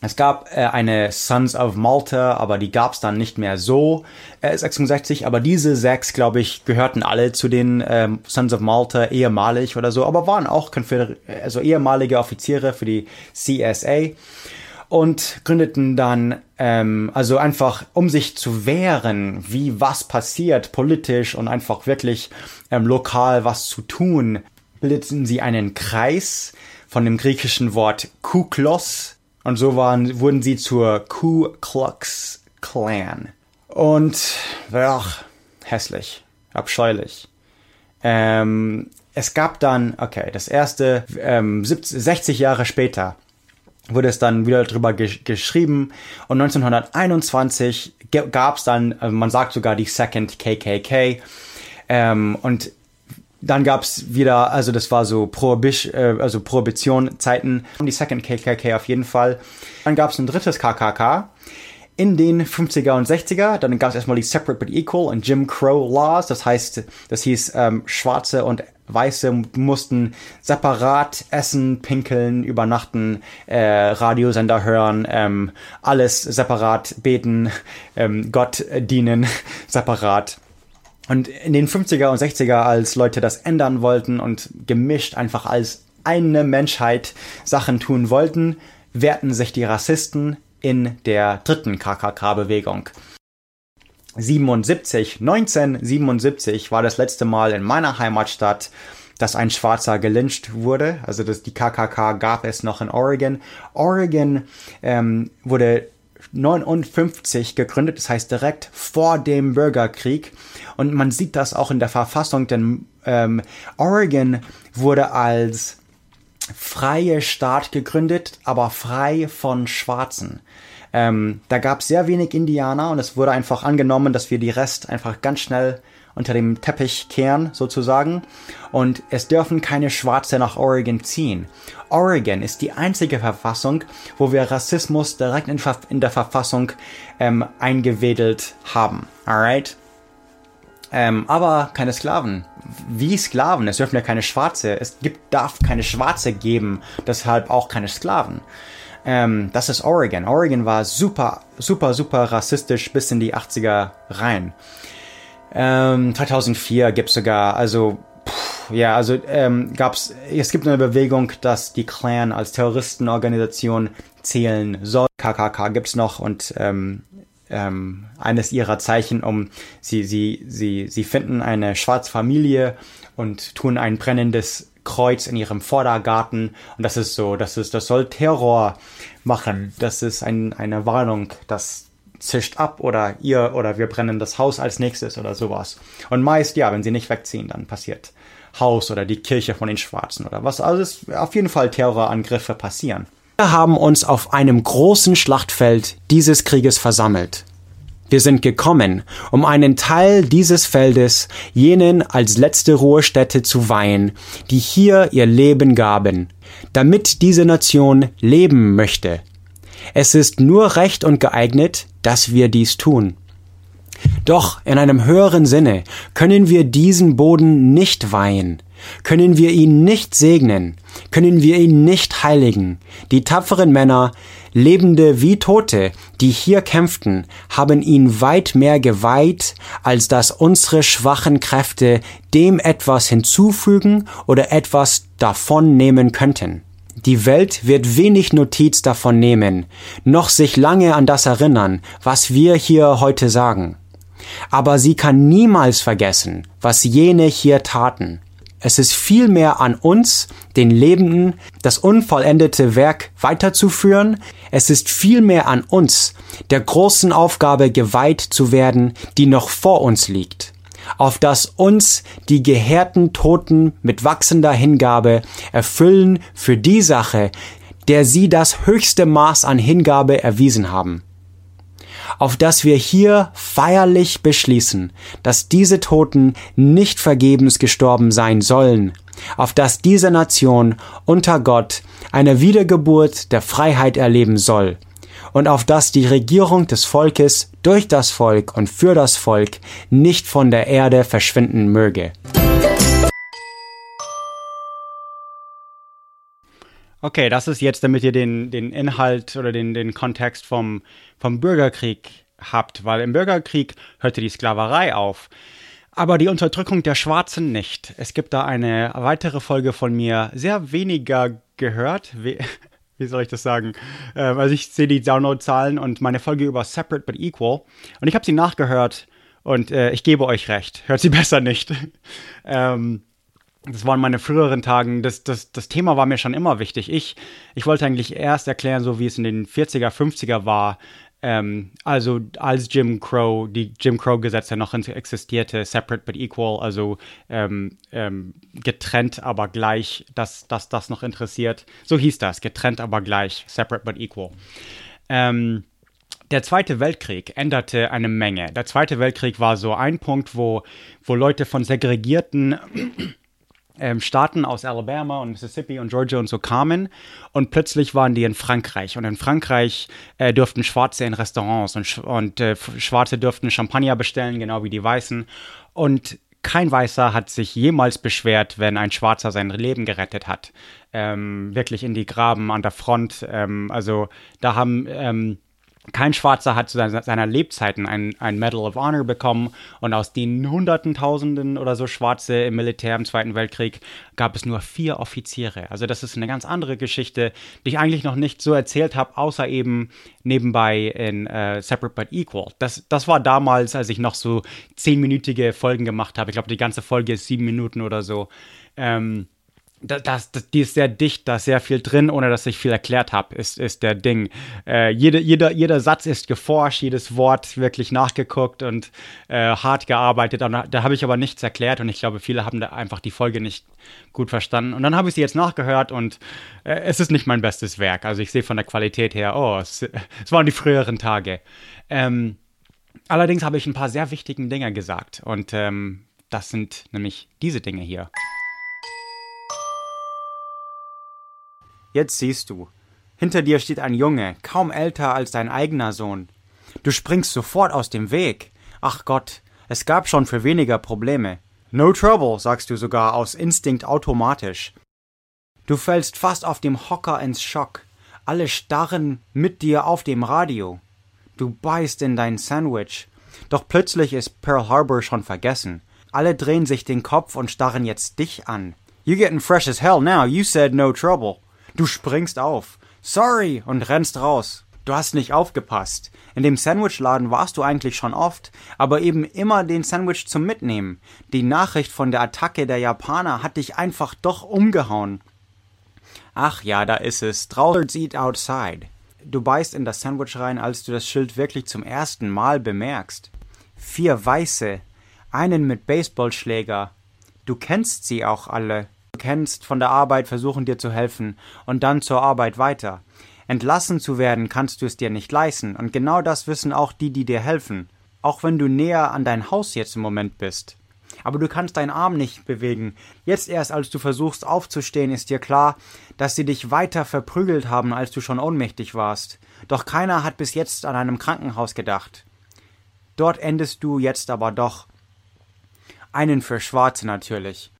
[SPEAKER 2] es gab äh, eine Sons of Malta, aber die gab es dann nicht mehr so äh, 66. Aber diese sechs, glaube ich, gehörten alle zu den ähm, Sons of Malta ehemalig oder so, aber waren auch Konföder also ehemalige Offiziere für die CSA und gründeten dann, ähm, also einfach, um sich zu wehren, wie was passiert politisch und einfach wirklich ähm, lokal was zu tun, bildeten sie einen Kreis von dem griechischen Wort Kuklos und so waren, wurden sie zur Ku Klux Klan. Und, ach, hässlich, abscheulich. Ähm, es gab dann, okay, das erste, ähm, 70, 60 Jahre später, wurde es dann wieder drüber ge geschrieben. Und 1921 gab es dann, also man sagt sogar die Second KKK ähm, und dann gab es wieder, also das war so Prohibish, äh, also Prohibition-Zeiten, die Second KKK auf jeden Fall. Dann gab es ein drittes KKK in den 50er und 60er. Dann gab es erstmal die Separate but Equal und Jim Crow Laws. Das heißt, das hieß, ähm, Schwarze und Weiße mussten separat essen, pinkeln, übernachten, äh, Radiosender hören, ähm, alles separat beten, ähm, Gott dienen, separat. Und in den 50er und 60er, als Leute das ändern wollten und gemischt einfach als eine Menschheit Sachen tun wollten, wehrten sich die Rassisten in der dritten KKK-Bewegung. 77, 1977 war das letzte Mal in meiner Heimatstadt, dass ein Schwarzer gelyncht wurde. Also das, die KKK gab es noch in Oregon. Oregon ähm, wurde 59 gegründet, das heißt direkt vor dem Bürgerkrieg. Und man sieht das auch in der Verfassung, denn ähm, Oregon wurde als freie Staat gegründet, aber frei von Schwarzen. Ähm, da gab es sehr wenig Indianer und es wurde einfach angenommen, dass wir die Rest einfach ganz schnell unter dem Teppich kehren, sozusagen. Und es dürfen keine Schwarze nach Oregon ziehen. Oregon ist die einzige Verfassung, wo wir Rassismus direkt in, in der Verfassung ähm, eingewedelt haben. Alright? Ähm, aber keine Sklaven. Wie Sklaven? Es dürfen ja keine Schwarze. Es gibt, darf keine Schwarze geben, deshalb auch keine Sklaven. Ähm, das ist Oregon. Oregon war super, super, super rassistisch bis in die 80er rein. Ähm, 2004 gibt's sogar, also pff, ja, also ähm, gab's, es gibt eine Bewegung, dass die Clan als Terroristenorganisation zählen soll. KKK gibt's noch und ähm, ähm, eines ihrer Zeichen, um sie, sie, sie, sie finden eine schwarze Familie und tun ein brennendes Kreuz in ihrem Vordergarten und das ist so, das ist, das soll Terror machen. Das ist ein, eine Warnung, das zischt ab oder ihr oder wir brennen das Haus als nächstes oder sowas. Und meist, ja, wenn sie nicht wegziehen, dann passiert Haus oder die Kirche von den Schwarzen oder was. Also es auf jeden Fall Terrorangriffe passieren. Wir haben uns auf einem großen Schlachtfeld dieses Krieges versammelt. Wir sind gekommen, um einen Teil dieses Feldes jenen als letzte Ruhestätte zu weihen, die hier ihr Leben gaben, damit diese Nation leben möchte. Es ist nur recht und geeignet, dass wir dies tun. Doch in einem höheren Sinne können wir diesen Boden nicht weihen, können wir ihn nicht segnen, können wir ihn nicht heiligen. Die tapferen Männer, Lebende wie Tote, die hier kämpften, haben ihn weit mehr geweiht, als dass unsere schwachen Kräfte dem etwas hinzufügen oder etwas davon nehmen könnten. Die Welt wird wenig Notiz davon nehmen, noch sich lange an das erinnern, was wir hier heute sagen. Aber sie kann niemals vergessen, was jene hier taten. Es ist vielmehr an uns, den Lebenden, das unvollendete Werk weiterzuführen. Es ist vielmehr an uns, der großen Aufgabe geweiht zu werden, die noch vor uns liegt. Auf dass uns die gehärten Toten mit wachsender Hingabe erfüllen für die Sache, der sie das höchste Maß an Hingabe erwiesen haben auf dass wir hier feierlich beschließen, dass diese Toten nicht vergebens gestorben sein sollen, auf dass diese Nation unter Gott eine Wiedergeburt der Freiheit erleben soll, und auf dass die Regierung des Volkes durch das Volk und für das Volk nicht von der Erde verschwinden möge.
[SPEAKER 3] Okay, das ist jetzt, damit ihr den, den Inhalt oder den, den Kontext vom, vom Bürgerkrieg habt, weil im Bürgerkrieg hörte die Sklaverei auf. Aber die Unterdrückung der Schwarzen nicht. Es gibt da eine weitere Folge von mir, sehr weniger gehört. Wie, wie soll ich das sagen? Äh, also ich sehe die Downloadzahlen und meine Folge über Separate but Equal. Und ich habe sie nachgehört und äh, ich gebe euch recht. Hört sie besser nicht. ähm, das waren meine früheren Tagen. Das, das, das Thema war mir schon immer wichtig. Ich, ich wollte eigentlich erst erklären, so wie es in den 40er, 50er war. Ähm, also als Jim Crow, die Jim Crow-Gesetze noch existierte, separate but equal, also ähm, ähm, getrennt, aber gleich, dass das, das noch interessiert. So hieß das, getrennt, aber gleich, separate but equal. Ähm, der Zweite Weltkrieg änderte eine Menge. Der Zweite Weltkrieg war so ein Punkt, wo, wo Leute von segregierten ähm, Staaten aus Alabama und Mississippi und Georgia und so kamen und plötzlich waren die in Frankreich und in Frankreich äh, durften Schwarze in Restaurants und, und äh, Schwarze durften Champagner bestellen, genau wie die Weißen und kein Weißer hat sich jemals beschwert, wenn ein Schwarzer sein Leben gerettet hat. Ähm, wirklich in die Graben an der Front. Ähm, also da haben ähm, kein Schwarzer hat zu seiner Lebzeiten ein, ein Medal of Honor bekommen und aus den Hunderten, Tausenden oder so Schwarze im Militär im Zweiten Weltkrieg gab es nur vier Offiziere. Also das ist eine ganz andere Geschichte, die ich eigentlich noch nicht so erzählt habe, außer eben nebenbei in äh, Separate but Equal. Das, das war damals, als ich noch so zehnminütige Folgen gemacht habe. Ich glaube, die ganze Folge ist sieben Minuten oder so. Ähm, das, das, die ist sehr dicht, da ist sehr viel drin, ohne dass ich viel erklärt habe, ist, ist der Ding. Äh, jede, jeder, jeder Satz ist geforscht, jedes Wort wirklich nachgeguckt und äh, hart gearbeitet. Da, da habe ich aber nichts erklärt und ich glaube, viele haben da einfach die Folge nicht gut verstanden. Und dann habe ich sie jetzt nachgehört und äh, es ist nicht mein bestes Werk. Also ich sehe von der Qualität her, oh, es, es waren die früheren Tage. Ähm, allerdings habe ich ein paar sehr wichtigen Dinge gesagt und ähm, das sind nämlich diese Dinge hier.
[SPEAKER 2] Jetzt siehst du. Hinter dir steht ein Junge, kaum älter als dein eigener Sohn. Du springst sofort aus dem Weg. Ach Gott, es gab schon für weniger Probleme. No trouble, sagst du sogar aus Instinkt automatisch. Du fällst fast auf dem Hocker ins Schock. Alle starren mit dir auf dem Radio. Du beißt in dein Sandwich. Doch plötzlich ist Pearl Harbor schon vergessen. Alle drehen sich den Kopf und starren jetzt dich an. You getting fresh as hell now. You said no trouble. Du springst auf. Sorry und rennst raus. Du hast nicht aufgepasst. In dem Sandwichladen warst du eigentlich schon oft, aber eben immer den Sandwich zum Mitnehmen. Die Nachricht von der Attacke der Japaner hat dich einfach doch umgehauen. Ach ja, da ist es. Draußen eat outside. Du beißt in das Sandwich rein, als du das Schild wirklich zum ersten Mal bemerkst. Vier Weiße, einen mit Baseballschläger. Du kennst sie auch alle kennst von der Arbeit, versuchen dir zu helfen und dann zur Arbeit weiter. Entlassen zu werden kannst du es dir nicht leisten, und genau das wissen auch die, die dir helfen. Auch wenn du näher an dein Haus jetzt im Moment bist. Aber du kannst deinen Arm nicht bewegen. Jetzt erst, als du versuchst aufzustehen, ist dir klar, dass sie dich weiter verprügelt haben, als du schon ohnmächtig warst. Doch keiner hat bis jetzt an einem Krankenhaus gedacht. Dort endest du jetzt aber doch. Einen für Schwarze natürlich.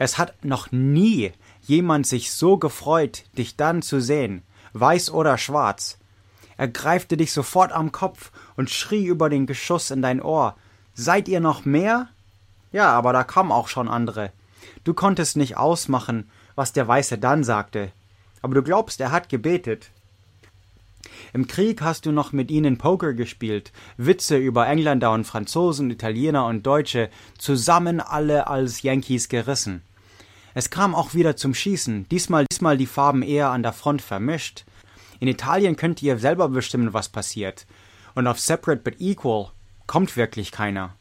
[SPEAKER 2] Es hat noch nie jemand sich so gefreut, dich dann zu sehen, weiß oder schwarz. Er greifte dich sofort am Kopf und schrie über den Geschuss in dein Ohr. Seid ihr noch mehr? Ja, aber da kamen auch schon andere. Du konntest nicht ausmachen, was der Weiße dann sagte. Aber du glaubst, er hat gebetet. Im Krieg hast du noch mit ihnen Poker gespielt, Witze über Engländer und Franzosen, Italiener und Deutsche, zusammen alle als Yankees gerissen. Es kam auch wieder zum Schießen, diesmal, diesmal die Farben eher an der Front vermischt. In Italien könnt ihr selber bestimmen, was passiert. Und auf Separate but Equal kommt wirklich keiner.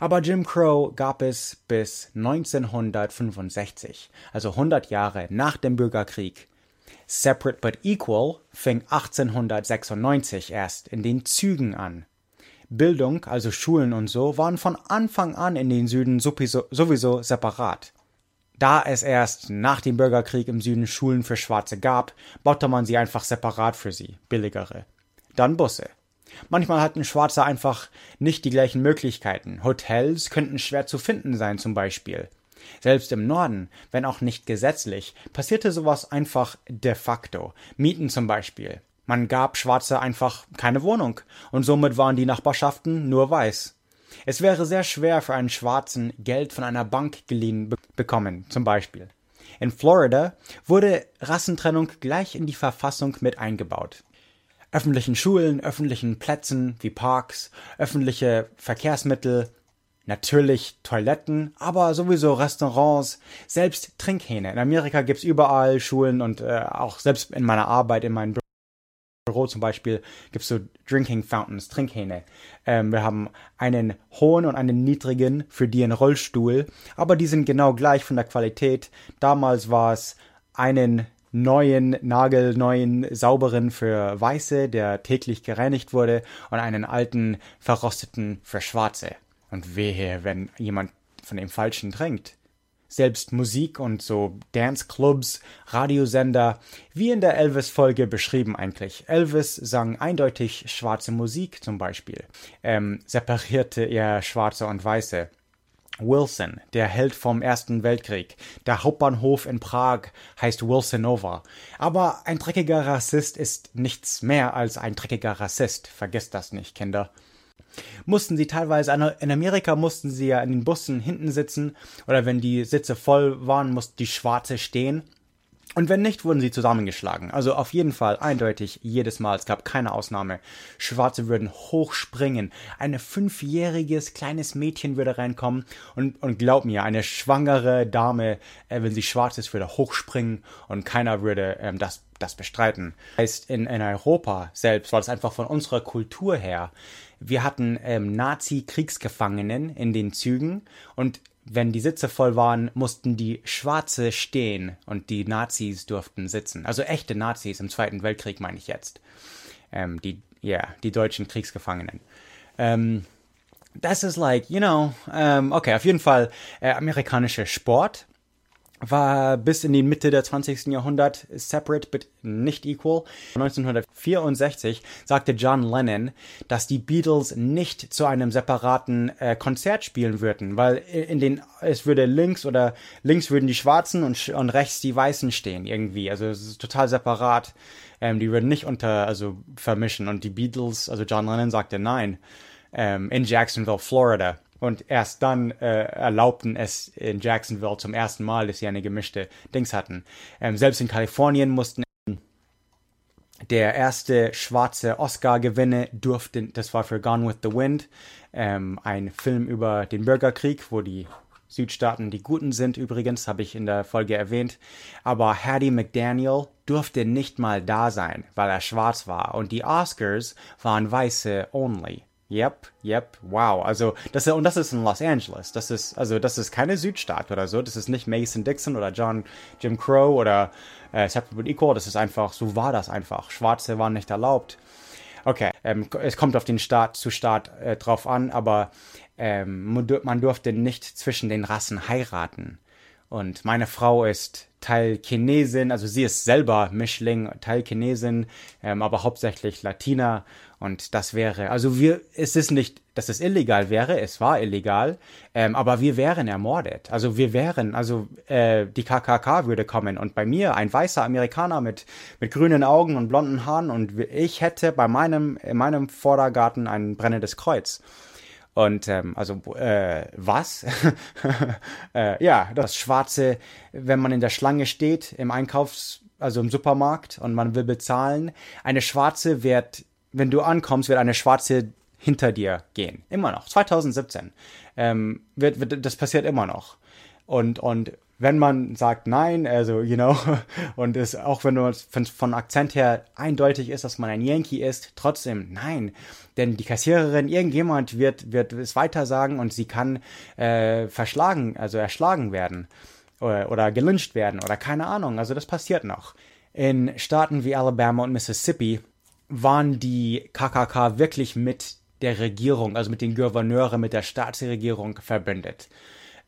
[SPEAKER 2] Aber Jim Crow gab es bis 1965, also 100 Jahre nach dem Bürgerkrieg. Separate but Equal fing 1896 erst in den Zügen an. Bildung, also Schulen und so, waren von Anfang an in den Süden sowieso, sowieso separat. Da es erst nach dem Bürgerkrieg im Süden Schulen für Schwarze gab, baute man sie einfach separat für sie, billigere. Dann Busse. Manchmal hatten Schwarze einfach nicht die gleichen Möglichkeiten. Hotels könnten schwer zu finden sein zum Beispiel. Selbst im Norden, wenn auch nicht gesetzlich, passierte sowas einfach de facto. Mieten zum Beispiel. Man gab Schwarze einfach keine Wohnung, und somit waren die Nachbarschaften nur weiß. Es wäre sehr schwer für einen Schwarzen Geld von einer Bank geliehen be bekommen, zum Beispiel. In Florida wurde Rassentrennung gleich in die Verfassung mit eingebaut. Öffentlichen Schulen, öffentlichen Plätzen wie Parks, öffentliche Verkehrsmittel, natürlich Toiletten, aber sowieso Restaurants, selbst Trinkhähne. In Amerika gibt's überall Schulen und äh, auch selbst in meiner Arbeit, in meinen Büro zum Beispiel gibt es so Drinking Fountains, Trinkhähne. Ähm, wir haben einen hohen und einen niedrigen für die einen Rollstuhl, aber die sind genau gleich von der Qualität. Damals war es einen neuen, nagelneuen, sauberen für Weiße, der täglich gereinigt wurde, und einen alten, verrosteten für Schwarze. Und wehe, wenn jemand von dem Falschen trinkt selbst Musik und so Danceclubs, Radiosender, wie in der Elvis-Folge beschrieben eigentlich. Elvis sang eindeutig schwarze Musik zum Beispiel, ähm, separierte er Schwarze und Weiße. Wilson, der Held vom Ersten Weltkrieg. Der Hauptbahnhof in Prag heißt Wilsonova. Aber ein dreckiger Rassist ist nichts mehr als ein dreckiger Rassist. Vergesst das nicht, Kinder mussten sie teilweise, in Amerika mussten sie ja in den Bussen hinten sitzen oder wenn die Sitze voll waren, mussten die Schwarze stehen. Und wenn nicht, wurden sie zusammengeschlagen. Also auf jeden Fall eindeutig jedes Mal. Es gab keine Ausnahme. Schwarze würden hochspringen. Ein fünfjähriges kleines Mädchen würde reinkommen und, und glaub mir, eine schwangere Dame, äh, wenn sie schwarz ist, würde hochspringen und keiner würde ähm, das, das bestreiten. Heißt, in, in Europa selbst war das einfach von unserer Kultur her wir hatten ähm, Nazi-Kriegsgefangenen in den Zügen und wenn die Sitze voll waren, mussten die Schwarze stehen und die Nazis durften sitzen. Also echte Nazis im Zweiten Weltkrieg meine ich jetzt. Ähm, die, ja, yeah, die deutschen Kriegsgefangenen. Ähm, das ist like, you know, ähm, okay, auf jeden Fall äh, amerikanischer Sport war bis in die Mitte der 20. Jahrhundert separate but nicht equal. 1964 sagte John Lennon, dass die Beatles nicht zu einem separaten äh, Konzert spielen würden, weil in den es würde links oder links würden die Schwarzen und, und rechts die Weißen stehen irgendwie. Also es ist total separat. Ähm, die würden nicht unter also vermischen und die Beatles, also John Lennon sagte nein. Ähm, in Jacksonville, Florida und erst dann äh, erlaubten es in Jacksonville zum ersten Mal, dass sie eine gemischte Dings hatten. Ähm, selbst in Kalifornien mussten der erste schwarze Oscar-Gewinne durfte, das war für Gone with the Wind, ähm, ein Film über den Bürgerkrieg, wo die Südstaaten die Guten sind, übrigens, habe ich in der Folge erwähnt. Aber Hattie McDaniel durfte nicht mal da sein, weil er schwarz war. Und die Oscars waren weiße only. Yep, yep, wow. Also, das ist, und das ist in Los Angeles. Das ist, also, das ist keine Südstaat oder so. Das ist nicht Mason Dixon oder John, Jim Crow oder äh, Separate Equal. Das ist einfach, so war das einfach. Schwarze waren nicht erlaubt. Okay, ähm, es kommt auf den Staat zu Staat äh, drauf an, aber ähm, man durfte nicht zwischen den Rassen heiraten. Und meine Frau ist Teil Chinesin, also sie ist selber Mischling, Teil Chinesin, ähm, aber hauptsächlich Latina. Und das wäre, also wir, es ist nicht, dass es illegal wäre, es war illegal, ähm, aber wir wären ermordet. Also wir wären, also äh, die KKK würde kommen und bei mir ein weißer Amerikaner mit mit grünen Augen und blonden Haaren und ich hätte bei meinem in meinem Vordergarten ein brennendes Kreuz. Und ähm, also äh, was? äh, ja, das Schwarze, wenn man in der Schlange steht im Einkaufs, also im Supermarkt und man will bezahlen, eine Schwarze wird, wenn du ankommst, wird eine Schwarze hinter dir gehen. Immer noch. 2017. Ähm, wird, wird, das passiert immer noch. Und, und wenn man sagt nein, also, you know, und es auch wenn es von, Akzent her eindeutig ist, dass man ein Yankee ist, trotzdem nein. Denn die Kassiererin, irgendjemand wird, wird es weiter sagen und sie kann äh, verschlagen, also erschlagen werden oder, oder gelyncht werden oder keine Ahnung. Also das passiert noch. In Staaten wie Alabama und Mississippi waren die KKK wirklich mit der Regierung, also mit den Gouverneuren, mit der Staatsregierung verbündet.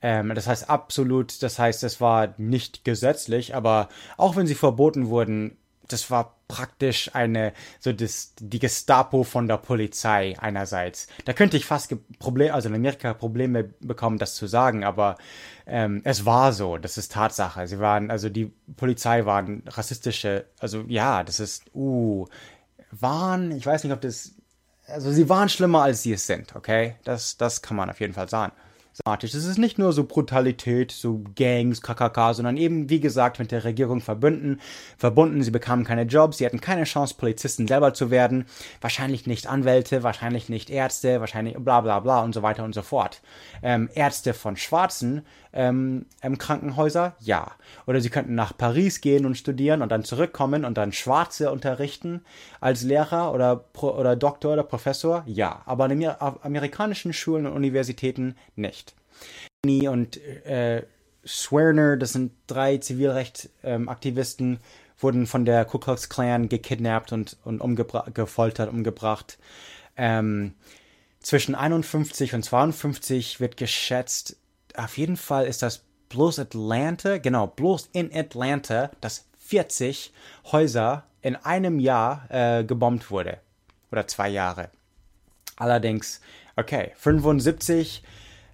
[SPEAKER 2] Ähm, das heißt absolut, das heißt, es war nicht gesetzlich, aber auch wenn sie verboten wurden, das war praktisch eine, so das, die Gestapo von der Polizei einerseits. Da könnte ich fast Probleme, also in Amerika Probleme bekommen, das zu sagen, aber ähm, es war so, das ist Tatsache. Sie waren, also die Polizei waren rassistische, also ja, das ist, uh, waren, ich weiß nicht, ob das, also sie waren schlimmer, als sie es sind, okay? Das, das kann man auf jeden Fall sagen. Es ist nicht nur so Brutalität, so Gangs, KKK, sondern eben, wie gesagt, mit der Regierung verbunden. verbunden. Sie bekamen keine Jobs, sie hatten keine Chance, Polizisten selber zu werden. Wahrscheinlich nicht Anwälte, wahrscheinlich nicht Ärzte, wahrscheinlich bla bla bla und so weiter und so fort. Ähm, Ärzte von Schwarzen ähm, Krankenhäuser? Ja. Oder sie könnten nach Paris gehen und studieren und dann zurückkommen und dann Schwarze unterrichten als Lehrer oder, Pro oder Doktor oder Professor? Ja. Aber in amerikanischen Schulen und Universitäten nicht. Und äh, Swerner, das sind drei Zivilrechtsaktivisten, ähm, wurden von der Ku Klux Klan gekidnappt und, und gefoltert, umgebracht. Ähm, zwischen 51 und 52 wird geschätzt, auf jeden Fall ist das bloß Atlanta, genau, bloß in Atlanta, dass 40 Häuser in einem Jahr äh, gebombt wurde. Oder zwei Jahre. Allerdings, okay, 75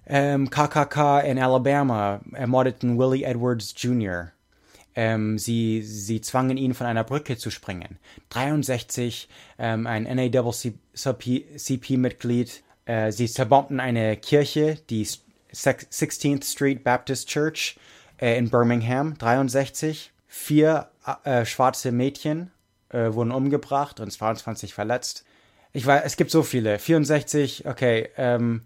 [SPEAKER 2] ähm, KKK in Alabama ermordeten Willie Edwards Jr. Ähm, sie, sie zwangen ihn von einer Brücke zu springen. 63 ähm, ein NAACP-Mitglied. Äh, sie zerbombten eine Kirche, die 16th Street Baptist Church äh, in Birmingham, 63. Vier äh, schwarze Mädchen äh, wurden umgebracht und 22 verletzt. Ich weiß, es gibt so viele. 64, okay, ähm,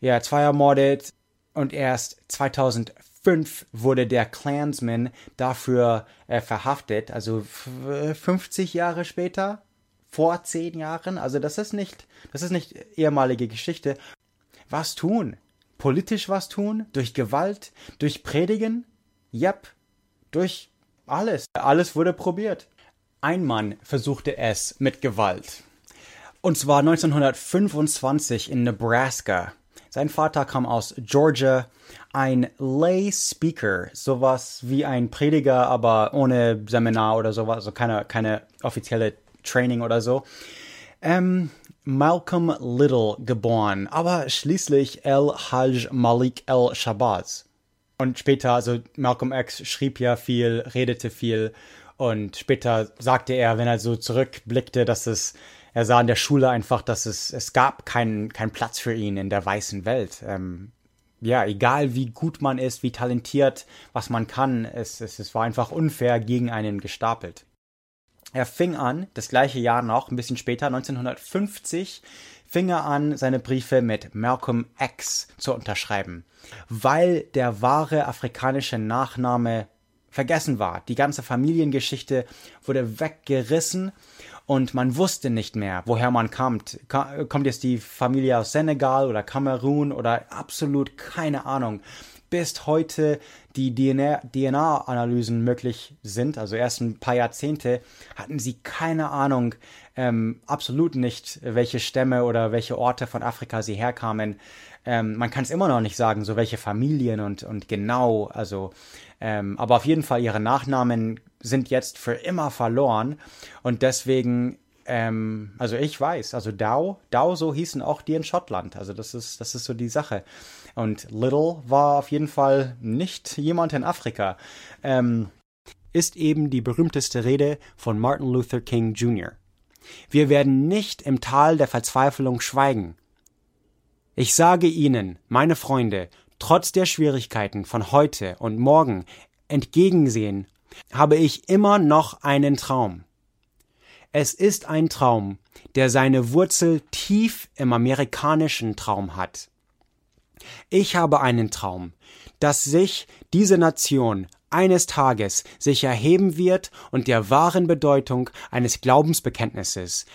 [SPEAKER 2] ja, zwei ermordet und erst 2005 wurde der Klansman dafür äh, verhaftet, also 50 Jahre später, vor zehn Jahren. Also das ist nicht, das ist nicht ehemalige Geschichte. Was tun? Politisch was tun, durch Gewalt, durch Predigen, yep, durch alles. Alles wurde probiert. Ein Mann versuchte es mit Gewalt. Und zwar 1925 in Nebraska. Sein Vater kam aus Georgia, ein Lay Speaker, sowas wie ein Prediger, aber ohne Seminar oder sowas, also keine, keine offizielle Training oder so. Ähm, Malcolm Little geboren, aber schließlich El Hajj Malik El Shabazz. Und später, also Malcolm X schrieb ja viel, redete viel und später sagte er, wenn er so zurückblickte, dass es, er sah in der Schule einfach, dass es, es gab keinen keinen Platz für ihn in der weißen Welt. Ähm, ja, egal wie gut man ist, wie talentiert, was man kann, es, es, es war einfach unfair gegen einen gestapelt. Er fing an, das gleiche Jahr noch, ein bisschen später, 1950, fing er an, seine Briefe mit Malcolm X zu unterschreiben, weil der wahre afrikanische Nachname vergessen war. Die ganze Familiengeschichte wurde weggerissen
[SPEAKER 4] und man wusste nicht mehr, woher man kommt. Kommt jetzt die Familie aus Senegal oder Kamerun oder absolut keine Ahnung. Bis heute die DNA-Analysen möglich sind, also erst ein paar Jahrzehnte, hatten sie keine Ahnung, ähm, absolut nicht, welche Stämme oder welche Orte von Afrika sie herkamen. Ähm, man kann es immer noch nicht sagen, so welche Familien und, und genau, also, ähm, aber auf jeden Fall ihre Nachnamen sind jetzt für immer verloren und deswegen ähm, also ich weiß, also Dow, Dow so hießen auch die in Schottland. Also das ist, das ist so die Sache. Und Little war auf jeden Fall nicht jemand in Afrika. Ähm, ist eben die berühmteste Rede von Martin Luther King Jr. Wir werden nicht im Tal der Verzweiflung schweigen. Ich sage Ihnen, meine Freunde, trotz der Schwierigkeiten von heute und morgen entgegensehen, habe ich immer noch einen Traum. Es ist ein Traum, der seine Wurzel tief im amerikanischen Traum hat. Ich habe einen Traum, dass sich diese Nation eines Tages sich erheben wird und der wahren Bedeutung eines Glaubensbekenntnisses.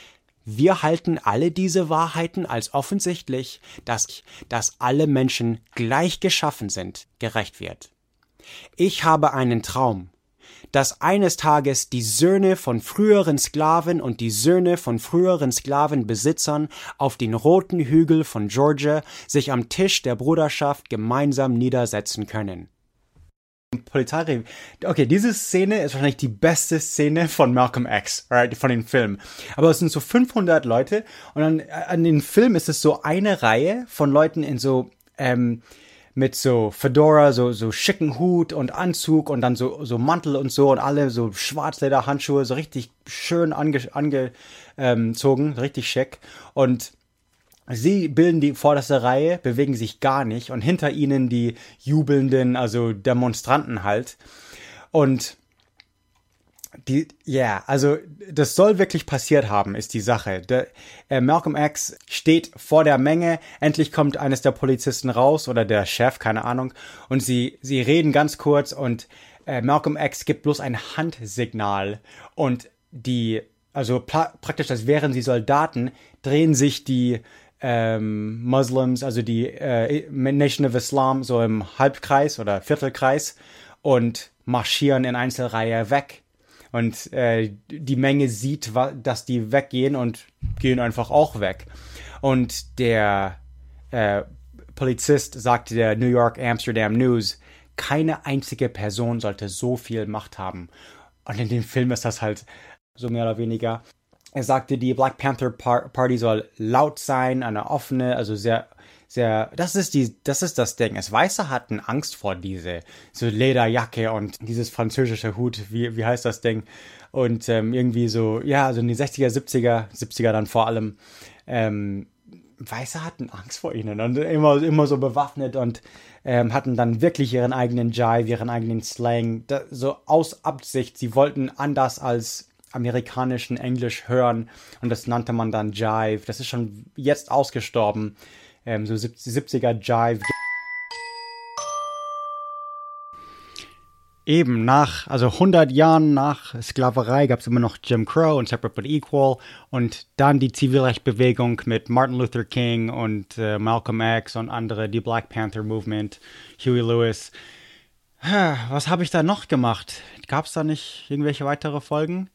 [SPEAKER 4] Wir halten alle diese Wahrheiten als offensichtlich, dass, dass alle Menschen gleich geschaffen sind, gerecht wird. Ich habe einen Traum, dass eines Tages die Söhne von früheren Sklaven und die Söhne von früheren Sklavenbesitzern auf den roten Hügel von Georgia sich am Tisch der Bruderschaft gemeinsam niedersetzen können.
[SPEAKER 2] Polizei. Okay, diese Szene ist wahrscheinlich die beste Szene von Malcolm X, right, von dem Film. Aber es sind so 500 Leute und äh, an den Film ist es so eine Reihe von Leuten in so ähm, mit so Fedora, so so schicken Hut und Anzug und dann so so Mantel und so und alle so Schwarzlederhandschuhe, so richtig schön angezogen, ange, ähm, richtig schick und Sie bilden die vorderste Reihe, bewegen sich gar nicht und hinter ihnen die jubelnden, also Demonstranten halt. Und die, ja, yeah, also das soll wirklich passiert haben, ist die Sache. Der, äh, Malcolm X steht vor der Menge, endlich kommt eines der Polizisten raus oder der Chef, keine Ahnung, und sie, sie reden ganz kurz und äh, Malcolm X gibt bloß ein Handsignal und die, also praktisch, als wären sie Soldaten, drehen sich die ähm, Muslims, also die äh, Nation of Islam, so im Halbkreis oder Viertelkreis und marschieren in Einzelreihe weg. Und äh, die Menge sieht, dass die weggehen und gehen einfach auch weg. Und der äh, Polizist sagte der New York Amsterdam News, keine einzige Person sollte so viel Macht haben. Und in dem Film ist das halt so mehr oder weniger er sagte, die Black Panther Party soll laut sein, eine offene, also sehr, sehr, das ist die, das ist das Ding. Es Weiße hatten Angst vor diese, so Lederjacke und dieses französische Hut, wie, wie heißt das Ding? Und ähm, irgendwie so, ja, also in die 60er, 70er, 70er dann vor allem, ähm, Weiße hatten Angst vor ihnen und immer, immer so bewaffnet und ähm, hatten dann wirklich ihren eigenen Jive, ihren eigenen Slang, da, so aus Absicht. Sie wollten anders als amerikanischen Englisch hören und das nannte man dann Jive. Das ist schon jetzt ausgestorben. Ähm, so 70er Jive. Eben nach, also 100 Jahren nach Sklaverei gab es immer noch Jim Crow und Separate but Equal und dann die Zivilrechtbewegung mit Martin Luther King und äh, Malcolm X und andere, die Black Panther Movement, Huey Lewis. Was habe ich da noch gemacht? Gab es da nicht irgendwelche weitere Folgen?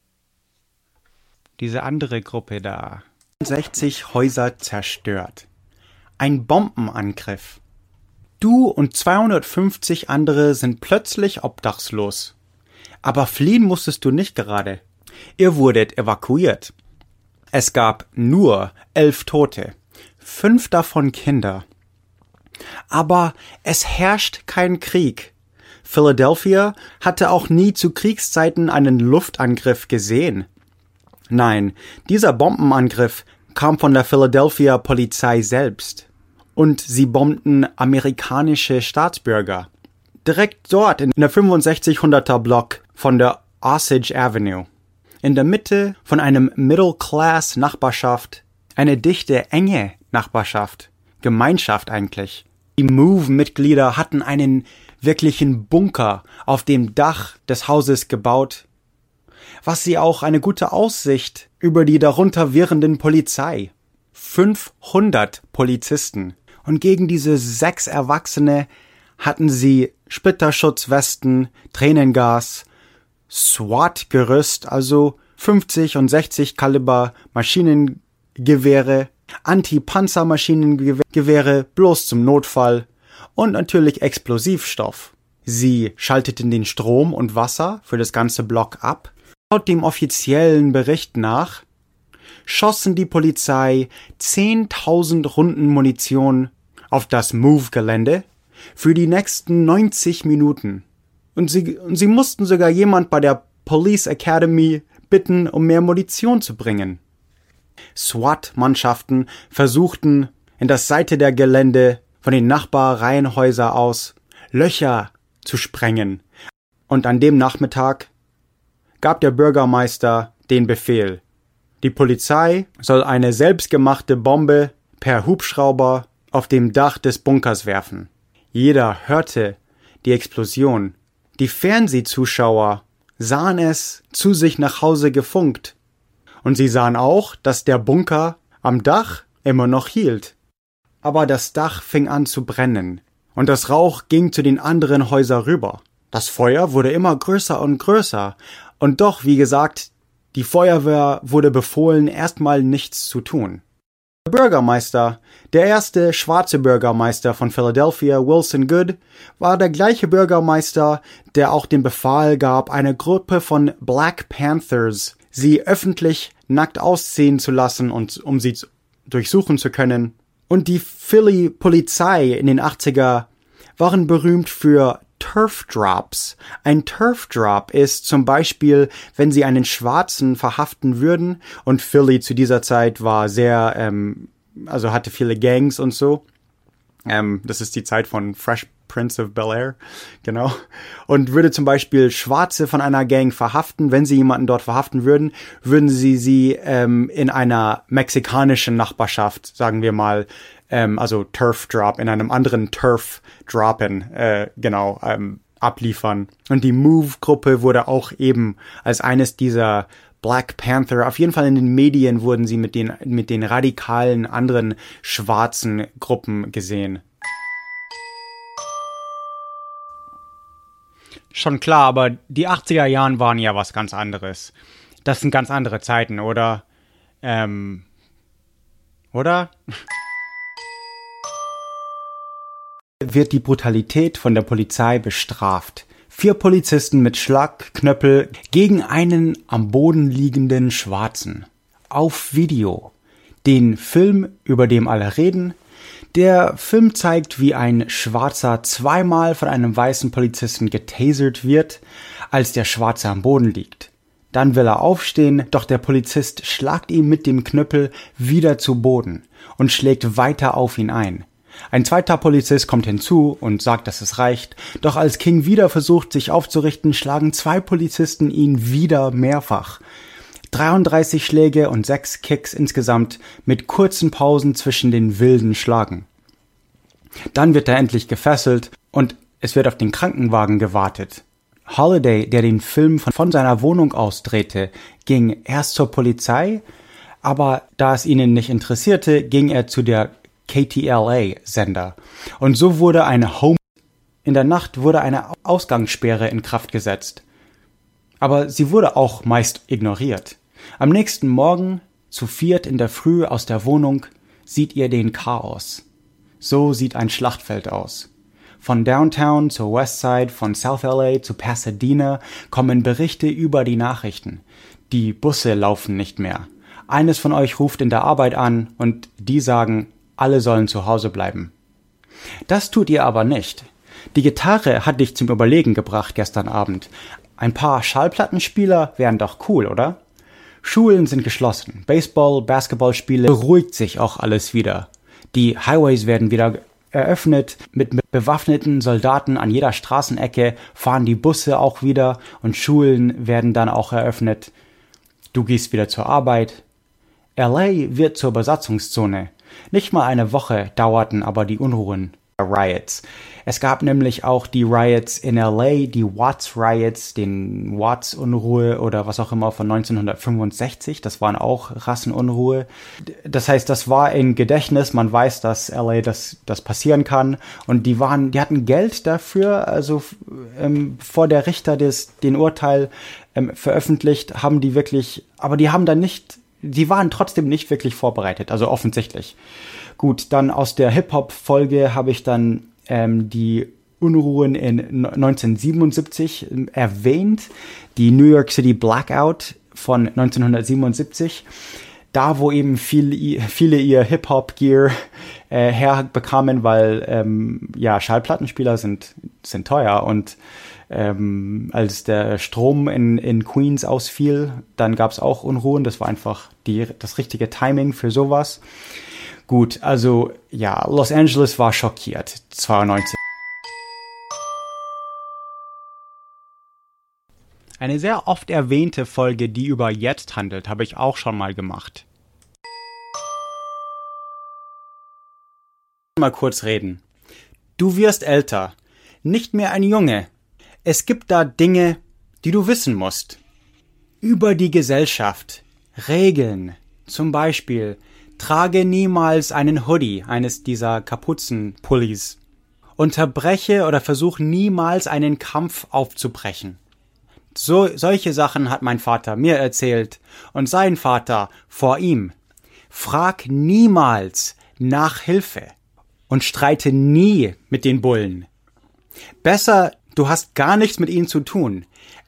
[SPEAKER 2] diese andere Gruppe da. 60 Häuser zerstört. Ein Bombenangriff. Du und 250 andere sind plötzlich obdachlos. Aber fliehen musstest du nicht gerade. Ihr wurdet evakuiert. Es gab nur elf Tote, fünf davon Kinder. Aber es herrscht kein Krieg. Philadelphia hatte auch nie zu Kriegszeiten einen Luftangriff gesehen. Nein, dieser Bombenangriff kam von der Philadelphia Polizei selbst. Und sie bombten amerikanische Staatsbürger. Direkt dort in der 6500er Block von der Osage Avenue. In der Mitte von einem Middle-Class Nachbarschaft. Eine dichte, enge Nachbarschaft. Gemeinschaft eigentlich. Die Move-Mitglieder hatten einen wirklichen Bunker auf dem Dach des Hauses gebaut was sie auch eine gute Aussicht über die darunter wirrenden Polizei. 500 Polizisten. Und gegen diese sechs Erwachsene hatten sie Splitterschutzwesten, Tränengas, SWAT-Gerüst, also 50 und 60 Kaliber Maschinengewehre, Anti-Panzer-Maschinengewehre bloß zum Notfall und natürlich Explosivstoff. Sie schalteten den Strom und Wasser für das ganze Block ab. Laut dem offiziellen Bericht nach schossen die Polizei 10.000 Runden Munition auf das Move-Gelände für die nächsten 90 Minuten. Und sie, und sie mussten sogar jemand bei der Police Academy bitten, um mehr Munition zu bringen. SWAT-Mannschaften versuchten, in das Seite der Gelände von den Nachbarreihenhäuser aus Löcher zu sprengen. Und an dem Nachmittag gab der Bürgermeister den Befehl. Die Polizei soll eine selbstgemachte Bombe per Hubschrauber auf dem Dach des Bunkers werfen. Jeder hörte die Explosion. Die Fernsehzuschauer sahen es zu sich nach Hause gefunkt. Und sie sahen auch, dass der Bunker am Dach immer noch hielt. Aber das Dach fing an zu brennen, und das Rauch ging zu den anderen Häusern rüber. Das Feuer wurde immer größer und größer, und doch, wie gesagt, die Feuerwehr wurde befohlen, erstmal nichts zu tun. Der Bürgermeister, der erste schwarze Bürgermeister von Philadelphia, Wilson Good, war der gleiche Bürgermeister, der auch den Befehl gab, eine Gruppe von Black Panthers sie öffentlich nackt ausziehen zu lassen und um sie durchsuchen zu können. Und die Philly Polizei in den 80er waren berühmt für Turf Drops. Ein Turf Drop ist zum Beispiel, wenn sie einen Schwarzen verhaften würden und Philly zu dieser Zeit war sehr, ähm, also hatte viele Gangs und so. Ähm, das ist die Zeit von Fresh Prince of Bel Air, genau. Und würde zum Beispiel Schwarze von einer Gang verhaften. Wenn sie jemanden dort verhaften würden, würden sie sie ähm, in einer mexikanischen Nachbarschaft, sagen wir mal, ähm, also Turf Drop, in einem anderen Turf droppen, äh, genau, ähm, abliefern. Und die Move-Gruppe wurde auch eben als eines dieser Black Panther, auf jeden Fall in den Medien wurden sie mit den, mit den radikalen anderen schwarzen Gruppen gesehen.
[SPEAKER 5] Schon klar, aber die 80er Jahren waren ja was ganz anderes. Das sind ganz andere Zeiten, oder? Ähm. Oder?
[SPEAKER 2] Wird die Brutalität von der Polizei bestraft. Vier Polizisten mit Schlagknöppel gegen einen am Boden liegenden Schwarzen. Auf Video. Den Film, über dem alle reden, der Film zeigt, wie ein Schwarzer zweimal von einem weißen Polizisten getasert wird, als der Schwarze am Boden liegt. Dann will er aufstehen, doch der Polizist schlagt ihn mit dem Knüppel wieder zu Boden und schlägt weiter auf ihn ein. Ein zweiter Polizist kommt hinzu und sagt, dass es reicht, doch als King wieder versucht, sich aufzurichten, schlagen zwei Polizisten ihn wieder mehrfach. 33 Schläge und 6 Kicks insgesamt mit kurzen Pausen zwischen den wilden Schlagen. Dann wird er endlich gefesselt und es wird auf den Krankenwagen gewartet. Holiday, der den Film von, von seiner Wohnung aus drehte, ging erst zur Polizei, aber da es ihnen nicht interessierte, ging er zu der KTLA-Sender. Und so wurde eine Home in der Nacht wurde eine Ausgangssperre in Kraft gesetzt. Aber sie wurde auch meist ignoriert. Am nächsten Morgen, zu viert in der Früh aus der Wohnung, sieht ihr den Chaos. So sieht ein Schlachtfeld aus. Von Downtown zur Westside, von South LA zu Pasadena kommen Berichte über die Nachrichten. Die Busse laufen nicht mehr. Eines von euch ruft in der Arbeit an und die sagen, alle sollen zu Hause bleiben. Das tut ihr aber nicht. Die Gitarre hat dich zum Überlegen gebracht gestern Abend. Ein paar Schallplattenspieler wären doch cool, oder? Schulen sind geschlossen. Baseball, Basketballspiele beruhigt sich auch alles wieder. Die Highways werden wieder eröffnet. Mit, bewaffneten Soldaten an jeder Straßenecke fahren die Busse auch wieder und Schulen werden dann auch eröffnet. Du gehst wieder zur Arbeit. LA wird zur Besatzungszone. Nicht mal eine Woche dauerten aber die Unruhen. Riots. Es gab nämlich auch die Riots in LA, die Watts Riots, den Watts Unruhe oder was auch immer von 1965. Das waren auch Rassenunruhe. Das heißt, das war in Gedächtnis. Man weiß, dass LA das, das passieren kann. Und die waren, die hatten Geld dafür. Also ähm, vor der Richter des, den Urteil ähm, veröffentlicht, haben die wirklich, aber die haben dann nicht, die waren trotzdem nicht wirklich vorbereitet. Also offensichtlich. Gut, dann aus der Hip-Hop-Folge habe ich dann ähm, die Unruhen in 1977 ähm, erwähnt, die New York City Blackout von 1977, da wo eben viel, viele ihr Hip-Hop-Gear äh, herbekamen, weil ähm, ja Schallplattenspieler sind, sind teuer und ähm, als der Strom in, in Queens ausfiel, dann gab es auch Unruhen. Das war einfach die, das richtige Timing für sowas. Gut, also ja, Los Angeles war schockiert, 92.
[SPEAKER 6] Eine sehr oft erwähnte Folge, die über jetzt handelt, habe ich auch schon mal gemacht.
[SPEAKER 2] Mal kurz reden. Du wirst älter, nicht mehr ein Junge. Es gibt da Dinge, die du wissen musst. Über die Gesellschaft, Regeln, zum Beispiel Trage niemals einen Hoodie, eines dieser Kapuzenpullis. Unterbreche oder versuch niemals einen Kampf aufzubrechen. So, solche Sachen hat mein Vater mir erzählt und sein Vater vor ihm. Frag niemals nach Hilfe und streite nie mit den Bullen. Besser, du hast gar nichts mit ihnen zu tun.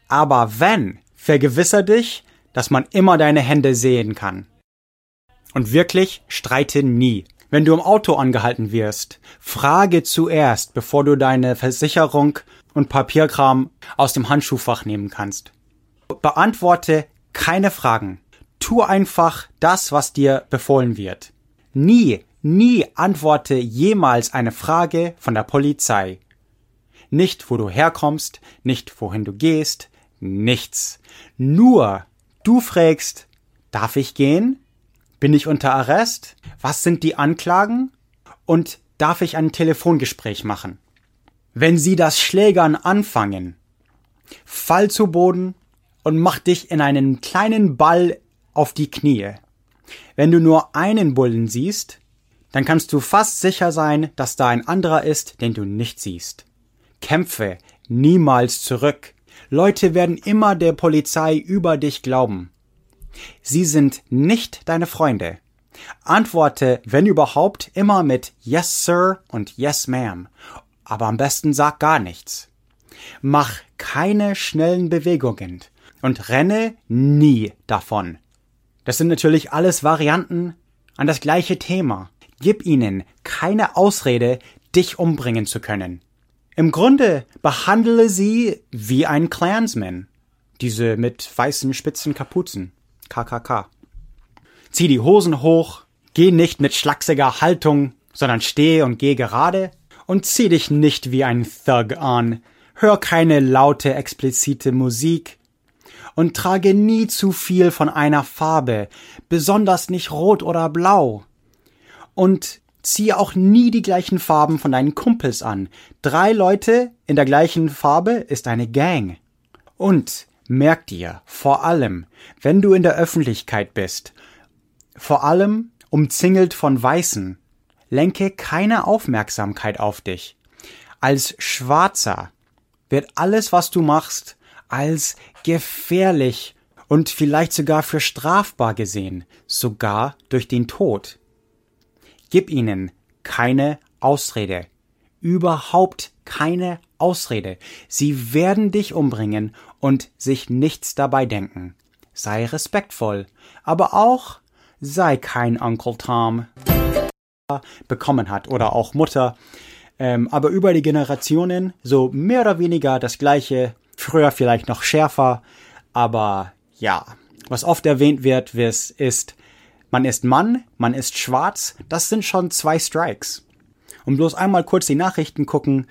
[SPEAKER 2] Aber wenn, vergewisser dich, dass man immer deine Hände sehen kann. Und wirklich, streite nie. Wenn du im Auto angehalten wirst, frage zuerst, bevor du deine Versicherung und Papierkram aus dem Handschuhfach nehmen kannst. Beantworte keine Fragen. Tu einfach das, was dir befohlen wird. Nie, nie antworte jemals eine Frage von der Polizei. Nicht, wo du herkommst, nicht, wohin du gehst, nichts. Nur, du fragst, darf ich gehen? Bin ich unter Arrest? Was sind die Anklagen? Und darf ich ein Telefongespräch machen? Wenn sie das Schlägern anfangen, fall zu Boden und mach dich in einen kleinen Ball auf die Knie. Wenn du nur einen Bullen siehst, dann kannst du fast sicher sein, dass da ein anderer ist, den du nicht siehst. Kämpfe niemals zurück. Leute werden immer der Polizei über dich glauben. Sie sind nicht deine Freunde. Antworte, wenn überhaupt, immer mit Yes, Sir und Yes, Ma'am. Aber am besten sag gar nichts. Mach keine schnellen Bewegungen und renne nie davon. Das sind natürlich alles Varianten an das gleiche Thema. Gib ihnen keine Ausrede, dich umbringen zu können. Im Grunde behandle sie wie ein Clansman. Diese mit weißen spitzen Kapuzen. KKK. Zieh die Hosen hoch, geh nicht mit schlachsiger Haltung, sondern steh und geh gerade und zieh dich nicht wie ein Thug an, hör keine laute, explizite Musik und trage nie zu viel von einer Farbe, besonders nicht rot oder blau. Und zieh auch nie die gleichen Farben von deinen Kumpels an. Drei Leute in der gleichen Farbe ist eine Gang. Und Merk dir, vor allem, wenn du in der Öffentlichkeit bist, vor allem umzingelt von Weißen, lenke keine Aufmerksamkeit auf dich. Als Schwarzer wird alles, was du machst, als gefährlich und vielleicht sogar für strafbar gesehen, sogar durch den Tod. Gib ihnen keine Ausrede, überhaupt keine Ausrede. Sie werden dich umbringen und sich nichts dabei denken. Sei respektvoll, aber auch sei kein Uncle Tom bekommen hat oder auch Mutter. Ähm, aber über die Generationen so mehr oder weniger das gleiche, früher vielleicht noch schärfer, aber ja, was oft erwähnt wird, ist, man ist Mann, man ist schwarz, das sind schon zwei Strikes. Und bloß einmal kurz die Nachrichten gucken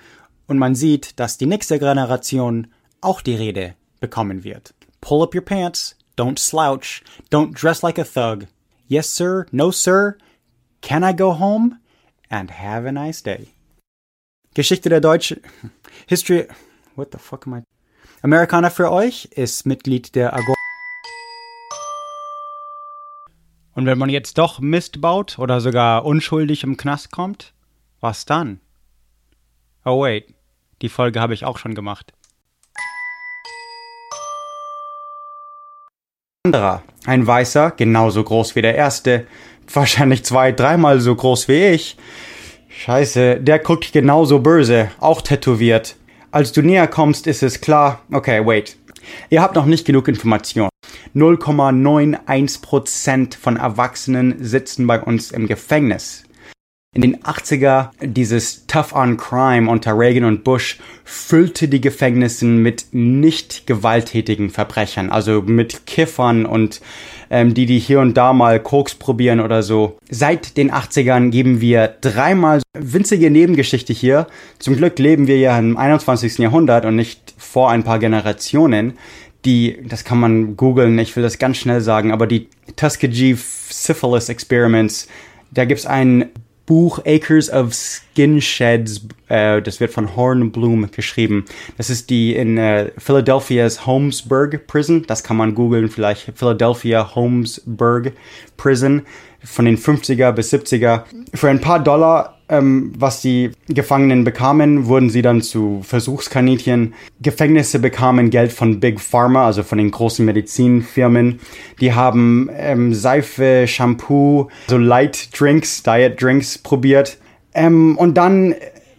[SPEAKER 2] und man sieht, dass die nächste Generation auch die Rede bekommen wird. Pull up your pants, don't slouch, don't dress like a thug. Yes, sir, no, sir. Can I go home? And have a nice day. Geschichte der Deutschen. History. What the fuck am I? Amerikaner für euch ist Mitglied der Agora.
[SPEAKER 7] Und wenn man jetzt doch Mist baut oder sogar unschuldig im Knast kommt, was dann? Oh wait, die Folge habe ich auch schon gemacht.
[SPEAKER 2] Anderer, ein Weißer, genauso groß wie der erste, wahrscheinlich zwei, dreimal so groß wie ich. Scheiße, der guckt genauso böse, auch tätowiert. Als du näher kommst, ist es klar, okay, wait. Ihr habt noch nicht genug Information. 0,91% von Erwachsenen sitzen bei uns im Gefängnis. In den 80er, dieses Tough on Crime unter Reagan und Bush füllte die Gefängnisse mit nicht gewalttätigen Verbrechern, also mit Kiffern und ähm, die, die hier und da mal Koks probieren oder so. Seit den 80ern geben wir dreimal winzige Nebengeschichte hier. Zum Glück leben wir ja im 21. Jahrhundert und nicht vor ein paar Generationen die, das kann man googeln, ich will das ganz schnell sagen, aber die Tuskegee Syphilis Experiments, da gibt's ein Buch Acres of Skin Sheds, äh, das wird von Hornblum geschrieben. Das ist die in äh, Philadelphia's Holmesburg Prison. Das kann man googeln, vielleicht Philadelphia Holmesburg Prison von den 50er bis 70er. Für ein paar Dollar, ähm, was die Gefangenen bekamen, wurden sie dann zu Versuchskaninchen. Gefängnisse bekamen Geld von Big Pharma, also von den großen Medizinfirmen. Die haben ähm, Seife, Shampoo, so Light Drinks, Diet Drinks probiert. Ähm, und dann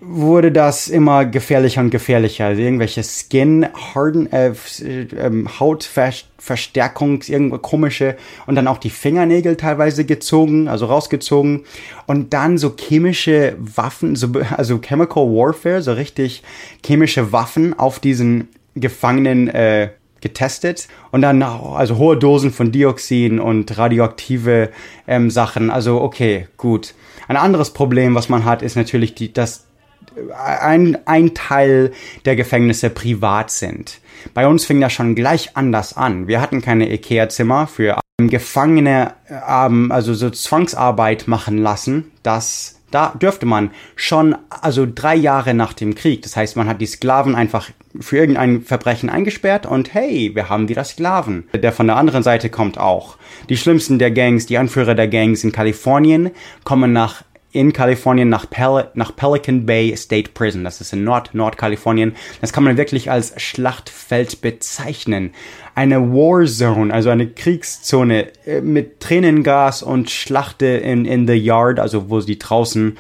[SPEAKER 2] wurde das immer gefährlicher und gefährlicher. Also irgendwelche Skin, Harden, äh, äh, Hautverstärkungs, irgendwo komische und dann auch die Fingernägel teilweise gezogen, also rausgezogen und dann so chemische Waffen, so, also Chemical Warfare, so richtig chemische Waffen auf diesen Gefangenen äh, getestet und dann also hohe Dosen von Dioxin und radioaktive ähm, Sachen. Also okay, gut. Ein anderes Problem, was man hat, ist natürlich die, dass ein, ein Teil der Gefängnisse privat sind. Bei uns fing das schon gleich anders an. Wir hatten keine Ikea-Zimmer für Gefangene, ähm, also so Zwangsarbeit machen lassen. Das da dürfte man schon, also drei Jahre nach dem Krieg. Das heißt, man hat die Sklaven einfach für irgendein Verbrechen eingesperrt und hey, wir haben wieder Sklaven. Der von der anderen Seite kommt auch. Die schlimmsten der Gangs, die Anführer der Gangs in Kalifornien kommen nach in Kalifornien nach, Pel nach Pelican Bay State Prison. Das ist in Nord-Nordkalifornien. Das kann man wirklich als Schlachtfeld bezeichnen. Eine Warzone, also eine Kriegszone äh, mit Tränengas und Schlachte in, in the Yard, also wo sie draußen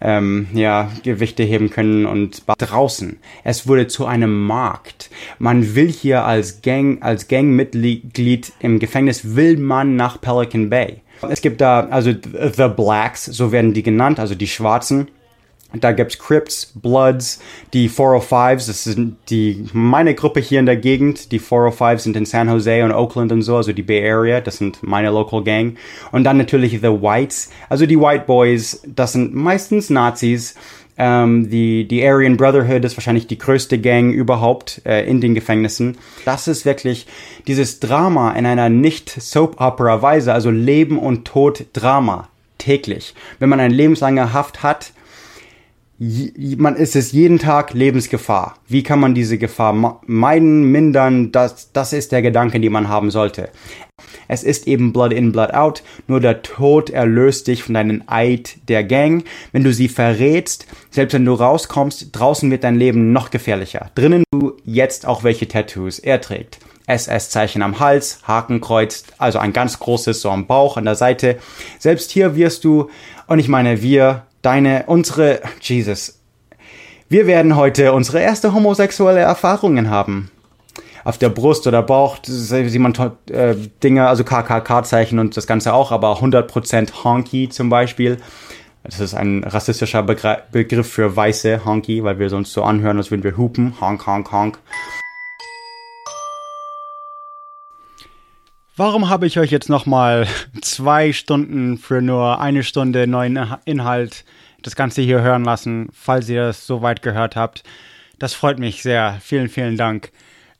[SPEAKER 2] ähm, ja, Gewichte heben können und draußen. Es wurde zu einem Markt. Man will hier als Gang, als Gangmitglied im Gefängnis will man nach Pelican Bay. Es gibt da, also The Blacks, so werden die genannt, also die Schwarzen. Da gibt's Crips, Bloods, die 405s, das sind die, meine Gruppe hier in der Gegend. Die 405s sind in San Jose und Oakland und so, also die Bay Area, das sind meine Local Gang. Und dann natürlich The Whites, also die White Boys, das sind meistens Nazis, ähm, die, die Aryan Brotherhood ist wahrscheinlich die größte Gang überhaupt äh, in den Gefängnissen. Das ist wirklich dieses Drama in einer nicht Soap-Opera-Weise, also Leben und Tod Drama täglich. Wenn man eine lebenslange Haft hat, man ist es jeden Tag Lebensgefahr. Wie kann man diese Gefahr meiden, mindern? Das, das ist der Gedanke, den man haben sollte. Es ist eben Blood in, Blood out. Nur der Tod erlöst dich von deinem Eid der Gang. Wenn du sie verrätst, selbst wenn du rauskommst, draußen wird dein Leben noch gefährlicher. Drinnen du jetzt auch welche Tattoos er trägt. SS-Zeichen am Hals, Hakenkreuz, also ein ganz großes so am Bauch, an der Seite. Selbst hier wirst du, und ich meine wir, deine, unsere, Jesus, wir werden heute unsere erste homosexuelle Erfahrungen haben. Auf der Brust oder Bauch sieht man äh, Dinge, also KKK-Zeichen und das Ganze auch, aber 100% Honky zum Beispiel. Das ist ein rassistischer Begr Begriff für weiße Honky, weil wir sonst so anhören, als würden wir hupen. Honk, honk, honk.
[SPEAKER 7] Warum habe ich euch jetzt nochmal zwei Stunden für nur eine Stunde neuen Inhalt das Ganze hier hören lassen, falls ihr das so weit gehört habt? Das freut mich sehr. Vielen, vielen Dank.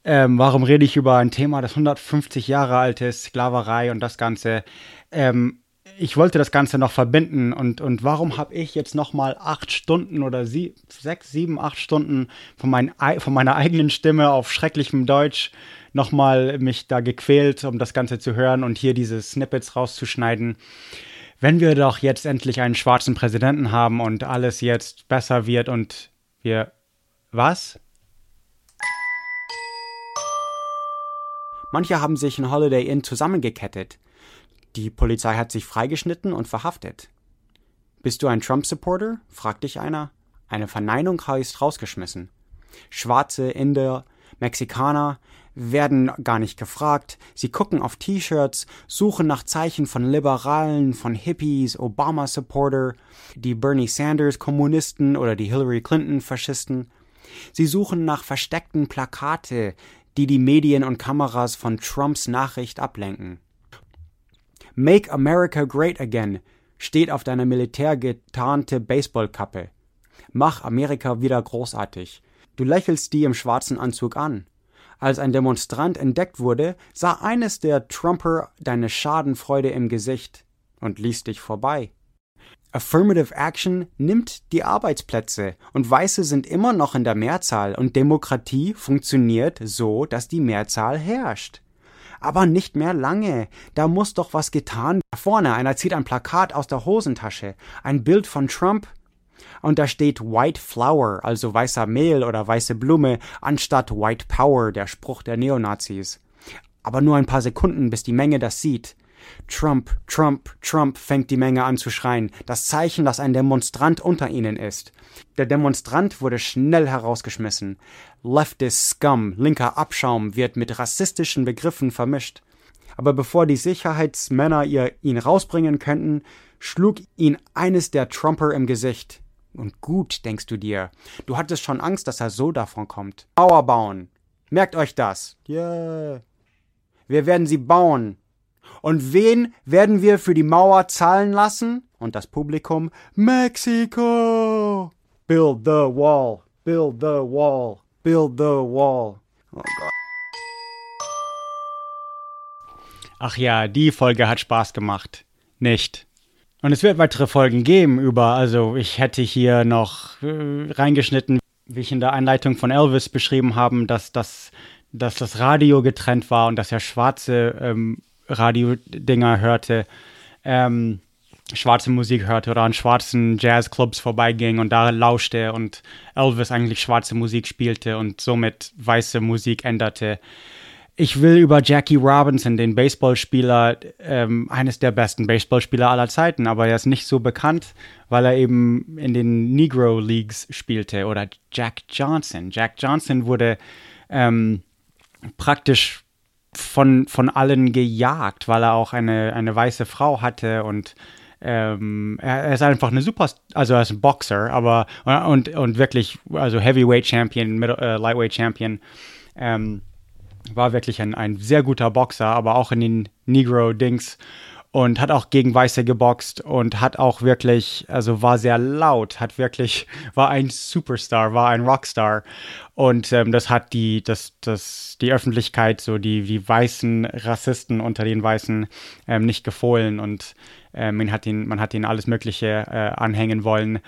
[SPEAKER 7] Ähm, warum rede ich über ein Thema, das 150 Jahre alt ist, Sklaverei und das Ganze? Ähm,
[SPEAKER 2] ich wollte das Ganze noch verbinden und, und warum habe ich jetzt noch mal acht Stunden oder sie, sechs, sieben, acht Stunden von, mein, von meiner eigenen Stimme auf schrecklichem Deutsch noch mal mich da gequält, um das Ganze zu hören und hier diese Snippets rauszuschneiden. Wenn wir doch jetzt endlich einen schwarzen Präsidenten haben und alles jetzt besser wird und wir was?
[SPEAKER 4] Manche haben sich in Holiday Inn zusammengekettet. Die Polizei hat sich freigeschnitten und verhaftet. Bist du ein Trump-Supporter? fragt dich einer. Eine Verneinung heißt rausgeschmissen. Schwarze, Inder, Mexikaner werden gar nicht gefragt. Sie gucken auf T-Shirts, suchen nach Zeichen von Liberalen, von Hippies, Obama-Supporter, die Bernie Sanders-Kommunisten oder die Hillary Clinton-Faschisten. Sie suchen nach versteckten Plakate, die die Medien und Kameras von Trumps Nachricht ablenken. Make America Great Again steht auf deiner militärgetarnte Baseballkappe. Mach Amerika wieder großartig. Du lächelst die im schwarzen Anzug an. Als ein Demonstrant entdeckt wurde, sah eines der Trumper deine Schadenfreude im Gesicht und ließ dich vorbei. Affirmative Action nimmt die Arbeitsplätze und Weiße sind immer noch in der Mehrzahl und Demokratie funktioniert so, dass die Mehrzahl herrscht aber nicht mehr lange. Da muss doch was getan. Da vorne, einer zieht ein Plakat aus der Hosentasche, ein Bild von Trump. Und da steht White Flower, also weißer Mehl oder weiße Blume, anstatt White Power, der Spruch der Neonazis. Aber nur ein paar Sekunden, bis die Menge das sieht. Trump, Trump, Trump fängt die Menge an zu schreien, das Zeichen, dass ein Demonstrant unter ihnen ist. Der Demonstrant wurde schnell herausgeschmissen. Leftist Scum, linker Abschaum, wird mit rassistischen Begriffen vermischt. Aber bevor die Sicherheitsmänner ihr, ihn rausbringen könnten, schlug ihn eines der Trumper im Gesicht. Und gut, denkst du dir. Du hattest schon Angst, dass er so davon kommt. Mauer bauen. Merkt euch das. Yeah. Wir werden sie bauen. Und wen werden wir für die Mauer zahlen lassen? Und das Publikum? Mexiko! Build the wall, build the wall, build the wall. Oh Gott.
[SPEAKER 2] Ach ja, die Folge hat Spaß gemacht. Nicht. Und es wird weitere Folgen geben über, also ich hätte hier noch äh, reingeschnitten, wie ich in der Einleitung von Elvis beschrieben habe, dass das, dass das Radio getrennt war und dass er schwarze ähm, Radiodinger hörte, ähm, schwarze Musik hörte oder an schwarzen Jazzclubs vorbeiging und da lauschte und Elvis eigentlich schwarze Musik spielte und somit weiße Musik änderte. Ich will über Jackie Robinson, den Baseballspieler, ähm, eines der besten Baseballspieler aller Zeiten, aber er ist nicht so bekannt, weil er eben in den Negro Leagues spielte. Oder Jack Johnson. Jack Johnson wurde ähm, praktisch von, von allen gejagt, weil er auch eine, eine weiße Frau hatte und ähm, er, ist einfach eine super, also er ist ein Boxer, aber und, und wirklich, also Heavyweight Champion, Middle, äh, Lightweight Champion, ähm, war wirklich ein, ein sehr guter Boxer, aber auch in den Negro-Dings. Und hat auch gegen Weiße geboxt und hat auch wirklich, also war sehr laut, hat wirklich, war ein Superstar, war ein Rockstar. Und ähm, das hat die, das, das, die Öffentlichkeit, so die, die weißen Rassisten unter den Weißen ähm, nicht gefohlen. Und ähm, man, hat ihn, man hat ihn alles Mögliche äh, anhängen wollen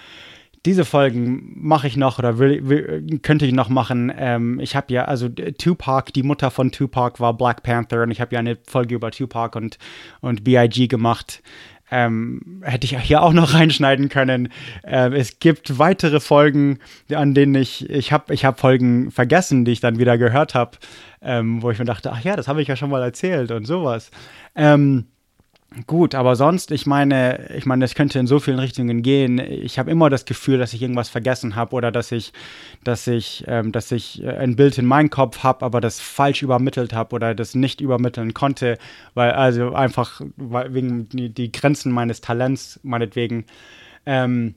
[SPEAKER 2] diese Folgen mache ich noch oder will, will, könnte ich noch machen. Ähm, ich habe ja, also Tupac, die Mutter von Tupac war Black Panther und ich habe ja eine Folge über Tupac und, und B.I.G. gemacht. Ähm, hätte ich hier auch noch reinschneiden können. Ähm, es gibt weitere Folgen, an denen ich, ich habe ich hab Folgen vergessen, die ich dann wieder gehört habe, ähm, wo ich mir dachte, ach ja, das habe ich ja schon mal erzählt und sowas. Ähm, Gut, aber sonst, ich meine, ich meine, es könnte in so vielen Richtungen gehen. Ich habe immer das Gefühl, dass ich irgendwas vergessen habe oder dass ich, dass ich, ähm, dass ich äh, ein Bild in meinem Kopf habe, aber das falsch übermittelt habe oder das nicht übermitteln konnte, weil also einfach wegen die, die Grenzen meines Talents meinetwegen. Ähm,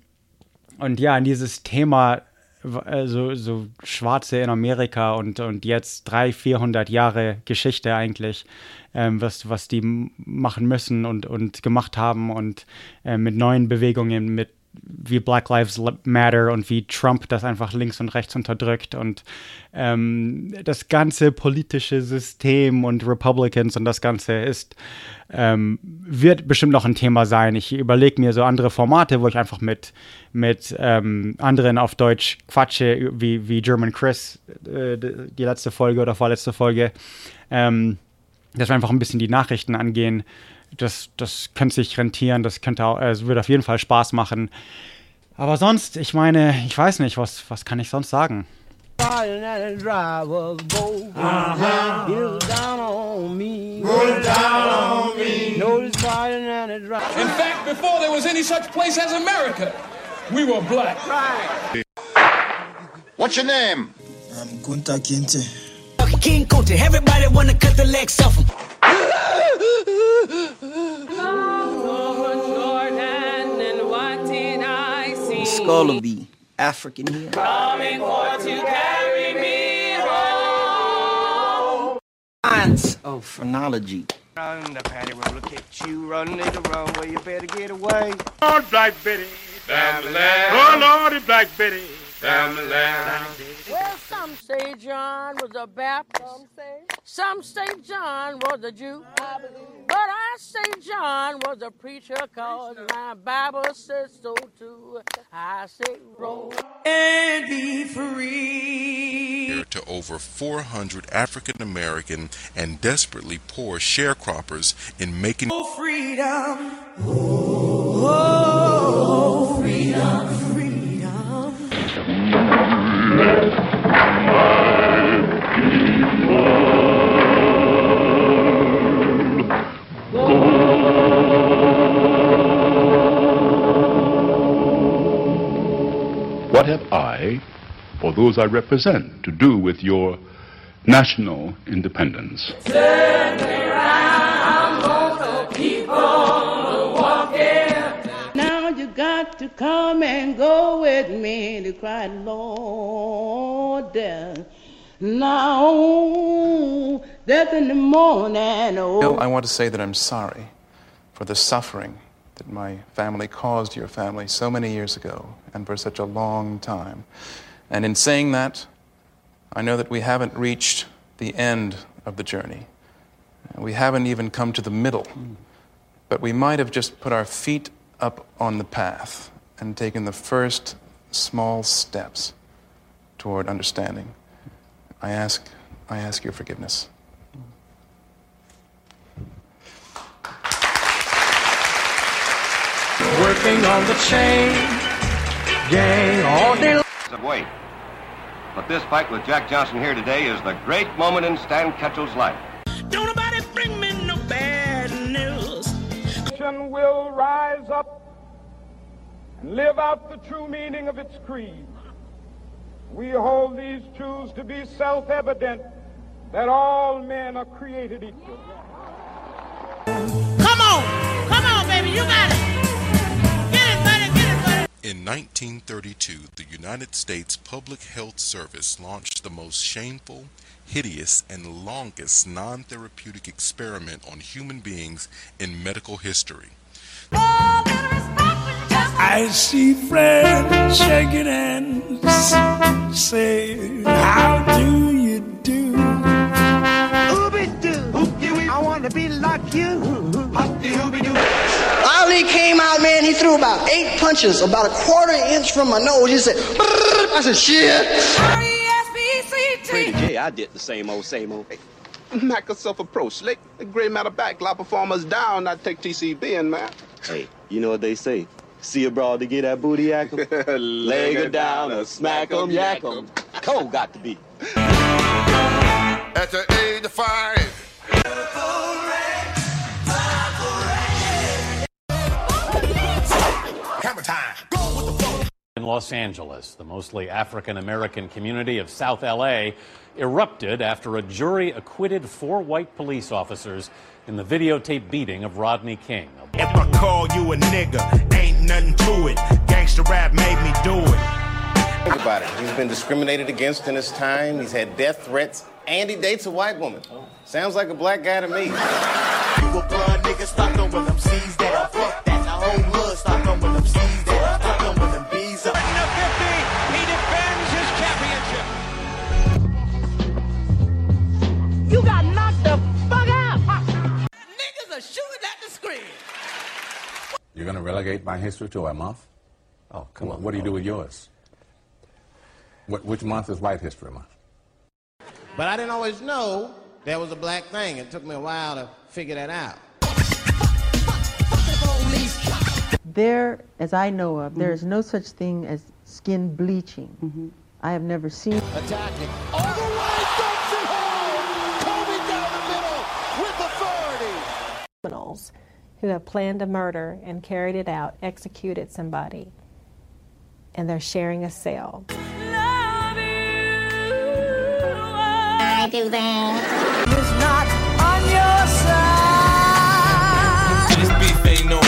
[SPEAKER 2] und ja, in dieses Thema also so Schwarze in Amerika und, und jetzt 300, 400 Jahre Geschichte eigentlich, ähm, was, was die machen müssen und, und gemacht haben und äh, mit neuen Bewegungen, mit wie Black Lives Matter und wie Trump das einfach links und rechts unterdrückt und ähm, das ganze politische System und Republicans und das Ganze ist, ähm, wird bestimmt noch ein Thema sein. Ich überlege mir so andere Formate, wo ich einfach mit, mit ähm, anderen auf Deutsch quatsche, wie, wie German Chris, äh, die letzte Folge oder vorletzte Folge, ähm, dass wir einfach ein bisschen die Nachrichten angehen das, das könnte sich rentieren, das könnte auch, es würde auf jeden Fall Spaß machen. Aber sonst, ich meine, ich weiß nicht, was, was kann ich sonst sagen? In fact, before there was any such place as America, we were black.
[SPEAKER 8] What's your name?
[SPEAKER 9] I'm Kunta Kinte.
[SPEAKER 10] King Kunta, everybody wanna cut the legs off him.
[SPEAKER 9] Skull of the African here.
[SPEAKER 10] Coming for to carry me home.
[SPEAKER 9] Science of phrenology.
[SPEAKER 11] Run the paddy roll, look at you running it wrong way. You better get away.
[SPEAKER 12] Lord, Black Betty. Family land. Oh, Lordy, Black Betty. Family.
[SPEAKER 13] Well, some say John was a Baptist. Some say, some say John was a Jew. But I say John was a preacher cause my Bible says so too. I say roll and be free.
[SPEAKER 14] To over 400 African American and desperately poor sharecroppers in making
[SPEAKER 10] oh, freedom. Oh, freedom.
[SPEAKER 15] What have I, or those I represent, to do with your national independence?
[SPEAKER 16] Come and go with me to cry, Lord. Now, death in the morning. Oh.
[SPEAKER 17] I want to say that I'm sorry for the suffering that my family caused your family so many years ago and for such a long time. And in saying that, I know that we haven't reached the end of the journey. We haven't even come to the middle. But we might have just put our feet up on the path and taken the first small steps toward understanding. I ask, I ask your forgiveness.
[SPEAKER 18] Working on the chain gang all day.
[SPEAKER 19] Wait. But this fight with Jack Johnson here today is the great moment in Stan Ketchell's life.
[SPEAKER 10] Don't nobody bring me no bad news.
[SPEAKER 12] Will rise up and live out the true meaning of its creed. We hold these truths to be self-evident that all men are created equal.
[SPEAKER 10] Come on, come on, baby, you got it.
[SPEAKER 14] In 1932, the United States Public Health Service launched the most shameful, hideous, and longest non therapeutic experiment on human beings in medical history.
[SPEAKER 20] Oh, I see friends shaking hands, saying, How do you do?
[SPEAKER 21] Ooby doo, I want to be like you.
[SPEAKER 22] Ali came out, man, he threw about eight punches, about a quarter inch from my nose. He said, I said, shit.
[SPEAKER 23] Pretty J, I did the same old, same old. Hey,
[SPEAKER 24] knock yourself a pro slick. The gray matter back, lot performers down, not take TCB in, man.
[SPEAKER 23] Hey, you know what they say? See a broad to get that booty yak 'em? Leg her down or smack 'em, yak 'em. Cole got to be.
[SPEAKER 8] At the age of five.
[SPEAKER 25] Hammer time. In Los Angeles, the mostly African American community of South LA erupted after a jury acquitted four white police officers in the videotape beating of Rodney King.
[SPEAKER 26] If I call you a nigga, ain't nothing to it. Gangsta rap made me do it.
[SPEAKER 27] Think about it. He's been discriminated against in his time. He's had death threats, and he dates a white woman. Sounds like a black guy to me.
[SPEAKER 28] You a blood nigga, stop them with them C's that I fuck that. The whole
[SPEAKER 29] going to relegate my history to a month?
[SPEAKER 30] Oh, come
[SPEAKER 29] What,
[SPEAKER 30] on.
[SPEAKER 29] what do you do with yours? What, which month is White History Month?
[SPEAKER 27] But I didn't always know there was a black thing. It took me a while to figure that out.
[SPEAKER 31] There, as I know of, there mm-hmm. is no such thing as skin bleaching. Mm-hmm. I have never seen.
[SPEAKER 27] Attacking.
[SPEAKER 32] All the way, dumps it home. Kobe down the middle with authority.
[SPEAKER 33] criminals who have planned a murder and carried it out, executed somebody, and they're sharing a cell.
[SPEAKER 32] I do that. It's not on your side.
[SPEAKER 15] This beef ain't no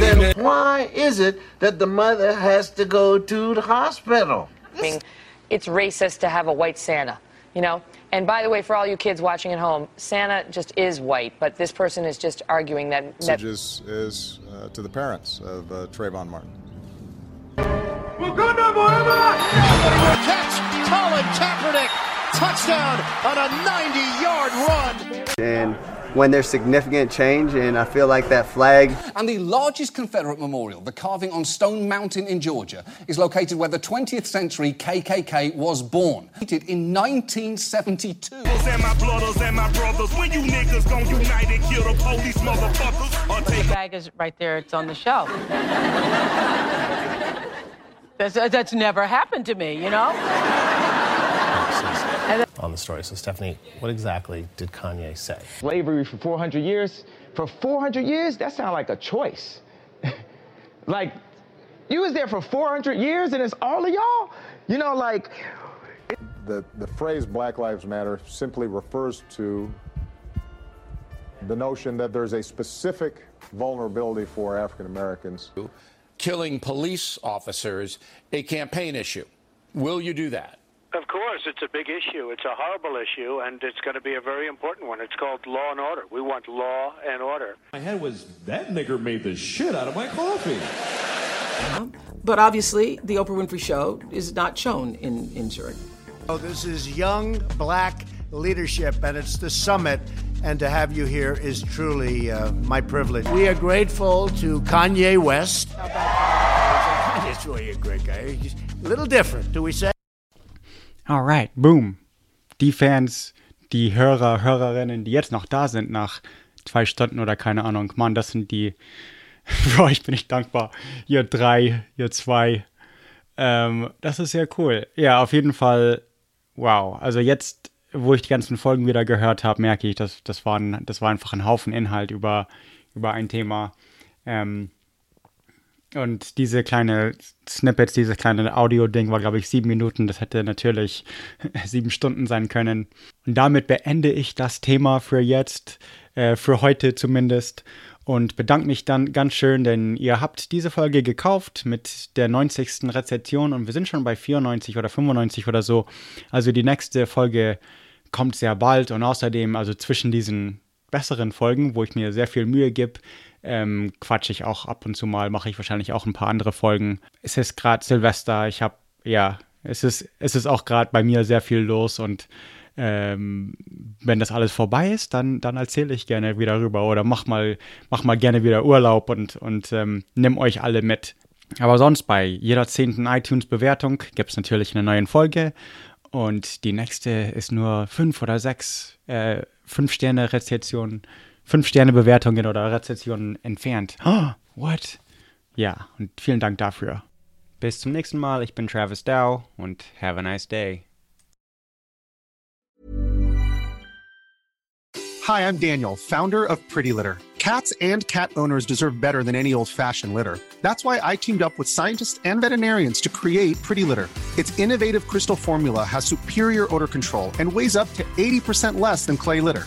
[SPEAKER 32] Then why is it that the mother has to go to the hospital?
[SPEAKER 34] I mean, it's racist to have a white Santa, you know? And by the way, for all you kids watching at home, Santa just is white, but this person is just arguing that. that
[SPEAKER 35] message is, is uh, to the parents of uh, Trayvon Martin.
[SPEAKER 32] Catch Colin Kaepernick. Touchdown on a 90-yard run.
[SPEAKER 36] And when there's significant change, and I feel like that flag
[SPEAKER 37] And the largest Confederate memorial, the carving on Stone Mountain in Georgia, is located where the 20th century KKK was born. In 1972.
[SPEAKER 38] And my brothers and my brothers, when you niggas gon' unite and kill the police motherfuckers, or take
[SPEAKER 39] The bag is right there. It's on the shelf. that's, that's never happened to me, you know?
[SPEAKER 40] On the story. So, Stephanie, what exactly did Kanye say?
[SPEAKER 41] slavery for 400 years. For 400 years, that sounds like a choice. like, you was there for 400 years and it's all of y'all? You know, like,
[SPEAKER 35] The, the phrase Black Lives Matter simply refers to the notion that there's a specific vulnerability for African Americans.
[SPEAKER 42] killing police officers a campaign issue. Will you do that?
[SPEAKER 43] Of course, it's a big issue. It's a horrible issue, and it's going to be a very important one. It's called law and order. We want law and order.
[SPEAKER 44] My head was that nigger made the shit out of my coffee.
[SPEAKER 45] But obviously, the Oprah Winfrey Show is not shown in, in Zurich.
[SPEAKER 46] Oh, this is young black leadership, and it's the summit. And to have you here is truly uh, my privilege. We are grateful to Kanye West. Kanye's really a great guy. He's a little different, do we say?
[SPEAKER 2] Alright, boom. Die Fans, die Hörer, Hörerinnen, die jetzt noch da sind nach zwei Stunden oder keine Ahnung, Mann, das sind die. Für euch bin ich dankbar. Ihr drei, ihr zwei. Ähm, das ist sehr cool. Ja, auf jeden Fall. Wow. Also jetzt, wo ich die ganzen Folgen wieder gehört habe, merke ich, dass das war, ein, das war einfach ein Haufen Inhalt über, über ein Thema. Ähm, und diese kleine Snippets, dieses kleine Audio-Ding war, glaube ich, sieben Minuten. Das hätte natürlich sieben Stunden sein können. Und damit beende ich das Thema für jetzt, äh, für heute zumindest. Und bedanke mich dann ganz schön, denn ihr habt diese Folge gekauft mit der 90. Rezeption und wir sind schon bei 94 oder 95 oder so. Also die nächste Folge kommt sehr bald und außerdem, also zwischen diesen besseren Folgen, wo ich mir sehr viel Mühe gebe, ähm, quatsche ich auch ab und zu mal, mache ich wahrscheinlich auch ein paar andere Folgen. Es ist gerade Silvester, ich habe, ja, es ist, es ist auch gerade bei mir sehr viel los und ähm, wenn das alles vorbei ist, dann, dann erzähle ich gerne wieder rüber oder mach mal, mach mal gerne wieder Urlaub und, und ähm, nimm euch alle mit. Aber sonst bei jeder zehnten iTunes-Bewertung gibt es natürlich eine neue Folge und die nächste ist nur fünf oder sechs äh, fünf Sterne Rezensionen, fünf Sterne Bewertungen oder Rezensionen entfernt. Oh, what? Ja, und vielen Dank dafür. Bis zum nächsten Mal. Ich bin Travis Dow und have a nice day.
[SPEAKER 47] Hi, I'm Daniel, founder of Pretty Litter. Cats and cat owners deserve better than any old fashioned litter. That's why I teamed up with scientists and veterinarians to create Pretty Litter. Its innovative crystal formula has superior odor control and weighs up to 80% less than clay litter.